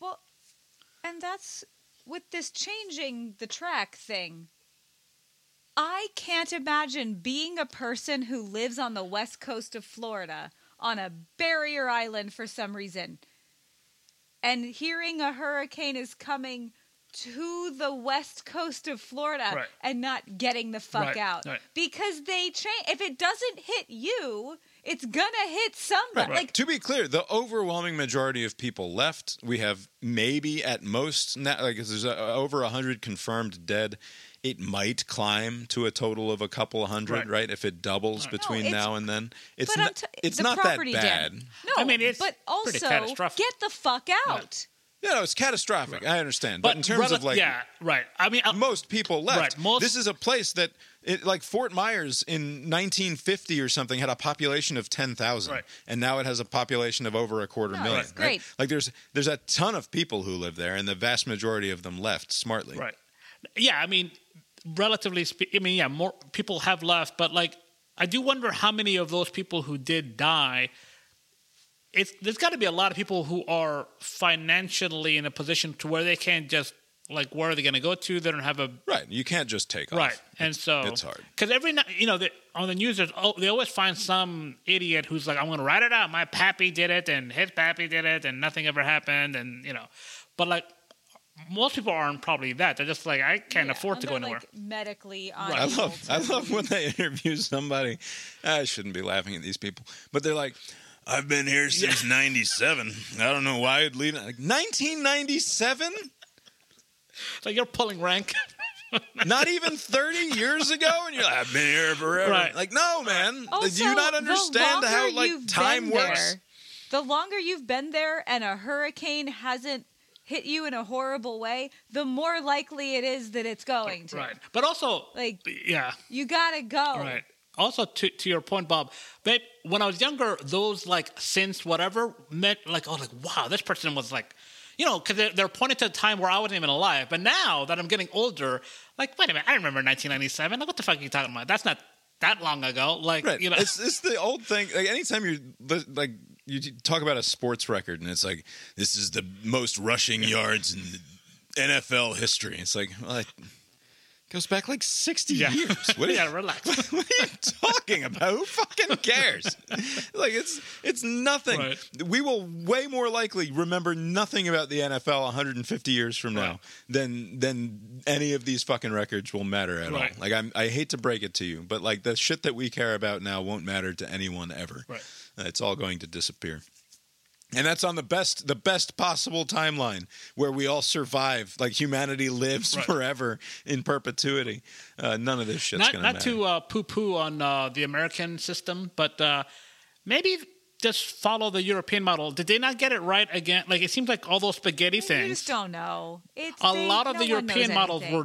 Well, and that's with this changing the track thing. I can't imagine being a person who lives on the west coast of Florida on a barrier island for some reason and hearing a hurricane is coming to the west coast of Florida Right. and not getting the fuck Right, out right. because they change if it doesn't hit you it's gonna hit somebody Right. like to be clear, the overwhelming majority of people left. We have maybe at most now, like there's uh over hundred confirmed dead it might climb to a total of a couple hundred, right? Right. If it doubles between it's- now and then, it's but not, t- it's the not that bad. damage. No, I mean, it's but pretty also catastrophic. get the fuck out. Yeah, no, it's catastrophic. I understand, but, in terms rela- of like yeah, right. I mean, uh, most people left. Right, most- this is a place that, it, like Fort Myers in 1950 or something, had a population of 10,000, Right. and now it has a population of over a quarter No, million. it's great. Like there's there's a ton of people who live there, and the vast majority of them left smartly. Right. Yeah, I mean, relatively speaking, I mean, yeah, more people have left, but like, I do wonder how many of those people who did die. It's there's got to be a lot of people who are financially in a position to where they can't just like where are they going to go to? They don't have a Right. You can't just take right, off. and so it's hard. because every night you know the, on the news there's, oh, they always find some idiot who's like I'm going to write it out. My pappy did it, and his pappy did it, and nothing ever happened, and you know, but like most people aren't probably that. They're just like I can't Yeah, afford to go anywhere. Like, medically on I love I love when they interview somebody. I shouldn't be laughing at these people, but they're like, "I've been here since '97. I don't know why I'd leave." Like 1997, It's like you're pulling rank. not even 30 years ago, and you're like, "I've been here forever." Right. Like, no, man. Oh, also, Do you not understand how like time been works? there, the longer you've been there and a hurricane hasn't hit you in a horrible way, the more likely it is that it's going to. right, but also Like yeah, you gotta go. right. Also, to to your point, Bob, babe, when I was younger, those like since whatever meant like oh like wow, this person was like. You know, because they're, they're pointing to a time where I wasn't even alive. But now that I'm getting older, like, wait a minute, I remember 1997. Like, what the fuck are you talking about? That's not that long ago. Like, Right. you know, It's it's the old thing. Like anytime you're like you talk about a sports record and it's like this is the most rushing yards in NFL history. It's like well, it goes back like 60 yeah, years. What are, yeah, you, relax. what are you talking about? Who fucking cares? like it's it's nothing. Right. We will way more likely remember nothing about the NFL 150 years from now Right. than than any of these fucking records will matter at Right. all. Like I'm, I hate to break it to you, but like the shit that we care about now won't matter to anyone ever. Right. Uh, It's all going to disappear. And that's on the best the best possible timeline where we all survive, like humanity lives Right. forever in perpetuity. Uh, none of this shit's not gonna not matter. to uh, poo poo on uh, the American system, but uh, maybe just follow the European model. Did they not get it right again? Like it seems like all those spaghetti You things. just don't know. It's a they- lot of no the European models were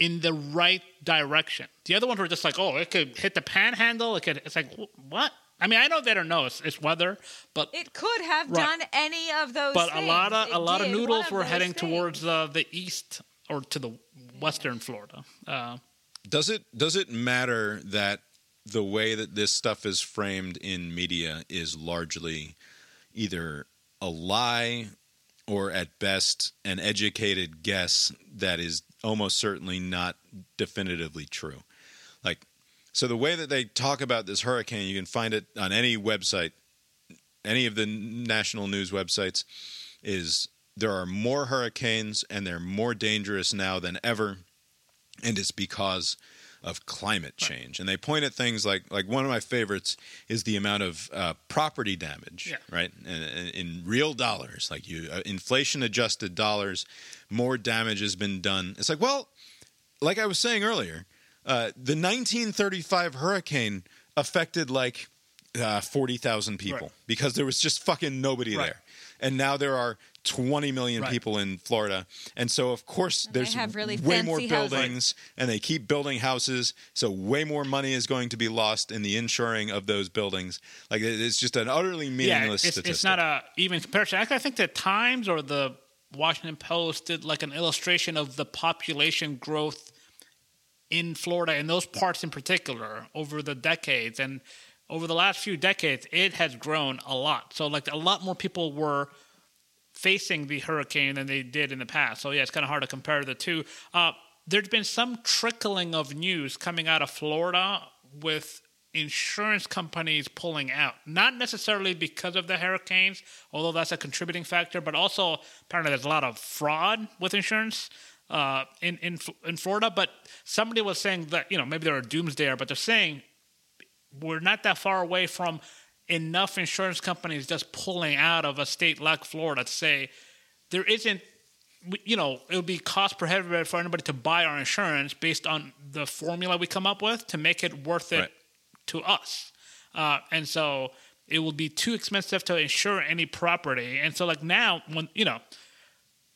in the right direction. The other ones were just like, oh, it could hit the panhandle. It could. It's like what? I mean, I know they don't know. It's, it's weather, but It could have Right. done any of those. but a lot of things. a lot of noodles were those heading things. towards uh, the east or to the western Florida. Uh, Does it does it matter that the way that this stuff is framed in media is largely either a lie or at best an educated guess that is almost certainly not definitively true. Like so the way that they talk about this hurricane, you can find it on any website, any of the national news websites is there are more hurricanes and they're more dangerous now than ever and it's because of climate change. And they point at things like like one of my favorites is the amount of uh, property damage, Yeah. right? In, in, in real dollars, like you uh, inflation adjusted dollars, more damage has been done. It's like, well, like I was saying earlier, uh, the 1935 hurricane affected like uh, 40,000 people Right. because there was just fucking nobody Right. there. And now there are 20 million Right. people in Florida. And so, of course, they there's have really way more fancy houses. buildings and they keep building houses. So, way more money is going to be lost in the insuring of those buildings. Like, it's just an utterly yeah, meaningless it's, statistic. it's not a even comparison. Actually, I think the Times or the Washington Post did like an illustration of the population growth in Florida in those parts in particular over the decades and over the last few decades it has grown a lot. So like a lot more people were facing the hurricane than they did in the past. So yeah it's kind of hard to compare the two. Uh, there's been some trickling of news coming out of florida with insurance companies pulling out. Not necessarily because of the hurricanes although that's a contributing factor but also apparently there's a lot of fraud with insurance uh, in in in Florida, but somebody was saying that you know maybe there are doomsdayer, but they're saying we're not that far away from enough insurance companies just pulling out of a state like Florida to say there isn't you know, it would be cost prohibitive for anybody to buy our insurance based on the formula we come up with to make it worth it Right. to us. Uh, and so it would be too expensive to insure any property. And so, like now, when you know,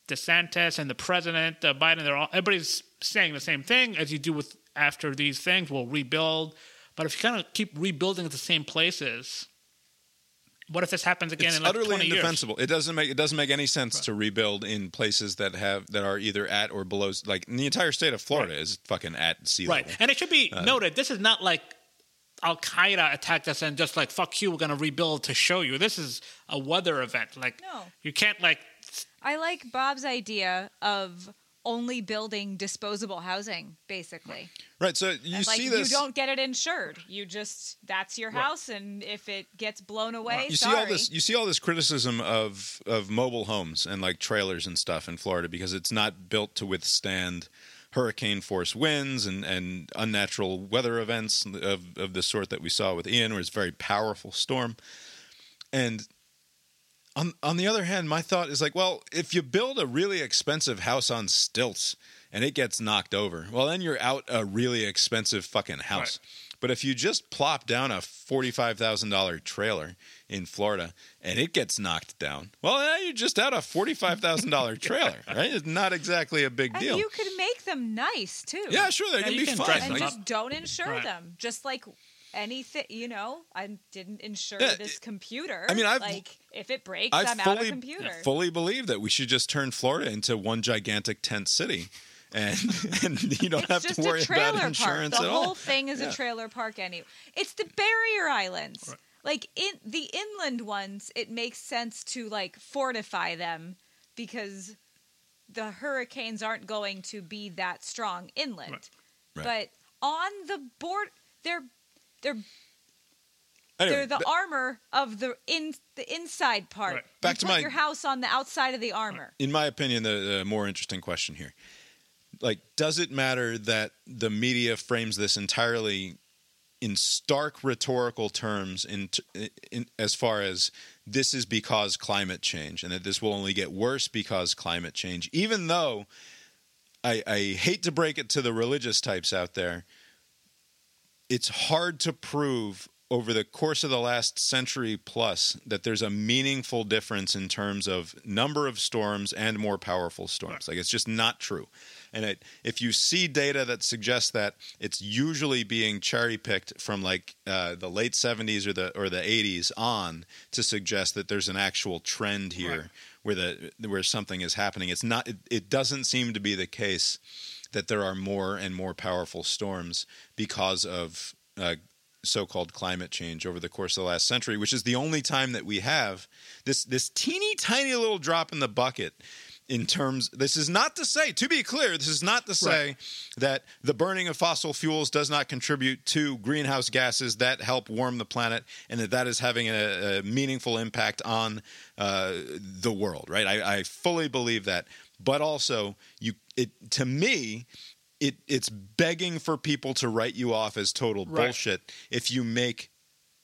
DeSantis and the president, uh, Biden, they're all everybody's saying the same thing as you do with after these things. We'll rebuild, but if you kind of keep rebuilding at the same places, what if this happens again it's in like utterly 20 years? indefensible. It doesn't make it doesn't make any sense to rebuild in places that have that are either at or below. Like the entire state of Florida is fucking at sea Right. level. Right, and it should be Uh, noted this is not like Al Qaeda attacked us and just like, fuck you, we're going to rebuild to show you. This is a weather event. Like, No. you can't, like, I like Bob's idea of only building disposable housing, basically. Right. So you And, like see you don't get it insured. You just that's your house, and if it gets blown away, you sorry. see all this you see all this criticism of of mobile homes and like trailers and stuff in Florida because it's not built to withstand hurricane force winds and, and unnatural weather events of, of the sort that we saw with Ian where it's a very powerful storm. And on on the other hand, my thought is like, well, if you build a really expensive house on stilts and it gets knocked over, well then you're out a really expensive fucking house. But if you just plop down a forty-five thousand dollar trailer in Florida and it gets knocked down, well, then you're just out a forty-five thousand dollar trailer, right? It's not exactly a big and deal. you could make them nice too. yeah, sure, they Yeah, can be can fun. and them Like, up. just don't insure Right. them. Just like anything, you know, I didn't insure Yeah, this computer. I mean, I've- like if it breaks, I I'm out of fully computer. fully believe that we should just turn Florida into one gigantic tent city. And, and you don't it's have to worry a trailer about park. insurance The at whole thing is Yeah. a trailer park anyway. It's the barrier islands. Like in the inland ones, it makes sense to like fortify them because the hurricanes aren't going to be that strong inland. Right. But on the board, they're they're Anyway, they're the ba- armor of the in the inside part. Right. Back you to put my- your house on the outside of the armor. in my opinion, the, the more interesting question here, like, does it matter that the media frames this entirely in stark rhetorical terms, in, in as far as this is because climate change, and that this will only get worse because climate change, even though I, I hate to break it to the religious types out there, it's hard to prove over the course of the last century plus that there's a meaningful difference in terms of number of storms and more powerful storms. Like it's just not true. And it, if you see data that suggests that, it's usually being cherry picked from like uh, the late 70s or the or the 80s on to suggest that there's an actual trend here Right. where the where something is happening. It's not. It, it doesn't seem to be the case that there are more and more powerful storms because of uh, so-called climate change over the course of the last century, which is the only time that we have this this teeny tiny little drop in the bucket. In terms, this is not to say, to be clear, this is not to say that the burning of fossil fuels does not contribute to greenhouse gases that help warm the planet, and that that is having a, a meaningful impact on uh, the world. Right? I, I fully believe that, but also, you, it to me, it it's begging for people to write you off as total Right. bullshit if you make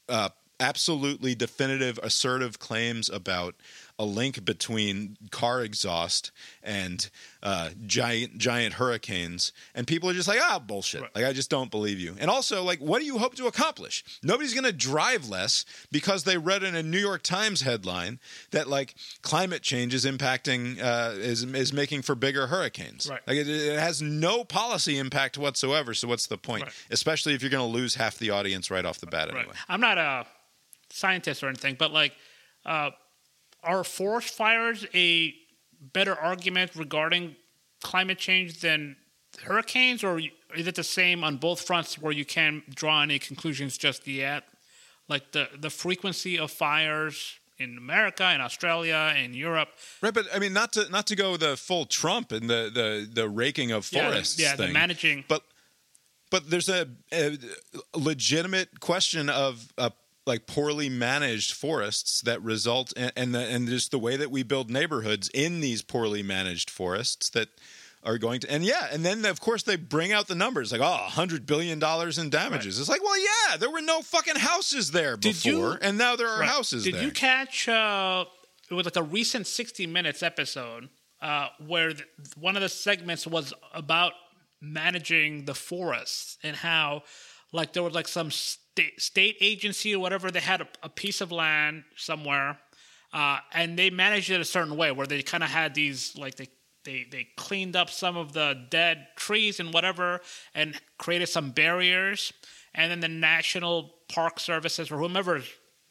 uh, absolutely definitive, assertive claims about a link between car exhaust and uh, giant giant hurricanes, and people are just like, ah, bullshit. Right. Like I just don't believe you. And also, like, what do you hope to accomplish? Nobody's going to drive less because they read in a New York Times headline that like climate change is impacting uh, is is making for bigger hurricanes. Right. Like it, it has no policy impact whatsoever. So what's the point? Right. Especially if you're going to lose half the audience right off the bat anyway. I'm not a scientist or anything, but like, uh, are forest fires a better argument regarding climate change than hurricanes, or is it the same on both fronts where you can't draw any conclusions just yet? Like the the frequency of fires in America, in Australia, in Europe. Right, but I mean, not to not to go the full Trump and the the the raking of Yeah, the- forests. yeah, the thing, managing- But but there's a, a legitimate question of uh, like poorly managed forests that result in, and the, and just the way that we build neighborhoods in these poorly managed forests that are going to and yeah and then of course they bring out the numbers like oh 100 billion dollars in damages it's like well yeah there were no fucking houses there Did before you- and now there are Right. houses Did there you catch? Uh, it was like a recent 60 Minutes episode uh, where the, one of the segments was about managing the forests and how, like, there was like some state, state agency or whatever. They had a, a piece of land somewhere, uh, and they managed it a certain way where they kind of had these like they they they cleaned up some of the dead trees and whatever and created some barriers and then the national park services or whomever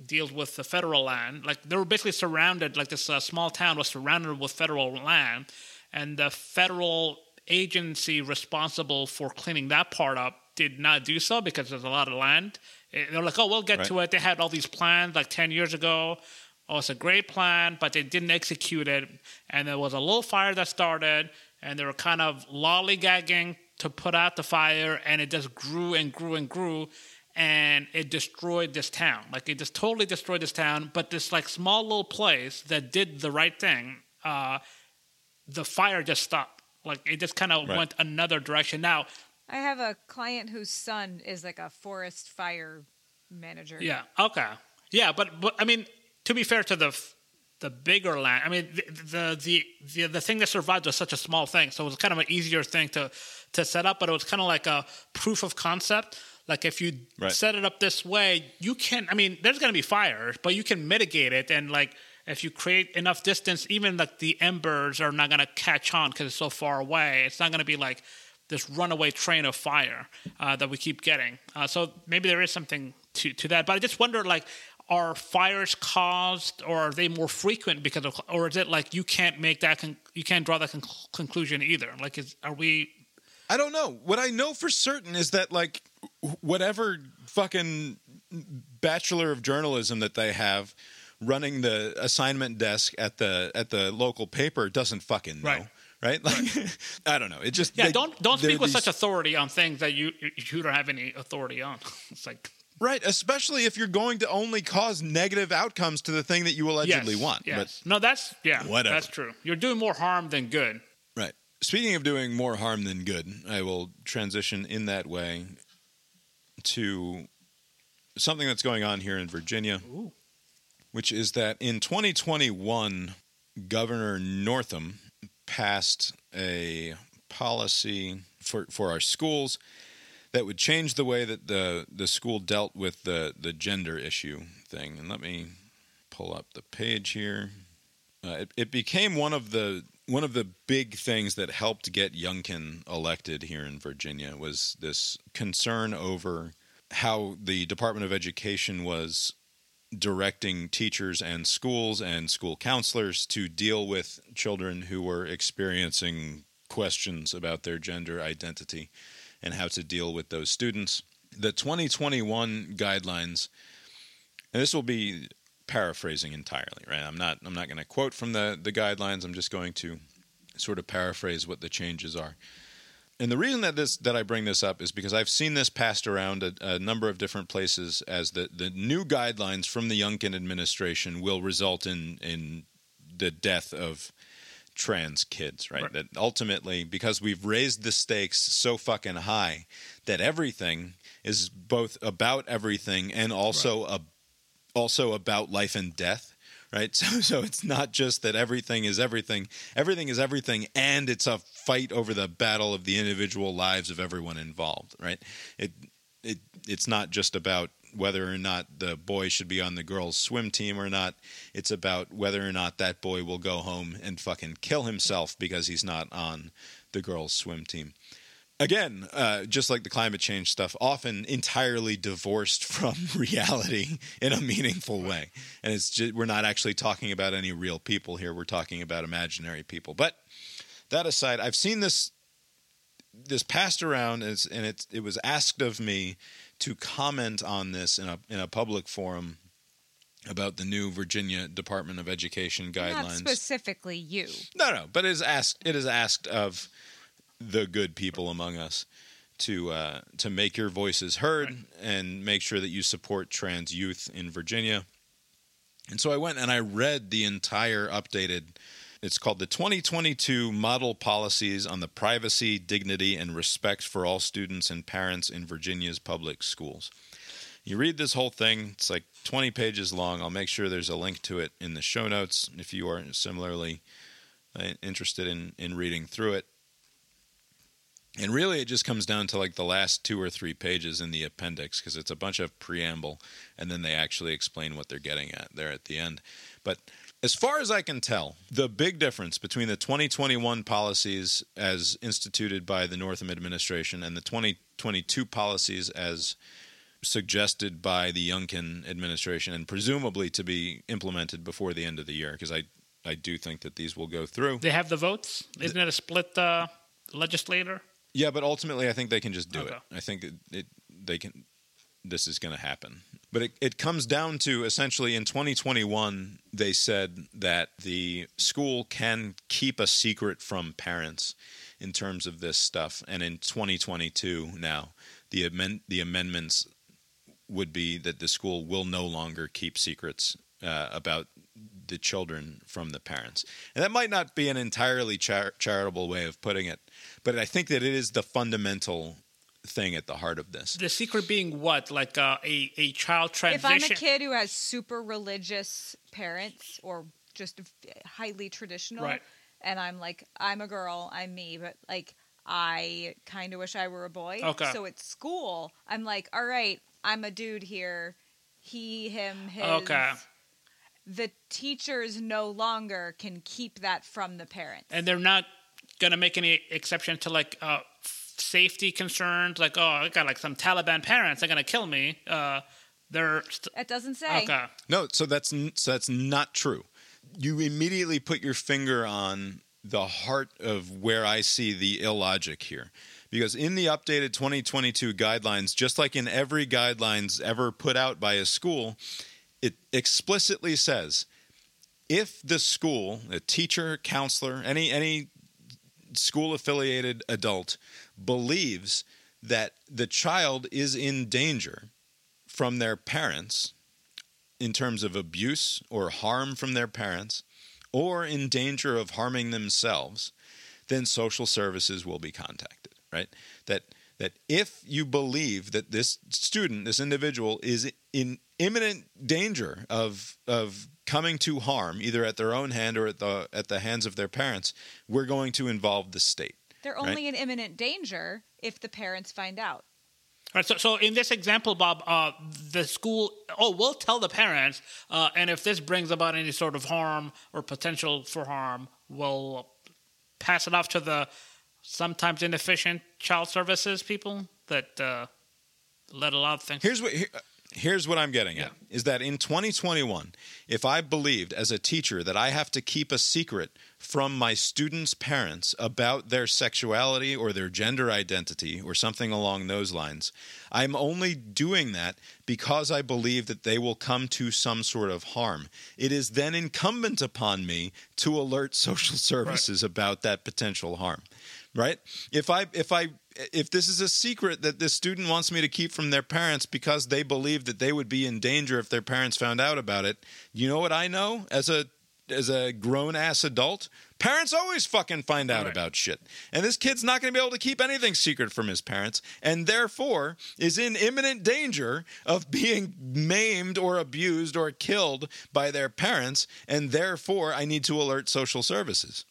deals with the federal land like they were basically surrounded like this uh, small town was surrounded with federal land and the federal agency responsible for cleaning that part up did not do so because there's a lot of land Eh, they're like oh we'll get Right. to it they had all these plans like 10 years ago oh, it's a great plan, but they didn't execute it. And there was a little fire that started, and they were kind of lollygagging to put out the fire, and it just grew and grew and grew, and it destroyed this town. Like it just totally destroyed this town. But this like small little place that did the right thing, uh, the fire just stopped. Like it just kind of Right. went another direction. Now, I have a client whose son is like a forest fire manager. Yeah. Okay. Yeah, but but I mean, to be fair to the the bigger land, I mean, the the the the, the thing that survived was such a small thing, so it was kind of an easier thing to to set up. But it was kind of like a proof of concept. Like if you Right. set it up this way, you can. I mean, there's going to be fires, but you can mitigate it, and like if you create enough distance, even like the embers are not going to catch on because it's so far away. It's not going to be like this runaway train of fire uh, that we keep getting. Uh, so maybe there is something to, to that. But I just wonder, like, are fires caused or are they more frequent because of, or is it like you can't make that, con- you can't draw that con- conclusion either? Like, is are we? I don't know. What I know for certain is that like whatever fucking bachelor of journalism that they have running the assignment desk at the at the local paper doesn't fucking know. Right. Right? Like I don't know. It just Yeah, they- don't don't speak with these- such authority on things that you you don't have any authority on. It's like Right, especially if you're going to only cause negative outcomes to the thing that you allegedly yes, want. Yes. no, that's yeah. Whatever. That's true. You're doing more harm than good. Right. Speaking of doing more harm than good, I will transition in that way to something that's going on here in Virginia, Ooh. which is that in 2021, Governor Northam passed a policy for, for our schools that would change the way that the, the school dealt with the, the gender issue thing. And let me pull up the page here. Uh, it, it became one of the one of the big things that helped get Youngkin elected here in Virginia was this concern over how the Department of Education was directing teachers and schools and school counselors to deal with children who were experiencing questions about their gender identity and how to deal with those students. The 2021 guidelines, and this will be paraphrasing entirely, right? I'm not I'm not going to quote from the the guidelines. I'm just going to sort of paraphrase what the changes are. And the reason that this that I bring this up is because I've seen this passed around a, a number of different places as the the new guidelines from the Youngkin administration will result in in the death of trans kids, right? Right. That ultimately, because we've raised the stakes so fucking high, that everything is both about everything and also a, also about life and death, right? So so it's not just that everything is everything. Everything is everything, and it's a fight over the battle of the individual lives of everyone involved, right? It it it's not just about whether or not the boy should be on the girls' swim team or not. It's about whether or not that boy will go home and fucking kill himself because he's not on the girls' swim team. Again, uh, just like the climate change stuff, often entirely divorced from reality in a meaningful way. And it's just, we're not actually talking about any real people here. We're talking about imaginary people. But that aside, I've seen this this passed around and, and it, it was asked of me to comment on this in a in a public forum about the new Virginia Department of Education Not guidelines. specifically you. No, no, but it is asked. It is asked of the good people among us to uh, to make your voices heard and make sure that you support trans youth in Virginia. And so I went and I read the entire updated. It's called the 2022 Model Policies on the Privacy, Dignity, and Respect for All Students and Parents in Virginia's Public Schools. You read this whole thing, it's like 20 pages long. I'll make sure there's a link to it in the show notes if you are similarly uh, interested in in reading through it. And really, it just comes down to like the last two or three pages in the appendix because it's a bunch of preamble, and then they actually explain what they're getting at there at the end. But as far as I can tell, the big difference between the 2021 policies as instituted by the Northam administration and the 2022 policies as suggested by the Youngkin administration and presumably to be implemented before the end of the year, because I, I do think that these will go through. They have the votes. Isn't it a split uh, legislator? Yeah, but ultimately, I think they can just do Okay. it. I think it, it they can. This is going to happen, but it, it comes down to essentially in 2021 they said that the school can keep a secret from parents in terms of this stuff, and in 2022 now the amend, the amendments would be that the school will no longer keep secrets uh, about the children from the parents. And that might not be an entirely char- charitable way of putting it, but I think that it is the fundamental thing at the heart of this. The secret being what? Like uh, a a child transition. If I'm a kid who has super religious parents or just highly traditional, Right. and I'm like, I'm a girl, I'm me, but like, I kind of wish I were a boy. Okay. So at school, I'm like, all right, I'm a dude here. He, him, his. Okay. The teachers no longer can keep that from the parents. and they're not gonna make any exception to like uh, safety concerns. Like, oh, I got like some Taliban parents. They're gonna kill me. Uh, they're st- That doesn't say. okay. No, so that's so that's not true. You immediately put your finger on the heart of where I see the illogic here. Because in the updated 2022 guidelines, just like in every guidelines ever put out by a school, it explicitly says if the school, a teacher, counselor, any any school affiliated adult believes that the child is in danger from their parents in terms of abuse or harm from their parents or in danger of harming themselves, then social services will be contacted, right? That that if you believe that this student, this individual is in imminent danger of of coming to harm either at their own hand or at the at the hands of their parents, we're going to involve the state. They're Right. only in imminent danger if the parents find out. All right, so, so in this example, Bob, uh, the school, oh, we'll tell the parents, uh, and if this brings about any sort of harm or potential for harm, we'll pass it off to the sometimes inefficient child services people that uh, let a lot of things. Here's what here, here's what I'm getting at is that in 2021, if I believed as a teacher that I have to keep a secret from my students' parents about their sexuality or their gender identity or something along those lines, I'm only doing that because I believe that they will come to some sort of harm. It is then incumbent upon me to alert social services about that potential harm. Right? If I if I if this is a secret that this student wants me to keep from their parents because they believe that they would be in danger if their parents found out about it, you know what I know as a as a grown ass adult? Parents always fucking find out Right. about shit. And this kid's not going to be able to keep anything secret from his parents and therefore is in imminent danger of being maimed or abused or killed by their parents and therefore I need to alert social services.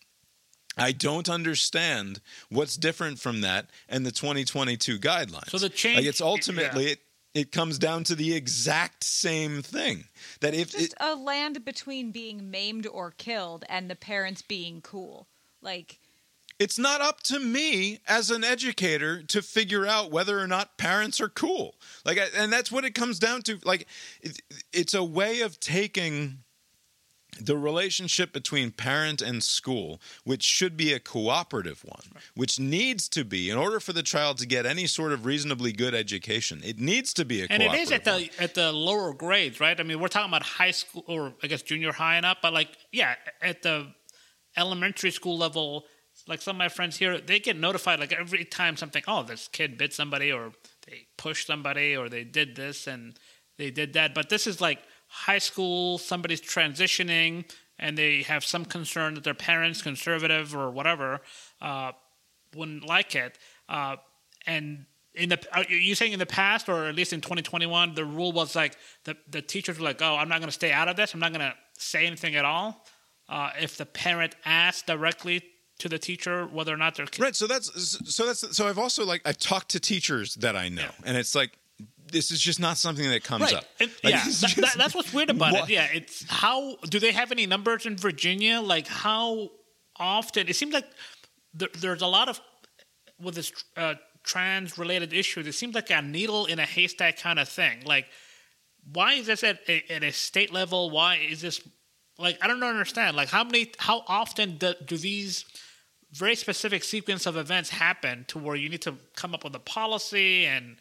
I don't understand what's different from that and the 2022 guidelines. So the change- like it's ultimately it, it comes down to the exact same thing. That if Just it, a land between being maimed or killed and the parents being cool. Like, it's not up to me as an educator to figure out whether or not parents are cool. Like and that's what it comes down to. Like it, it's a way of taking the relationship between parent and school, which should be a cooperative one, which needs to be, in order for the child to get any sort of reasonably good education, it needs to be a and it is at the one. at the lower grades, right? I mean, we're talking about high school or I guess junior high and up, but like yeah, at the elementary school level, like some of my friends here, they get notified like every time something. Oh, this kid bit somebody, or they pushed somebody, or they did this and they did that. But this is like high school. Somebody's transitioning, and they have some concern that their parents, conservative or whatever, uh, wouldn't like it. Uh, and in the are you saying in the past or at least in 2021 the rule was like the the teachers were like oh i'm not going to stay out of this i'm not going to say anything at all uh, if the parent asks directly to the teacher whether or not their kid. Right. So that's so that's so I've also like I've talked to teachers that I know, and it's like this is just not something that comes Right. up. And- Like, yeah, just- that- that's what's weird about What? it. Yeah, it's how do they have any numbers in Virginia? Like how often? It seems like there, there's a lot of with this uh, trans related issues. It seems like a needle in a haystack kind of thing. Like why is this at a, at a state level? Why is this like I don't understand. Like how many? How often do, do these very specific sequence of events happen to where you need to come up with a policy and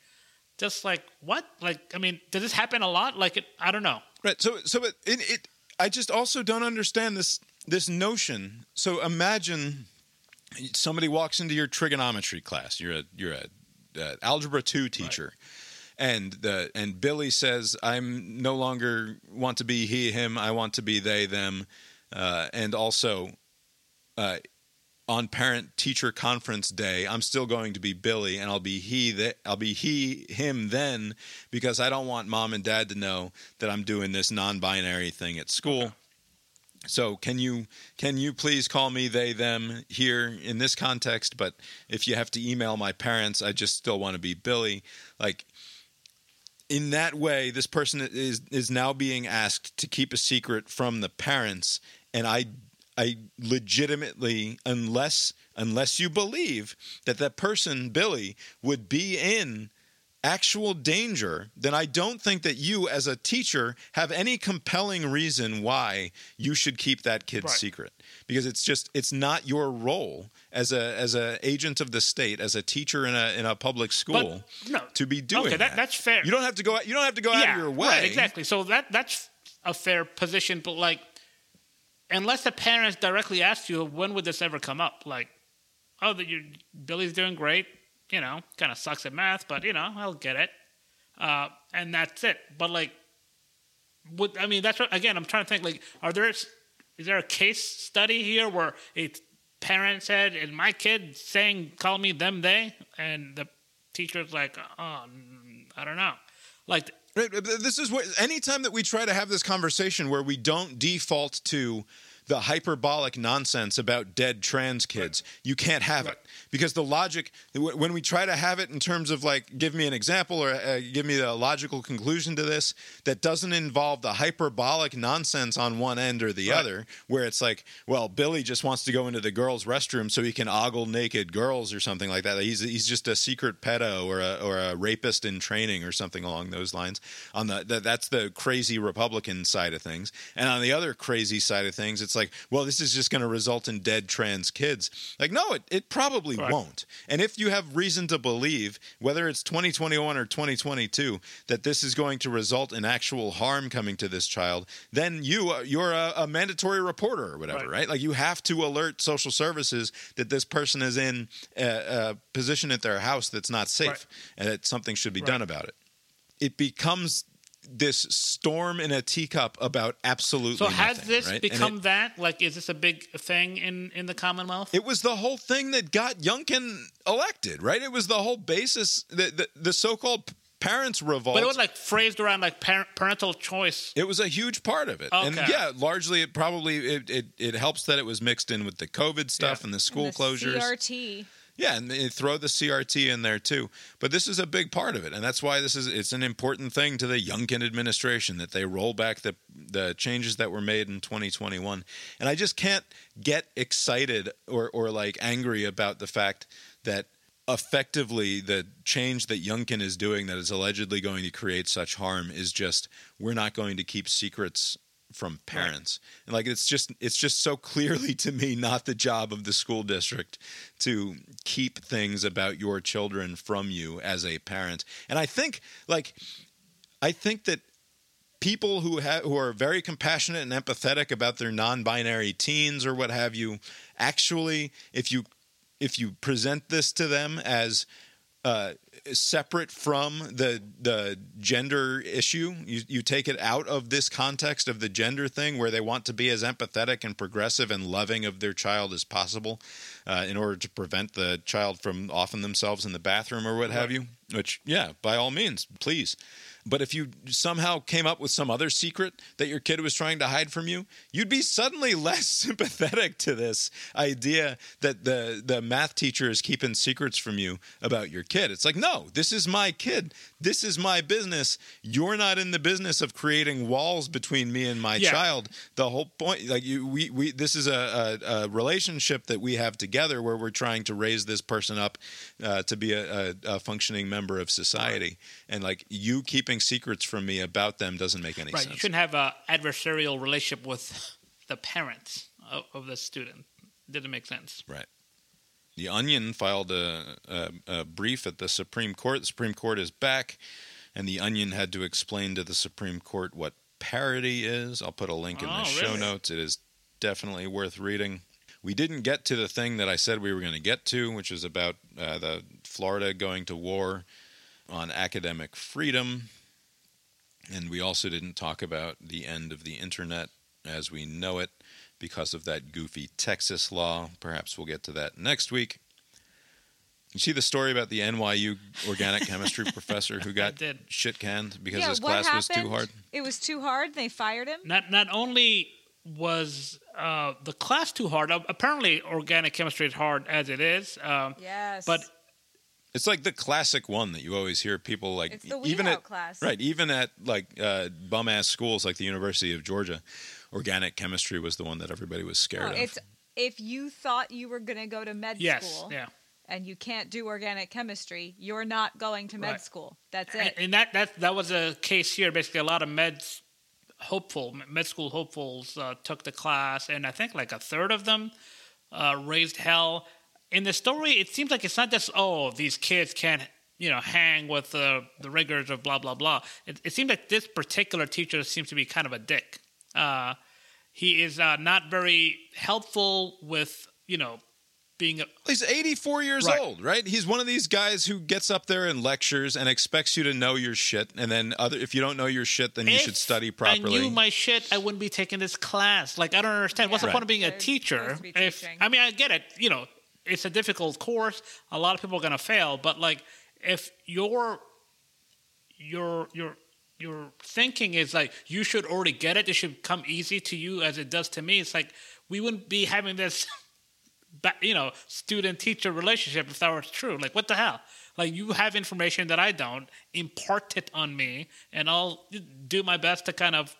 just like what? Like I mean, does this happen a lot? Like it, I don't know. Right. So so it, it it I just also don't understand this this notion. So imagine somebody walks into your trigonometry class. You're a you're a, uh algebra 2 teacher. And the and Billy says, "I'm no longer want to be he him. I want to be they them." Uh, and also, uh, on parent teacher conference day, I'm still going to be Billy, and I'll be he that I'll be he him then because I don't want mom and dad to know that I'm doing this non-binary thing at school. So can you can you please call me they them here in this context? But if you have to email my parents, I just still want to be Billy. Like in that way, this person is is now being asked to keep a secret from the parents, and I I legitimately, unless unless you believe that that person Billy would be in actual danger, then I don't think that you, as a teacher, have any compelling reason why you should keep that kid's Right. secret. Because it's just it's not your role as a as a agent of the state, as a teacher in a in a public school, no, to be doing okay, that, that. that's fair. You don't have to go. out You don't have to go out of your way. right, exactly. So that that's a fair position, but like, unless the parents directly ask you, when would this ever come up? Like, oh, that you Billy's doing great. You know, kind of sucks at math, but you know, I'll get it. Uh, and that's it. But like, I mean that's what again? I'm trying to think. Like, are there is there a case study here where a parent said, "Is my kid saying call me them they?" and the teacher's like, "Oh, I don't know." Like, Right, This is what anytime that we try to have this conversation where we don't default to the hyperbolic nonsense about dead trans kids, you can't have it. Because the logic when we try to have it in terms of like give me an example or uh, give me the logical conclusion to this that doesn't involve the hyperbolic nonsense on one end or the Right. other where it's like well Billy just wants to go into the girls restroom so he can ogle naked girls or something like that. He's he's just a secret pedo or a or a rapist in training or something along those lines. On the, the that's the crazy republican side of things. And on the other crazy side of things it's like well this is just going to result in dead trans kids like no it, it probably Right. won't and if you have reason to believe whether it's 2021 or 2022 that this is going to result in actual harm coming to this child then you uh, you're a, a mandatory reporter or whatever Right. right like you have to alert social services that this person is in a, a position at their house that's not safe Right. and that something should be done about it it becomes this storm in a teacup about absolutely so has nothing, this right? Become it- that? Like, is this a big thing in in the Commonwealth? it was the whole thing that got Youngkin elected, right? It was the whole basis, the the, the so-called parents' revolt. but it was like phrased around like parent, parental choice. It was a huge part of it, and yeah, largely it probably it, it, it helps that it was mixed in with the COVID stuff Yeah. and the school And the closures. CRT. Yeah, and they throw the CRT in there too. But this is a big part of it, and that's why this is it's an important thing to the Youngkin administration that they roll back the the changes that were made in 2021. And I just can't get excited or or like angry about the fact that effectively the change that Youngkin is doing that is allegedly going to create such harm is just we're not going to keep secrets from parents. And like it's just it's just so clearly to me not the job of the school district to keep things about your children from you as a parent. And i think like i think that people who have who are very compassionate and empathetic about their non-binary teens or what have you actually if you if you present this to them as uh, separate from the the gender issue. You you take it out of this context of the gender thing, where they want to be as empathetic and progressive and loving of their child as possible, uh, in order to prevent the child from offing themselves in the bathroom or what have you. Which, yeah, by all means, please. But if you somehow came up with some other secret that your kid was trying to hide from you, you'd be suddenly less sympathetic to this idea that the the math teacher is keeping secrets from you about your kid. It's like, no, this is my kid. This is my business. You're not in the business of creating walls between me and my Yeah. child. The whole point, like you, we, we, this is a, a, a relationship that we have together where we're trying to raise this person up uh, to be a, a, a functioning member of society. And like you keeping secrets from me about them doesn't make any Right. You sense. shouldn't have an adversarial relationship with the parents of, of the student. Didn't make sense. Right. The Onion filed a, a, a brief at the Supreme Court. The Supreme Court is back, and the Onion had to explain to the Supreme Court what parody is. I'll put a link in the Oh, show notes. It is definitely worth reading. We didn't get to the thing that I said we were going to get to, which is about uh, the Florida going to war on academic freedom. And we also didn't talk about the end of the internet as we know it because of that goofy Texas law. Perhaps we'll get to that next week. You see the story about the NYU organic chemistry professor who got shit canned because yeah, his class happened? was too hard? It was too hard. They fired him. Not not only was uh, the class too hard. uh, Apparently, organic chemistry is hard as it is. Um, Yes, But It's like the classic one that you always hear people like It's the even weed at out class. right even at like uh, bum ass schools like the University of Georgia, organic chemistry was the one that everybody was scared No, of. it's if you thought you were going to go to med yes, school yeah. and you can't do organic chemistry, you're not going to med Right. school. That's And, it. and that that that was a case here. Basically, a lot of meds hopeful med school hopefuls uh, took the class, and I think like a third of them uh, raised hell. In the story, it seems like it's not just oh these kids can't you know hang with the the rigors of blah blah blah. It, it seems like this particular teacher seems to be kind of a dick. Uh, he is uh, not very helpful with you know being a, He's 84 years Right. old, right? He's one of these guys who gets up there and lectures and expects you to know your shit, and then other if you don't know your shit, then you should study properly. I knew my shit, I wouldn't be taking this class. Like, I don't understand. What's the Yeah. point of being a teacher? be If. I mean, I get it. You know, it's a difficult course. A lot of people are going to fail. But like, if your your your your thinking is like you should already get it, it should come easy to you as it does to me. It's like we wouldn't be having this. You know, student-teacher relationship if that was true. Like, what the hell? Like, you have information that I don't. Impart it on me, and I'll do my best to kind of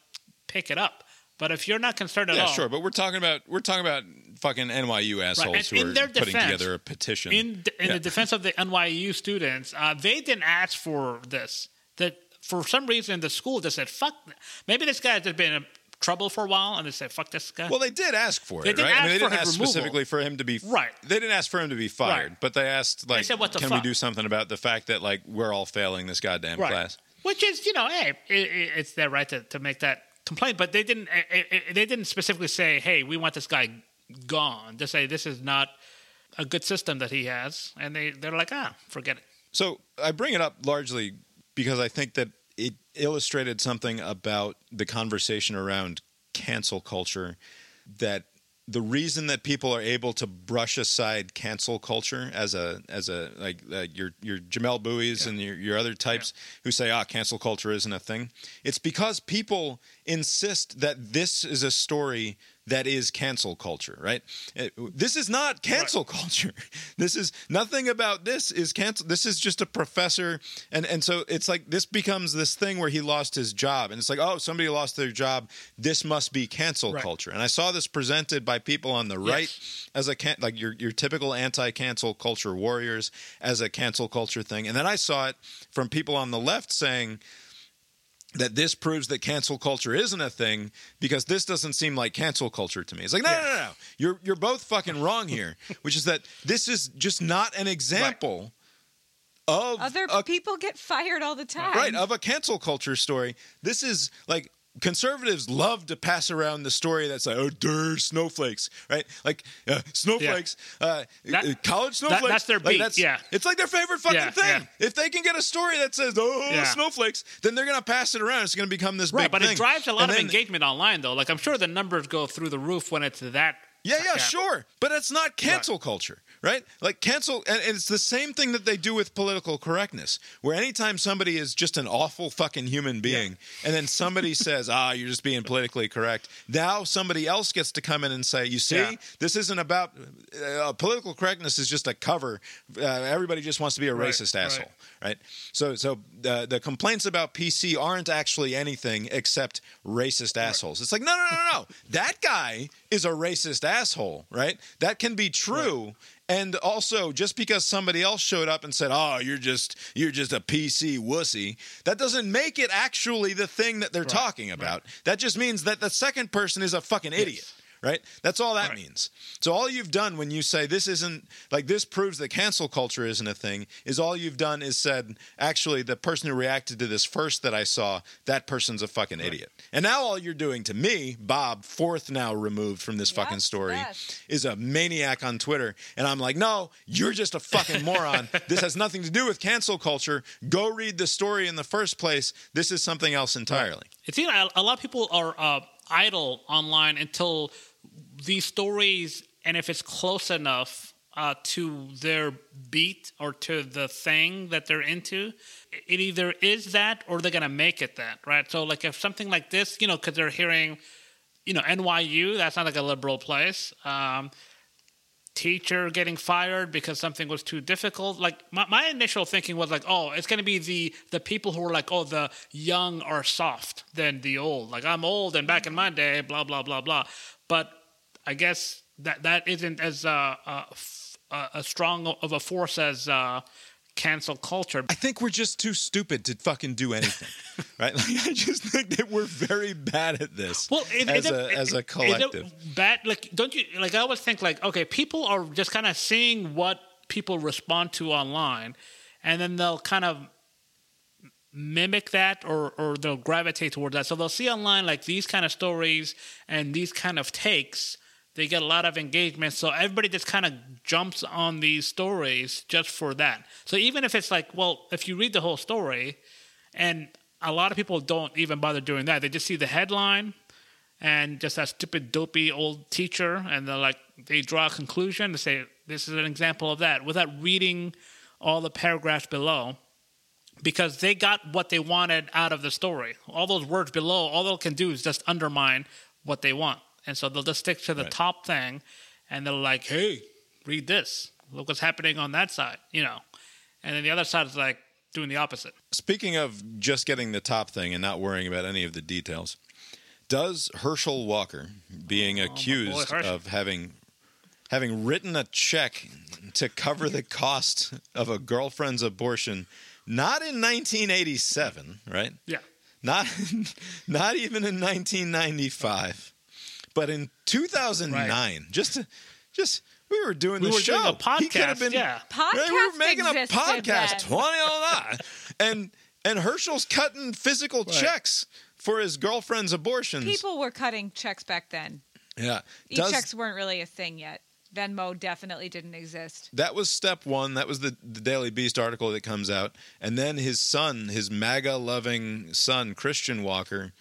pick it up. But if you're not concerned at yeah, all, sure, but we're talking about we're talking about fucking NYU assholes And who in are their putting defense- together a petition. in in Yeah. the defense of the NYU students, uh, they didn't ask for this. That for some reason the school just said fuck. Maybe this guy has been in trouble for a while, and they said fuck this guy. Well, they did ask for it, they it, right? I mean, they didn't ask specifically for him to be Right. They didn't ask for him to be fired, Right. but they asked like, said, "What the can fuck?" we do something about the fact that like we're all failing this goddamn right. class?" Which is, you know, hey, it, it, it's their right to, to make that complaint. But they didn't. It, it, they didn't specifically say, "Hey, we want this guy gone." Just say this is not a good system that he has, and they they're like, ah, forget it. So I bring it up largely because I think that it illustrated something about the conversation around cancel culture that the reason that people are able to brush aside cancel culture as a as a like uh, your your Jamelle Bouie's and your, your other types who say ah cancel culture isn't a thing. It's because people insist that this is a story that is cancel culture right? Eh, this is not cancel culture. This is nothing about this is cancel this is just a professor and and so it's like this becomes this thing where he lost his job and it's like oh somebody lost their job. This must be cancel Right. culture. And i saw this presented by people on the right as a can like your your typical anti-cancel culture warriors as a cancel culture thing. And then i saw it from people on the left saying that this proves that cancel culture isn't a thing because this doesn't seem like cancel culture to me. It's like, no, no, no, no. You're you're both fucking wrong here, which is that this is just not an example of Other a people get fired all the time. right of a cancel culture story. This is like conservatives love to pass around the story that's like, oh, der snowflakes, right? Like uh, snowflakes, uh, That- uh, college snowflakes. that's their Like, beat, yeah. it's like their favorite fucking Yeah, thing. yeah. If they can get a story that says, oh, Yeah. snowflakes, then they're gonna pass it around. It's gonna become this Right, big but thing. it drives a lot And of engagement online, though. Like I'm sure the numbers go through the roof when it's that. Yeah, yeah, Yeah. sure. But it's not cancel culture, right? Like cancel and it's the same thing that they do with political correctness. Where anytime somebody is just an awful fucking human being and then somebody says, "Ah, you're just being politically correct." Now somebody else gets to come in and say, "You see, Yeah. this isn't about uh, political correctness is just a cover. Uh, everybody just wants to be a Right, racist asshole." Right? So so uh, the complaints about PC aren't actually anything except racist assholes. It's like, "No, no, no, no. that guy is a racist asshole, right? That can be true. And also, just because somebody else showed up and said, "Oh, you're just you're just a PC wussy," that doesn't make it actually the thing that they're talking about. That just means that the second person is a fucking idiot. Right? That's all that Right. means. So all you've done when you say this isn't like this proves that cancel culture isn't a thing is all you've done is said actually the person who reacted to this first that I saw that person's a fucking idiot. And now all you're doing to me, Bob, fourth now removed from this fucking story, yes. is a maniac on Twitter. And I'm like, no, you're just a fucking moron. this has nothing to do with cancel culture. Go read the story in the first place. This is something else entirely. it's seems like a lot of people are uh, idle online until these stories, and if it's close enough uh, to their beat or to the thing that they're into, it either is that or they're gonna make it that, right? So, like, if something like this, you know, because they're hearing, you know, NYU, that's not like a liberal place. Um, teacher getting fired because something was too difficult like my, my initial thinking was like oh it's going to be the the people who are like oh the young are soft than the old like i'm old and back in my day blah blah blah blah but i guess that that isn't as uh, uh, f- uh, as strong of a force as uh, cancel culture I think we're just too stupid to fucking do anything, right? Like, I just think that we're very bad at this. Well, it, as it, a it- as a collective. it bad. Like, don't you like? I always think like, okay, people are just kind of seeing what people respond to online, and then they'll kind of mimic that or or they'll gravitate towards that. So they'll see online like these kind of stories and these kind of takes. They get a lot of engagement, so everybody just kind of jumps on these stories just for that. So even if it's like, well, if you read the whole story, and a lot of people don't even bother doing that, they just see the headline and just that stupid dopey old teacher and they're like they draw a conclusion to say this is an example of that without reading all the paragraphs below because they got what they wanted out of the story. All those words below all they can do is just undermine what they want and so they'll just stick to the Right. top thing and they're like hey read this look what's happening on that side you know and then the other side is like doing the opposite Speaking of just getting the top thing and not worrying about any of the details, does Herschel Walker being oh, accused Oh, Herschel. of having having written a check to cover the cost of a girlfriend's abortion not in 1987, right? yeah Not not even in 1995, but in 2009. Just to, just we were doing We the were show. doing a He could have podcast, been yeah. Right, we were making a existed podcast then. 2009. and and Herschel's cutting physical checks for his girlfriend's abortions. People were cutting checks back then. yeah. E Does- checks weren't really a thing yet. Venmo definitely didn't exist. that was step one. That was the, the Daily Beast article that comes out. And then his son, his MAGA loving son, Christian Walker,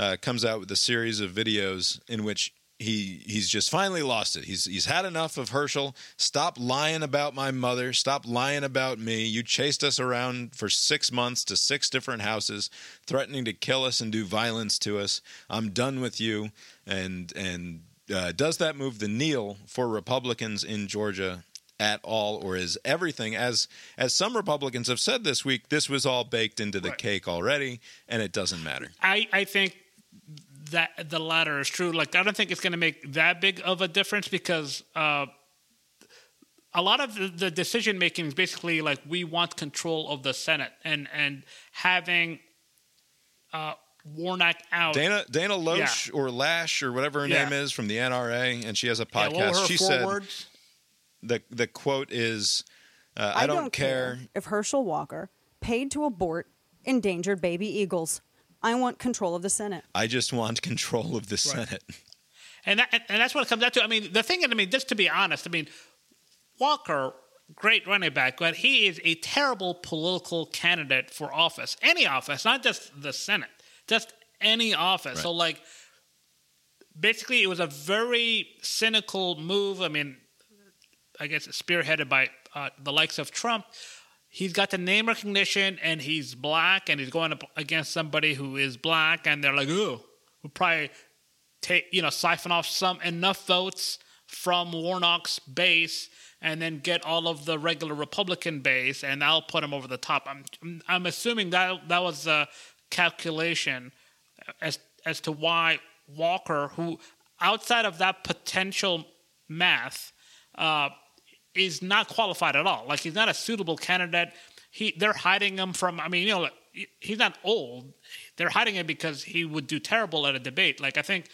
uh, comes out with a series of videos in which he he's just finally lost it. He's he's had enough of Herschel. Stop lying about my mother. Stop lying about me. You chased us around for six months to six different houses, threatening to kill us and do violence to us. I'm done with you. And and uh, does that move the needle for Republicans in Georgia at all, or is everything as as some Republicans have said this week? This was all baked into the Right. cake already, and it doesn't matter. I, I think that the latter is true. Like, I don't think it's going to make that big of a difference because uh, a lot of the, the decision making is basically like we want control of the Senate and and having uh, Warnock out. Dana Dana Loesch or Lash or whatever her Yeah. name is from the NRA, and she has a Yeah, podcast. what were her she four said words? the the quote is, uh, "I, don't, care. if Herschel Walker paid to abort endangered baby eagles. I want control of the Senate. I just want control of the Senate. And that, and that's what it comes down to. I mean, the thing, is, I mean, just to be honest, I mean, Walker, great running back, but he is a terrible political candidate for office, any office, not just the Senate, just any office. Right. So, like, basically, it was a very cynical move. I mean, I guess spearheaded by uh, the likes of Trump. He's got the name recognition, and he's black, and he's going up against somebody who is black, and they're like, "Oh, we'll probably take you know siphon off some enough votes from Warnock's base, and then get all of the regular Republican base, and I'll put him over the top." I'm I'm assuming that that was a calculation as as to why Walker, who outside of that potential math, uh, is not qualified at all. Like he's not a suitable candidate. He they're hiding him from. I mean, you know, he's not old. They're hiding him because he would do terrible at a debate. Like I think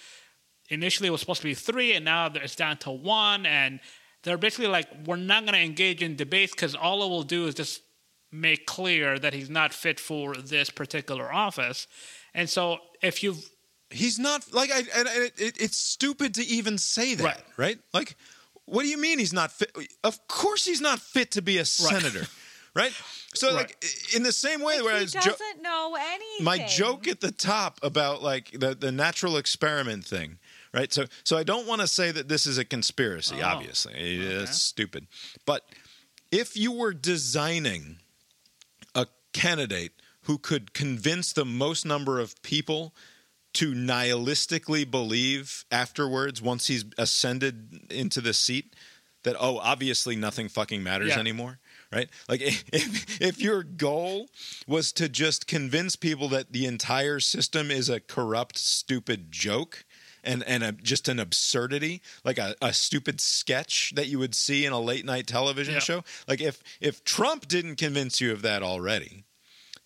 initially it was supposed to be three, and now it's down to one. And they're basically like, we're not going to engage in debates because all it will do is just make clear that he's not fit for this particular office. And so if you've He's not like I. And it, it's stupid to even say that, Right. right. Like, what do you mean he's not fit? Of course, he's not fit to be a senator, right? So, like, in the same way, where I he was doesn't know anything. my joke at the top about like the the natural experiment thing, right? So so I don't want to say that this is a conspiracy. Oh, obviously, it's stupid. But if you were designing a candidate who could convince the most number of people to nihilistically believe afterwards once he's ascended into the seat that oh obviously nothing fucking matters Yeah. anymore right like if, if your goal was to just convince people that the entire system is a corrupt stupid joke and and a, just an absurdity like a, a stupid sketch that you would see in a late night television Yeah. show like if if trump didn't convince you of that already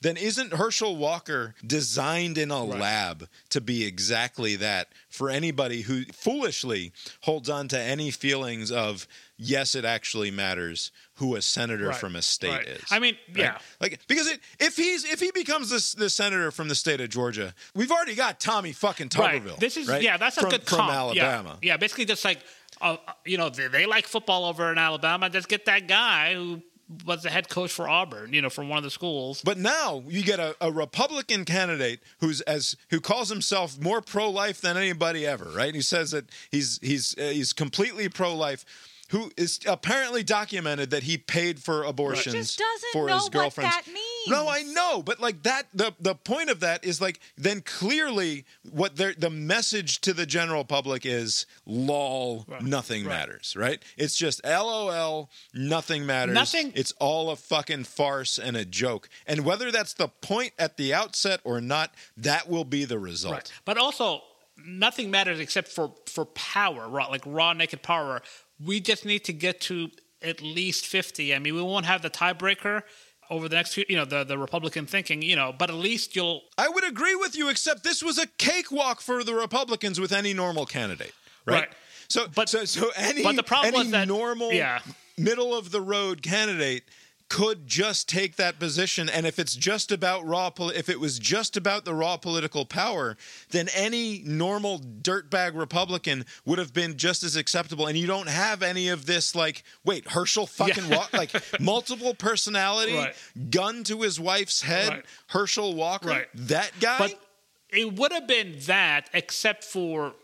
then isn't Herschel Walker designed in a lab to be exactly that for anybody who foolishly holds on to any feelings of yes it actually matters who a senator Right, from a state right. is I mean, right? yeah. like because it, if he's if he becomes this the senator from the state of Georgia we've already got Tommy fucking Tuberville Right. This is right? yeah, that's a from, good from comp. Yeah. Alabama Yeah, basically just like uh, you know they, they like football over in Alabama. Just get that guy who was the head coach for Auburn. You know, from one of the schools. But now you get a, a Republican candidate who's as who calls himself more pro life than anybody ever, right? He says that he's he's uh, he's completely pro life. Who is apparently documented that he paid for abortions Just doesn't for know his what girlfriends. that means. No, I know, but like that, the the point of that is like then clearly what the message to the general public is, lol, nothing Right. matters, right? It's just lol, nothing matters. Nothing- It's all a fucking farce and a joke. And whether that's the point at the outset or not, that will be the result. Right. But also, nothing matters except for for power, raw, like raw naked power. We just need to get to at least fifty. I mean, we won't have the tiebreaker over the next few. You know, the the Republican thinking. You know, but at least you'll. I would agree with you, except this was a cakewalk for the Republicans with any normal candidate, right? Right. So, But- so, so any, but the problem any was that- normal, yeah. middle of the road candidate could just take that position, and if it's just about raw, if it was just about the raw political power, then any normal dirtbag Republican would have been just as acceptable. And you don't have any of this, like, wait, Herschel fucking Yeah. Wa- like multiple personality, Right. gun to his wife's head, Right. Herschel Walker, Right. that guy. But it would have been that, except for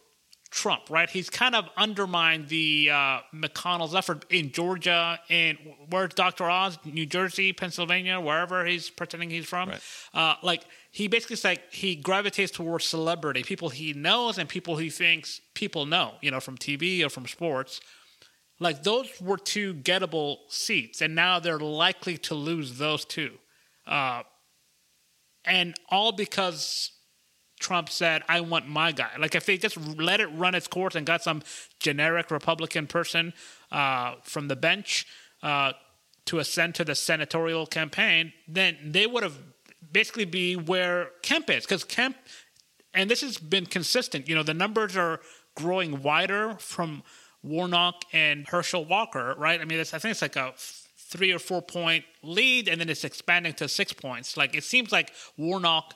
Trump, right? He's kind of undermined the uh, McConnell's effort in Georgia and where's Dr. Oz, New Jersey, Pennsylvania, wherever he's pretending he's from. Right. Uh, like he basically like he gravitates towards celebrity, people he knows and people he thinks people know, you know, from TV or from sports. Like those were two gettable seats, and now they're likely to lose those two. Uh, and all because Trump said, I want my guy. Like, if they just let it run its course and got some generic Republican person uh, from the bench uh, to ascend to the senatorial campaign, then they would have basically be where Kemp is. Because Kemp, and this has been consistent, you know, the numbers are growing wider from Warnock and Herschel Walker, right? I mean, I think it's like a three or four point lead, and then it's expanding to six points. Like, it seems like Warnock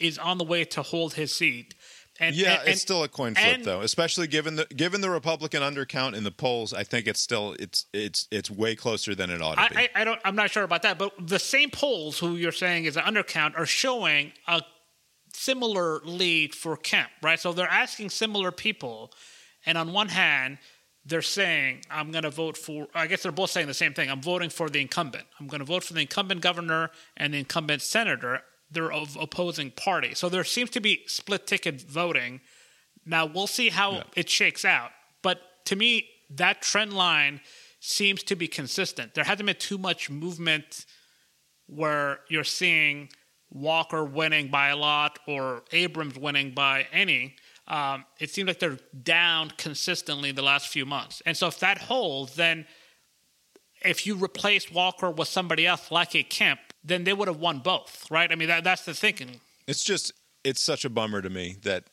is on the way to hold his seat. And Yeah, and- it's still a coin flip and- though, especially given the given the Republican undercount in the polls. I think it's still it's it's it's way closer than it ought to be. I, I, I don't. I'm not sure about that, but the same polls who you're saying is an undercount are showing a similar lead for Kemp, right? So they're asking similar people, and on one hand, they're saying, "I'm going to vote for." I guess they're both saying the same thing. I'm voting for the incumbent. I'm going to vote for the incumbent governor and the incumbent senator. They're of opposing party, so there seems to be split ticket voting. Now we'll see how it shakes out, but to me, that trend line seems to be consistent. There hasn't been too much movement where you're seeing Walker winning by a lot or Abrams winning by any. Um, it seems like they're down consistently the last few months. And so if that holds, then if you replace Walker with somebody else like a Kemp, then they would have won both, right? I mean, that, that's the thinking. It's just it's such a bummer to me that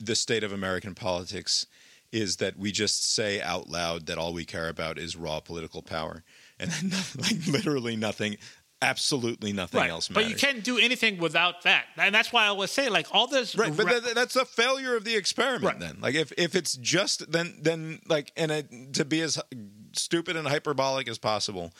the state of American politics is that we just say out loud that all we care about is raw political power, and then nothing, like literally nothing, absolutely nothing right. else But you can't do anything without that. And that's why I always say, like, all this. Right, but ra- that, that's a failure of the experiment. Right. Then, like, if if it's just then then like, and it, to be as stupid and hyperbolic as possible,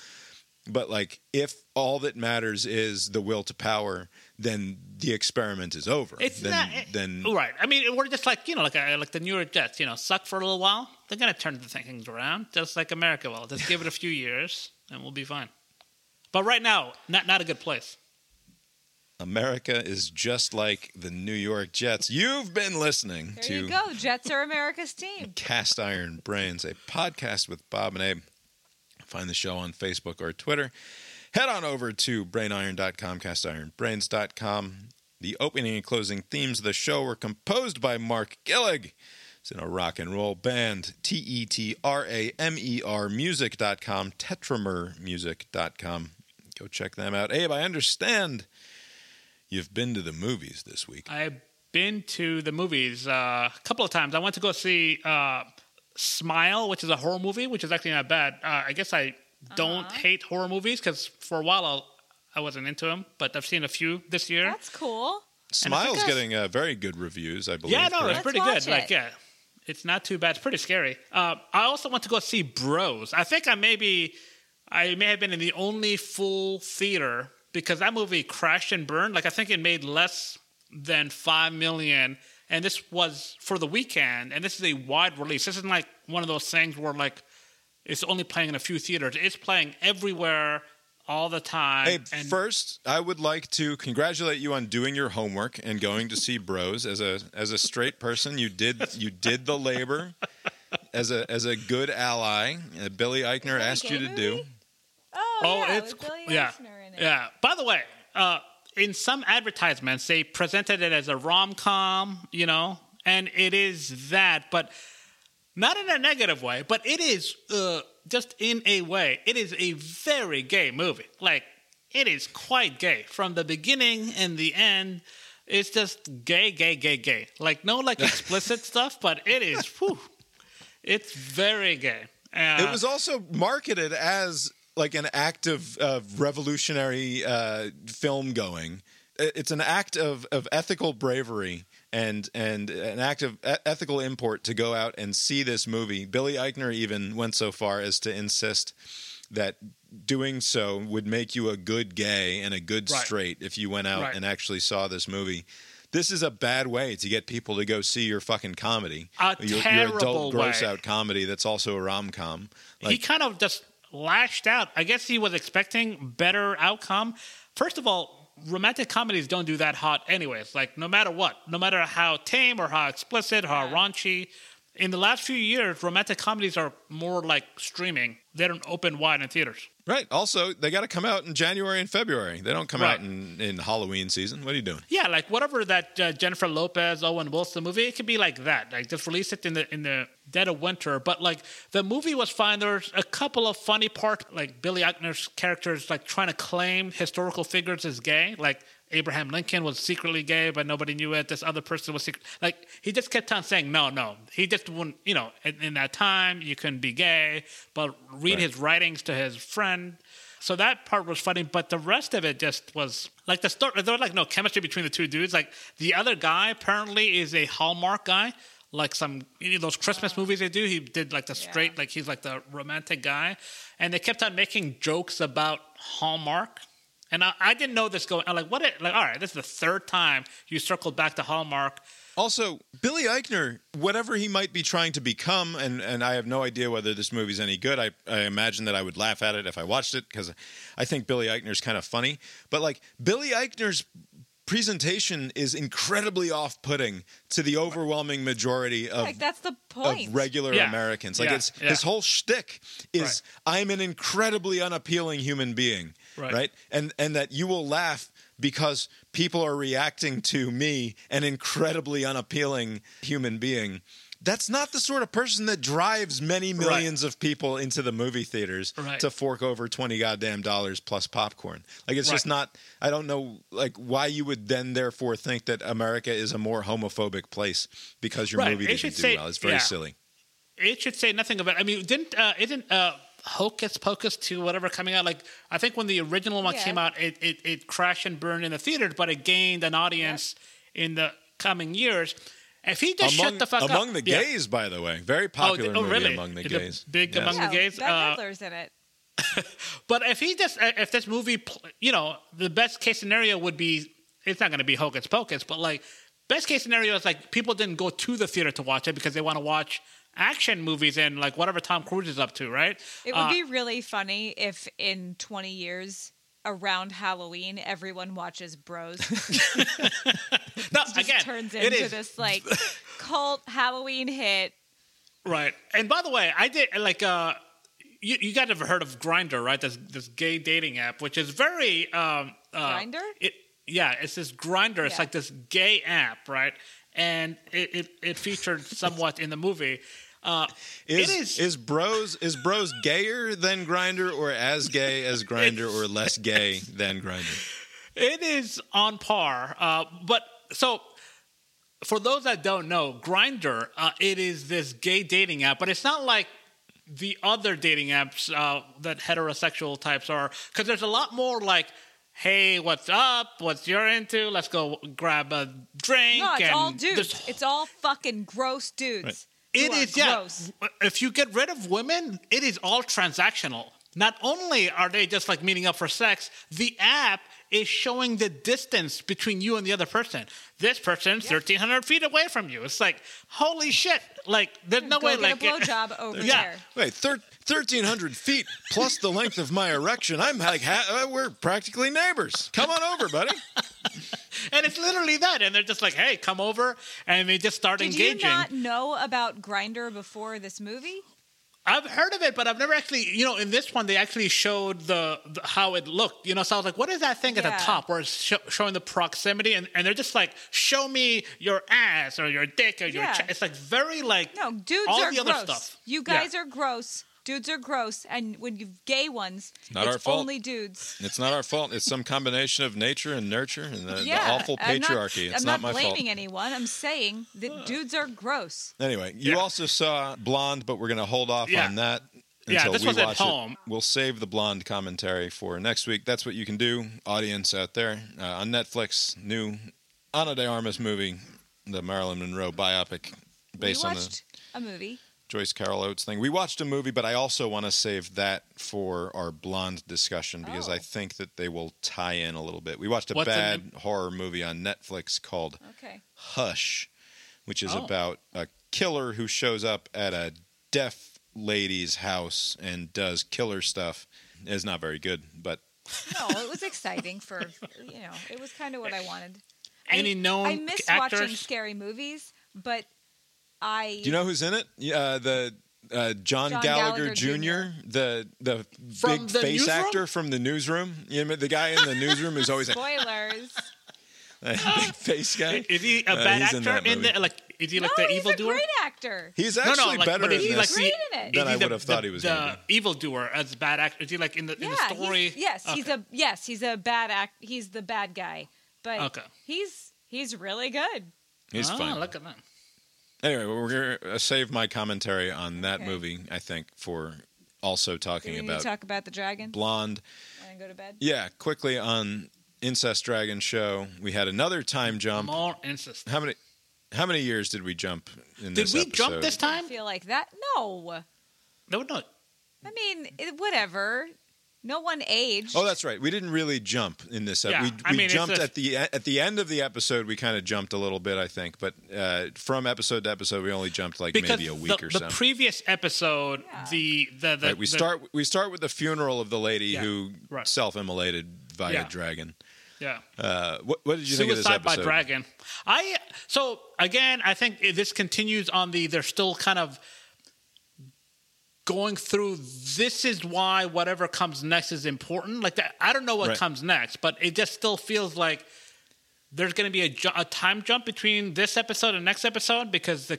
but like, if all that matters is the will to power, then the experiment is over. It's then, not then right. I mean, we're just like you know, like a, like the New York Jets. You know, suck for a little while. They're gonna turn the things around, just like America will. Just give it a few years, and we'll be fine. But right now, not not a good place. America is just like the New York Jets. You've been listening There to you go. Jets are America's team. Cast Iron Brains, a podcast with Bob and Abe. Find the show on Facebook or Twitter. Head on over to brainiron.com, castironbrains.com. The opening and closing themes of the show were composed by Mark Gillig. It's in a rock and roll band. T E T R A M E R music.com, tetramermusic.com. Go check them out. Abe, I understand you've been to the movies this week. I've been to the movies uh, a couple of times. I went to go see uh, Smile, which is a horror movie, which is actually not bad. Uh, I guess I don't hate horror movies because for a while I'll, I wasn't into them, but I've seen a few this year. That's cool. Smile's that's- getting uh, very good reviews, I believe. Yeah, no, correct? it's pretty watch good. Like, yeah, it's not too bad. It's pretty scary. Uh, I also want to go see Bros. I think I maybe I may have been in the only full theater because that movie crashed and burned. Like, I think it made less than five million, and this was for the weekend. And this is a wide release. This isn't like one of those things where like it's only playing in a few theaters. It's playing everywhere all the time. Hey, and first, I would like to congratulate you on doing your homework and going to see Bros. As a as a straight person, you did you did the labor. As a as a good ally, uh, Billy Eichner asked you gay to do. Oh, Oh, yeah, it's with Billy yeah, Eichner in it. yeah. By the way, uh, in some advertisements, they presented it as a rom com, you know, and it is that, but not in a negative way. But it is uh, just in a way. It is a very gay movie. Like it is quite gay from the beginning and the end. It's just gay, gay, gay, gay. Like no like explicit stuff, but it is. Whew, it's very gay. Uh, It was also marketed as like an act of, of revolutionary uh, film going. It's an act of, of ethical bravery and and an act of e- ethical import to go out and see this movie. Billy Eichner even went so far as to insist that doing so would make you a good gay and a good Right. straight if you went out Right. and actually saw this movie. This is a bad way to get people to go see your fucking comedy. A your, your terrible adult gross way. out comedy that's also a rom com. he kind of just lashed out. I guess he was expecting better outcome. First of all, romantic comedies don't do that hot anyways. Like no matter what, no matter how tame or how explicit, how raunchy. In the last few years, romantic comedies are more like streaming. They don't open wide in theaters. Right. Also, they got to come out in January and February. They don't come Right. out in, in Halloween season. What are you doing? Yeah, like whatever that uh, Jennifer Lopez, Owen Wilson movie, it could be like that. Like just release it in the in the dead of winter. But like the movie was fine. There's a couple of funny parts, like Billy Eichner's character is like trying to claim historical figures as gay. Like Abraham Lincoln was secretly gay, but nobody knew it. This other person was secret. Like he just kept on saying no, no. He just wouldn't. You know, in, in that time you couldn't be gay. But read his writings to his friend. so that part was funny, but the rest of it just was like the story. There was like no chemistry between the two dudes. Like the other guy apparently is a Hallmark guy, like some you know, those Christmas movies they do. He did like the straight, like he's like the romantic guy, and they kept on making jokes about Hallmark. And I, I didn't know this going. I'm like, what? It, like, all right, this is the third time you circled back to Hallmark. Also, Billy Eichner, whatever he might be trying to become, and, and I have no idea whether this movie's any good. I, I imagine that I would laugh at it if I watched it because I think Billy Eichner's kind of funny. But like Billy Eichner's presentation is incredibly off putting to the overwhelming majority of Like that's the of point. regular Yeah. Americans. Like Yeah. it's Yeah. his whole shtick is I'm an incredibly unappealing human being, Right. And and that you will laugh because people are reacting to me, an incredibly unappealing human being. That's not the sort of person that drives many millions of people into the movie theaters Right. to fork over twenty goddamn dollars plus popcorn. Like it's just not. I don't know like why you would then therefore think that America is a more homophobic place because your Right. movie didn't do say- well. It's very yeah. silly. it should say nothing about. I mean, didn't uh, isn't uh, Hocus Pocus two whatever coming out? Like I think when the original one Yeah. came out, it, it it crashed and burned in the theaters, but it gained an audience in the coming years. If he just among shut the fuck up, among the yeah. gays, by the way, very Oh, popular th- oh, movie really? among the Is it gays. big Yes. among yeah, the gays. Bette Uh, Midler's in it. But if he just, if this movie, you know, the best case scenario would be, it's not going to be Hocus Pocus, but like, best case scenario is like people didn't go to the theater to watch it because they want to watch action movies and like whatever Tom Cruise is up to, right? It would Uh, be really funny if in 20 years around Halloween everyone watches Bros. no, just again, turns into is- this like cult Halloween hit. Right. And by the way, I did like uh you, you guys have heard of Grindr, right? This this gay dating app, which is very um uh, Grindr? It yeah, it's this Grindr. It's Yeah. like this gay app, right? And it, it, it featured somewhat in the movie. Uh, Is, it is, is bros is bros gayer than Grindr or as gay as Grindr or less gay than Grindr? It is on par. Uh, but so for those that don't know, Grindr, uh, it is this gay dating app, but it's not like the other dating apps uh, that heterosexual types are, because there's a lot more like. Hey, what's up? What's you're into? Let's go grab a drink. No, it's and all dudes. there's- It's all fucking gross dudes. who It are yeah. gross. If you get rid of women, it is all transactional. Not only are they just like meeting up for sex, the app is showing the distance between you and the other person. This person's thirteen hundred feet away from you. It's like holy shit! Like there's no Go way. get Like a it- blowjob over Yeah. there. Wait, thir- thirteen hundred feet plus the length of my erection. I'm like ha- uh, we're practically neighbors. Come on over, buddy. and it's literally that. And they're just like, hey, come over, and they just start Did engaging. you not know about Grindr before this movie? I've heard of it, but I've never actually, you know, in this one they actually showed the, the how it looked. You know, so I was like, what is that thing at Yeah. the top where it's sho- showing the proximity, and, and they're just like, show me your ass or your dick or your. Yeah. Ch-. It's like very like No, dudes all are the other gross. stuff. You Yeah. guys are gross. Dudes are gross, and when you've gay ones, not it's our fault. only dudes. It's not our fault. It's some combination of nature and nurture and the, yeah, the awful I'm not- patriarchy. it's I'm not, not, my fault. blaming anyone. I'm saying that dudes are gross. Anyway, you Yeah. also saw Blonde, but we're going to hold off Yeah. on that. until Yeah, Until this we was at watch home. It. We'll save the blonde commentary for next week. That's what you can do, audience out there uh, on Netflix. New Ana de Armas movie, the Marilyn Monroe biopic based we on the a movie. Joyce Carol Oates thing. We watched a movie, but I also want to save that for our blonde discussion because Oh. I think that they will tie in a little bit. We watched a What's the bad horror movie on Netflix called Okay. Hush, which is Oh. about a killer who shows up at a deaf lady's house and does killer stuff. It's not very good, but No, it was exciting for you know. It was kind of what I wanted. Any I, known I miss actors? watching scary movies, but I do you know who's in it? Yeah, Uh, the uh, John, John Gallagher, Gallagher Jr., the the From big the face newsroom? actor from the newsroom. You know, the guy in the newsroom is always a spoilers. big face guy. Is he a Uh, bad he's in actor that in, movie. the like? Is he like no, the he's evil a doer? great actor. He's No, no, actually like, better but is in he this. Great in it. Than he I would have thought the- he was The gonna evil doer as a bad actor. Is he like in the in the story? he's, yes, he's a yes, he's a bad act. He's the bad guy, but Okay. he's he's really good. He's Ah, fine. Look at that. Anyway, we're gonna uh, save my commentary on that Okay. movie. I think for also talking we about talk about the dragon blonde. and go to bed? Yeah, quickly on Incest Dragon show, we had another time jump. More incest. How many? How many years did we jump in Did this Did we episode? jump this I time? feel like that. No. No, no. I mean, it, whatever. No one aged. Oh, that's right. We didn't really jump in this. Yeah, we we I mean, jumped a- at the at the end of the episode. We kind of jumped a little bit, I think, but uh, from episode to episode, we only jumped like Because maybe a week the, or the so. previous episode, Yeah. the the, the right, we the- start we start with the funeral of the lady Yeah, who right. self-immolated via Yeah. dragon. Yeah. Uh, what, what did you think of this Suicide by? Dragon. I so again, I think this continues on the. They're still kind of going through. This is why whatever comes next is important. Like that, I don't know what Right. comes next, but it just still feels like there's going to be a, ju- a time jump between this episode and next episode because the.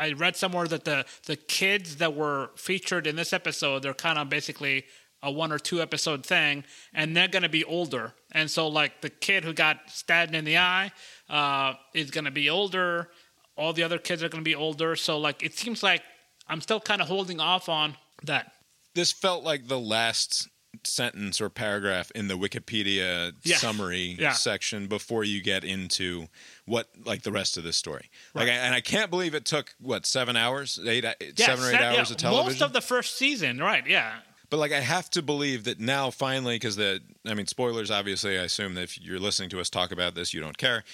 I read somewhere that the the kids that were featured in this episode, they're kind of basically a one or two episode thing, and they're going to be older. And so, like the kid who got stabbed in the eye uh, is going to be older. All the other kids are going to be older. So, like, it seems like I'm still kind of holding off on that. This felt like the last sentence or paragraph in the Wikipedia Yeah. summary Yeah. section before you get into what like the rest of this story. Like, I, and I can't believe it took what seven hours, eight, uh, Yeah, seven or eight hours of television. Most of the first season, right? Yeah. But like, I have to believe that now, finally, because the, I mean, spoilers. Obviously, I assume that if you're listening to us talk about this, you don't care,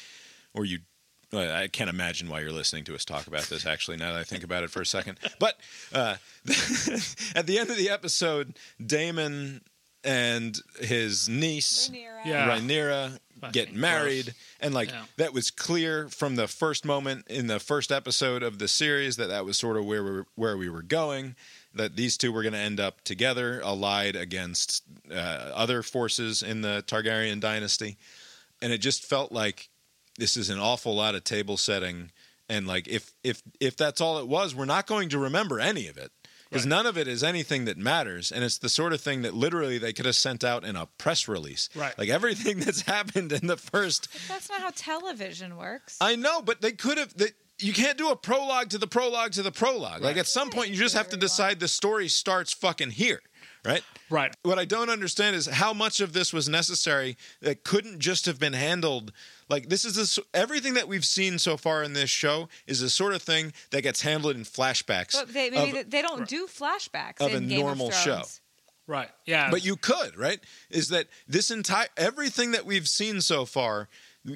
or you. Well, I can't imagine why you're listening to us talk about this. Actually, now that I think about it for a second, but uh, at the end of the episode, Daemon and his niece Rhaenyra. Yeah. Rhaenyra get married, gross. and like Yeah. that was clear from the first moment in the first episode of the series that that was sort of where we were, where we were going. That these two were going to end up together, allied against uh, other forces in the Targaryen dynasty, and it just felt like this is an awful lot of table setting. And like if if if that's all it was, we're not going to remember any of it because Right. none of it is anything that matters, and it's the sort of thing that literally they could have sent out in a press release. Right. Like everything that's happened in the first. That's not how television works. I know, but they could have. They, you can't do a prologue to the prologue to the prologue. Like at some point, you just have to decide the story starts fucking here, right? Right. What I don't understand is how much of this was necessary that couldn't just have been handled. Like this is this everything that we've seen so far in this show is the sort of thing that gets handled in flashbacks. But they maybe of- they don't do flashbacks of a Game normal of show. Right. Yeah. but you could, right? Is that this entire everything that we've seen so far?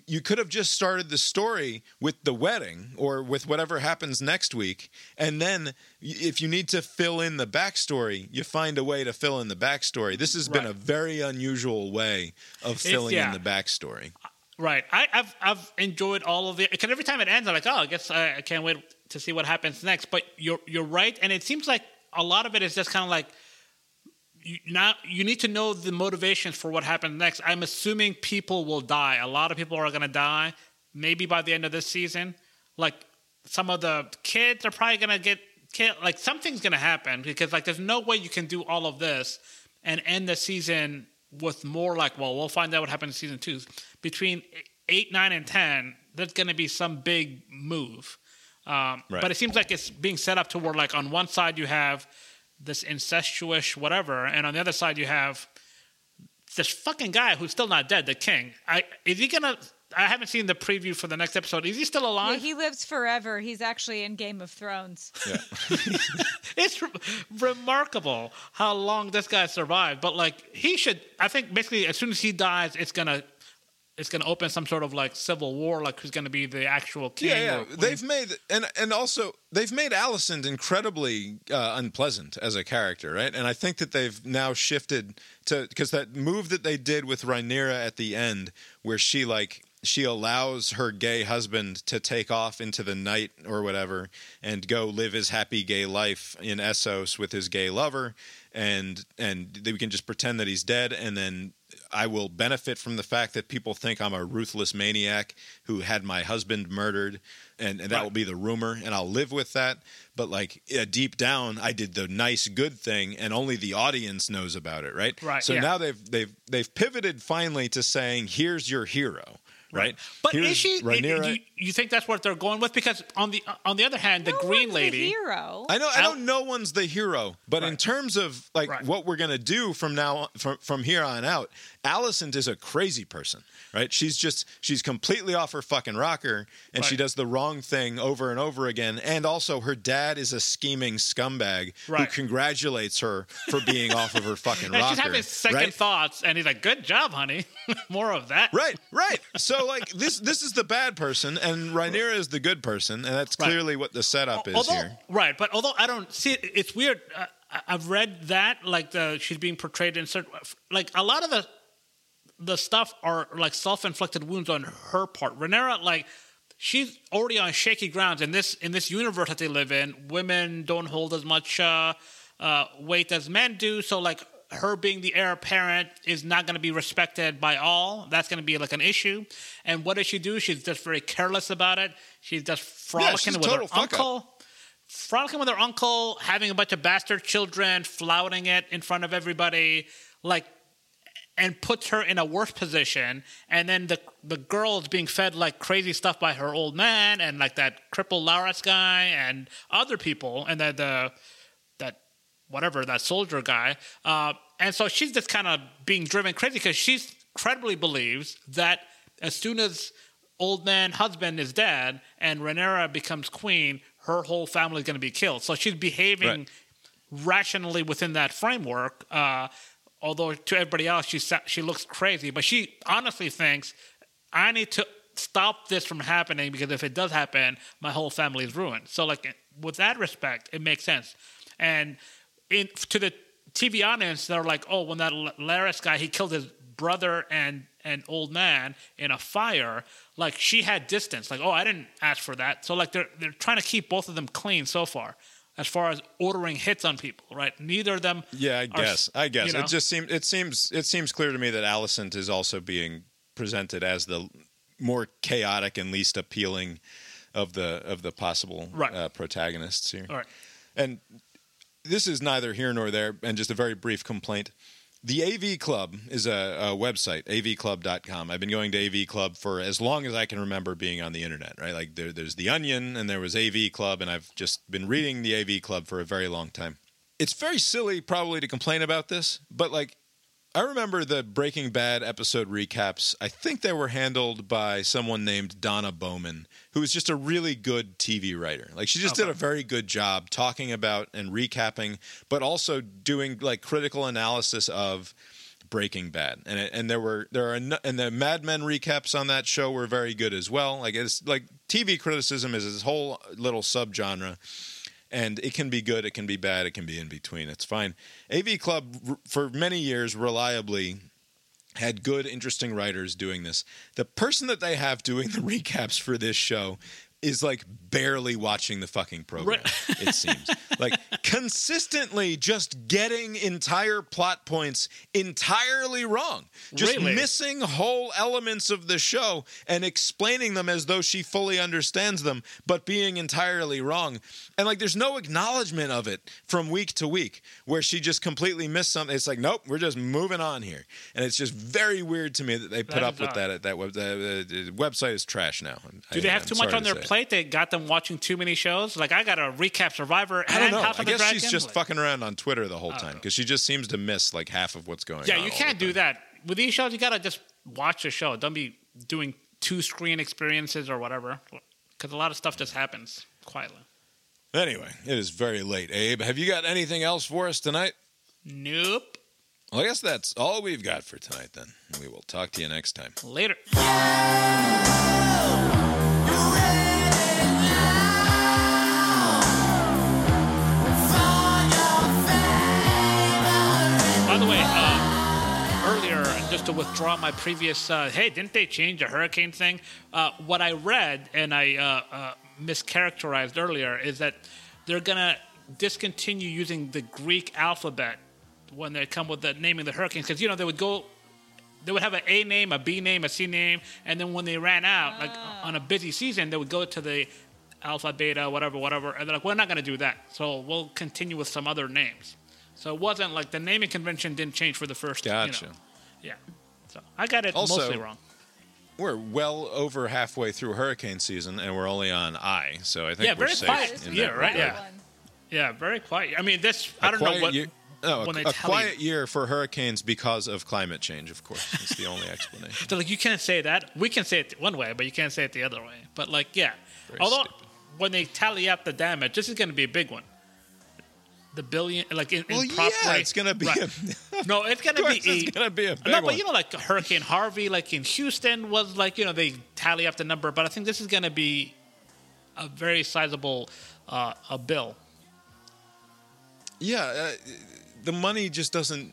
You could have just started the story with the wedding or with whatever happens next week, and then if you need to fill in the backstory, you find a way to fill in the backstory. This has been a very unusual way of filling yeah. in the backstory. Right. I, I've I've enjoyed all of it because every time it ends, I'm like, oh, I guess I, I can't wait to see what happens next. But you're you're right, and it seems like a lot of it is just kind of like you now you need to know the motivations for what happens next. I'm assuming people will die. A lot of people are going to die. Maybe by the end of this season, like some of the kids are probably going to get killed. Like something's going to happen because like there's no way you can do all of this and end the season with more like, well, we'll find out what happens in season two. Between eight, nine, and ten, there's going to be some big move. Um, Right. But it seems like it's being set up to where, like, on one side you have this incestuous whatever, and on the other side you have this fucking guy who's still not dead, the king. I is he gonna? I haven't seen the preview for the next episode. Is he still Yeah, alive? he lives forever. He's actually in Game of Thrones. Yeah. it's re- remarkable how long this guy survived. But like, he should. I think basically, as soon as he dies, it's gonna. It's gonna open some sort of like civil war, like who's gonna be the actual king. Yeah, yeah. or. They've made and and also they've made Alicent incredibly uh, unpleasant as a character, right? And I think that they've now shifted to because that move that they did with Rhaenyra at the end, where she like she allows her gay husband to take off into the night or whatever and go live his happy gay life in Essos with his gay lover, and and we can just pretend that he's dead, and then I will benefit from the fact that people think I'm a ruthless maniac who had my husband murdered, and, and that Right. will be the rumor, and I'll live with that. But like deep down, I did the nice, good thing, and only the audience knows about it, right? Right, So yeah. now they've they've they've pivoted finally to saying, "Here's your hero." Right? But Here's is she? Rhaenyra- you, you think that's what they're going with? Because on the on the other hand, the No Green one's Lady. the hero. I know. I don't know one's the hero, but in terms of like Right. what we're gonna do from now on, from from here on out, Alicent is a crazy person, right? She's just she's completely off her fucking rocker, and she does the wrong thing over and over again. And also, her dad is a scheming scumbag who congratulates her for being off of her fucking rocker. she's having second right? thoughts, and he's like, "Good job, honey. More of that." Right, right. So like this this is the bad person, and Rhaenyra is the good person, and that's Right. clearly what the setup is although, here. Right, but although I don't see it, it's weird. Uh, I've read that like the she's being portrayed in certain like a lot of the the stuff are like self-inflicted wounds on her part. Rhaenyra like she's already on shaky grounds in this in this universe that they live in. Women don't hold as much uh, uh, weight as men do, so like her being the heir apparent is not going to be respected by all. That's going to be like an issue. And what does she do? She's just very careless about it. She's just frolicking she's with her fuck up. uncle frolicking with her uncle, having a bunch of bastard children, flouting it in front of everybody, like, and puts her in a worse position. And then the the girl is being fed like crazy stuff by her old man and like that crippled Larys guy and other people, and then the that whatever that soldier guy. Uh, and so she's just kind of being driven crazy because she's credibly believes that as soon as old man husband is dead and Rhaenyra becomes queen, her whole family is going to be killed. So she's behaving Right. rationally within that framework. Uh, although to everybody else, she she looks crazy, but she honestly thinks I need to stop this from happening because if it does happen, my whole family is ruined. So like with that respect, it makes sense. And in to the TV audience, they're like, oh, when that Larys guy he killed his brother and an old man in a fire, like she had distance. Like, oh, I didn't ask for that. So like they're they're trying to keep both of them clean so far. As far as ordering hits on people, right? Neither of them. Yeah, I are- guess. I guess you know? it just seems it seems it seems clear to me that Alicent is also being presented as the more chaotic and least appealing of the of the possible Right. uh, protagonists here. All right. And this is neither here nor there, and just a very brief complaint. The AV Club is a, a website, avclub.com. I've been going to AV Club for as long as I can remember being on the internet, right? Like there, there's The Onion and there was AV Club, and I've just been reading the AV Club for a very long time. It's very silly, probably, to complain about this, but like I remember the Breaking Bad episode recaps. I think they were handled by someone named Donna Bowman, who was just a really good TV writer. Like she just did a very good job talking about and recapping, but also doing like critical analysis of Breaking Bad. And it, and there were there are and the Mad Men recaps on that show were very good as well. Like it's like TV criticism is this whole little subgenre and it can be good, it can be bad, it can be in between. It's fine. AV Club for many years reliably had good, interesting writers doing this. The person that they have doing the recaps for this show is like barely watching the fucking program. It seems like consistently just getting entire plot points entirely wrong, just Really? missing whole elements of the show and explaining them as though she fully understands them, but being entirely wrong. And like, there's no acknowledgement of it from week to week where she just completely missed something. It's like, nope, we're just moving on here, and it's just very weird to me that they put That up with odd. that. At that web, the, the website is trash now. Do they have too much on their plate? They got them watching too many shows. Like I got to recap Survivor and I don't know. I guess Dragon. she's just Like, fucking around on Twitter the whole time because she just seems to miss like half of what's going Yeah, on. you can't do that with these shows. You got to just watch the show. Don't be doing two screen experiences or whatever, because a lot of stuff just happens quietly. Anyway, it is very late. Abe, have you got anything else for us tonight? Nope. Well, I guess that's all we've got for tonight. Then we will talk to you next time. Later. Just to withdraw my previous, uh, hey, didn't they change the hurricane thing? Uh, what I read and I uh, uh, mischaracterized earlier is that they're going to discontinue using the Greek alphabet when they come with the naming the hurricanes because you know they would go they would have an A name, a B name, a C name, and then when they ran out, like on a busy season, they would go to the alpha, beta, whatever, whatever, and they're like, we're not going to do that, so we'll continue with some other names. So it wasn't like the naming convention didn't change for the first. you know. Yeah. So I got it Also- mostly wrong. we're well over halfway through hurricane season, and we're only on I. So I think Yeah, we're very safe. quiet that right? Yeah. Yeah, very quiet. I mean, this I don't know what year- no, when a, they a quiet you. year for hurricanes because of climate change. Of course, it's the only explanation. So like you can't say that. We can say it one way, but you can't say it the other way. But like yeah, Very although stupid. when they tally up the damage, this is going to be a big one. The billion, like in, Well, in prop yeah, it's gonna be. Right. A, no, it's going to be. it's gonna be a big no, but you know, like Hurricane Harvey, like in Houston, was like you know they tally up the number, but I think this is going to be a very sizable uh, a bill. yeah, uh, the money just doesn't.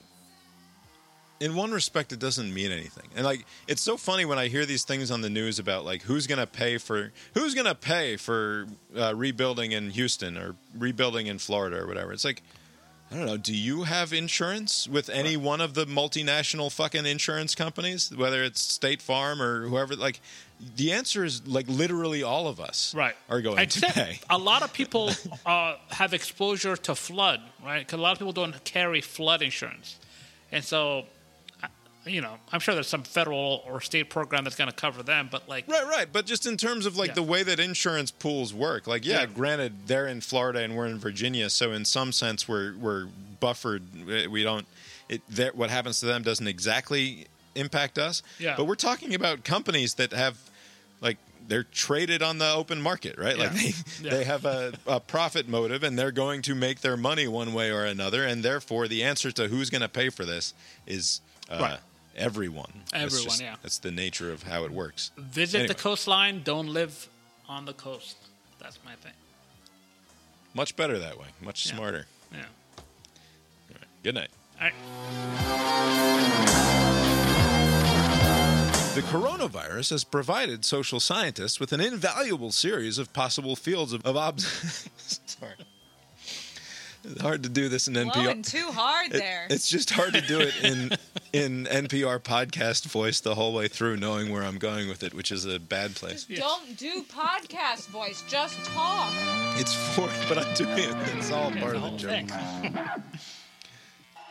In one respect, it doesn't mean anything, and like it's so funny when I hear these things on the news about like who's gonna pay for who's gonna pay for uh, rebuilding in Houston or rebuilding in Florida or whatever. It's like I don't know. Do you have insurance with any one of the multinational fucking insurance companies, whether it's State Farm or whoever? Like, the answer is like literally all of us right are going Except to pay. a lot of people uh, have exposure to flood right because a lot of people don't carry flood insurance and so you know i'm sure there's some federal or state program that's going to cover them but like Right, right. But just in terms of like Yeah. the way that insurance pools work, like yeah, Yeah. granted they're in Florida and we're in Virginia, so in some sense we're we're buffered. We- don't. It that what happens to them doesn't exactly impact us. Yeah. But we're talking about companies that have like they're traded on the open market, right? Like they Yeah. they have a, a profit motive and they're going to make their money one way or another, and therefore the answer to who's going to pay for this is. Uh, Right. Everyone. That's Everyone, just- yeah. That's the nature of how it works. visit Anyway. the coastline don't live on the coast that's my thing Much better that way. Much Yeah. smarter. yeah All right. Good night. all right The coronavirus has provided social scientists with an invaluable series of possible fields of, of obs. Sorry. It's hard to do this in NPR. Blowing too hard It- there. it's just hard to do it in in NPR podcast voice the whole way through, knowing where I'm going with it, which is a bad place. Yes. Don't do podcast voice. Just talk. It's for, but I'm doing it. It's all It's part the of the joke. thing.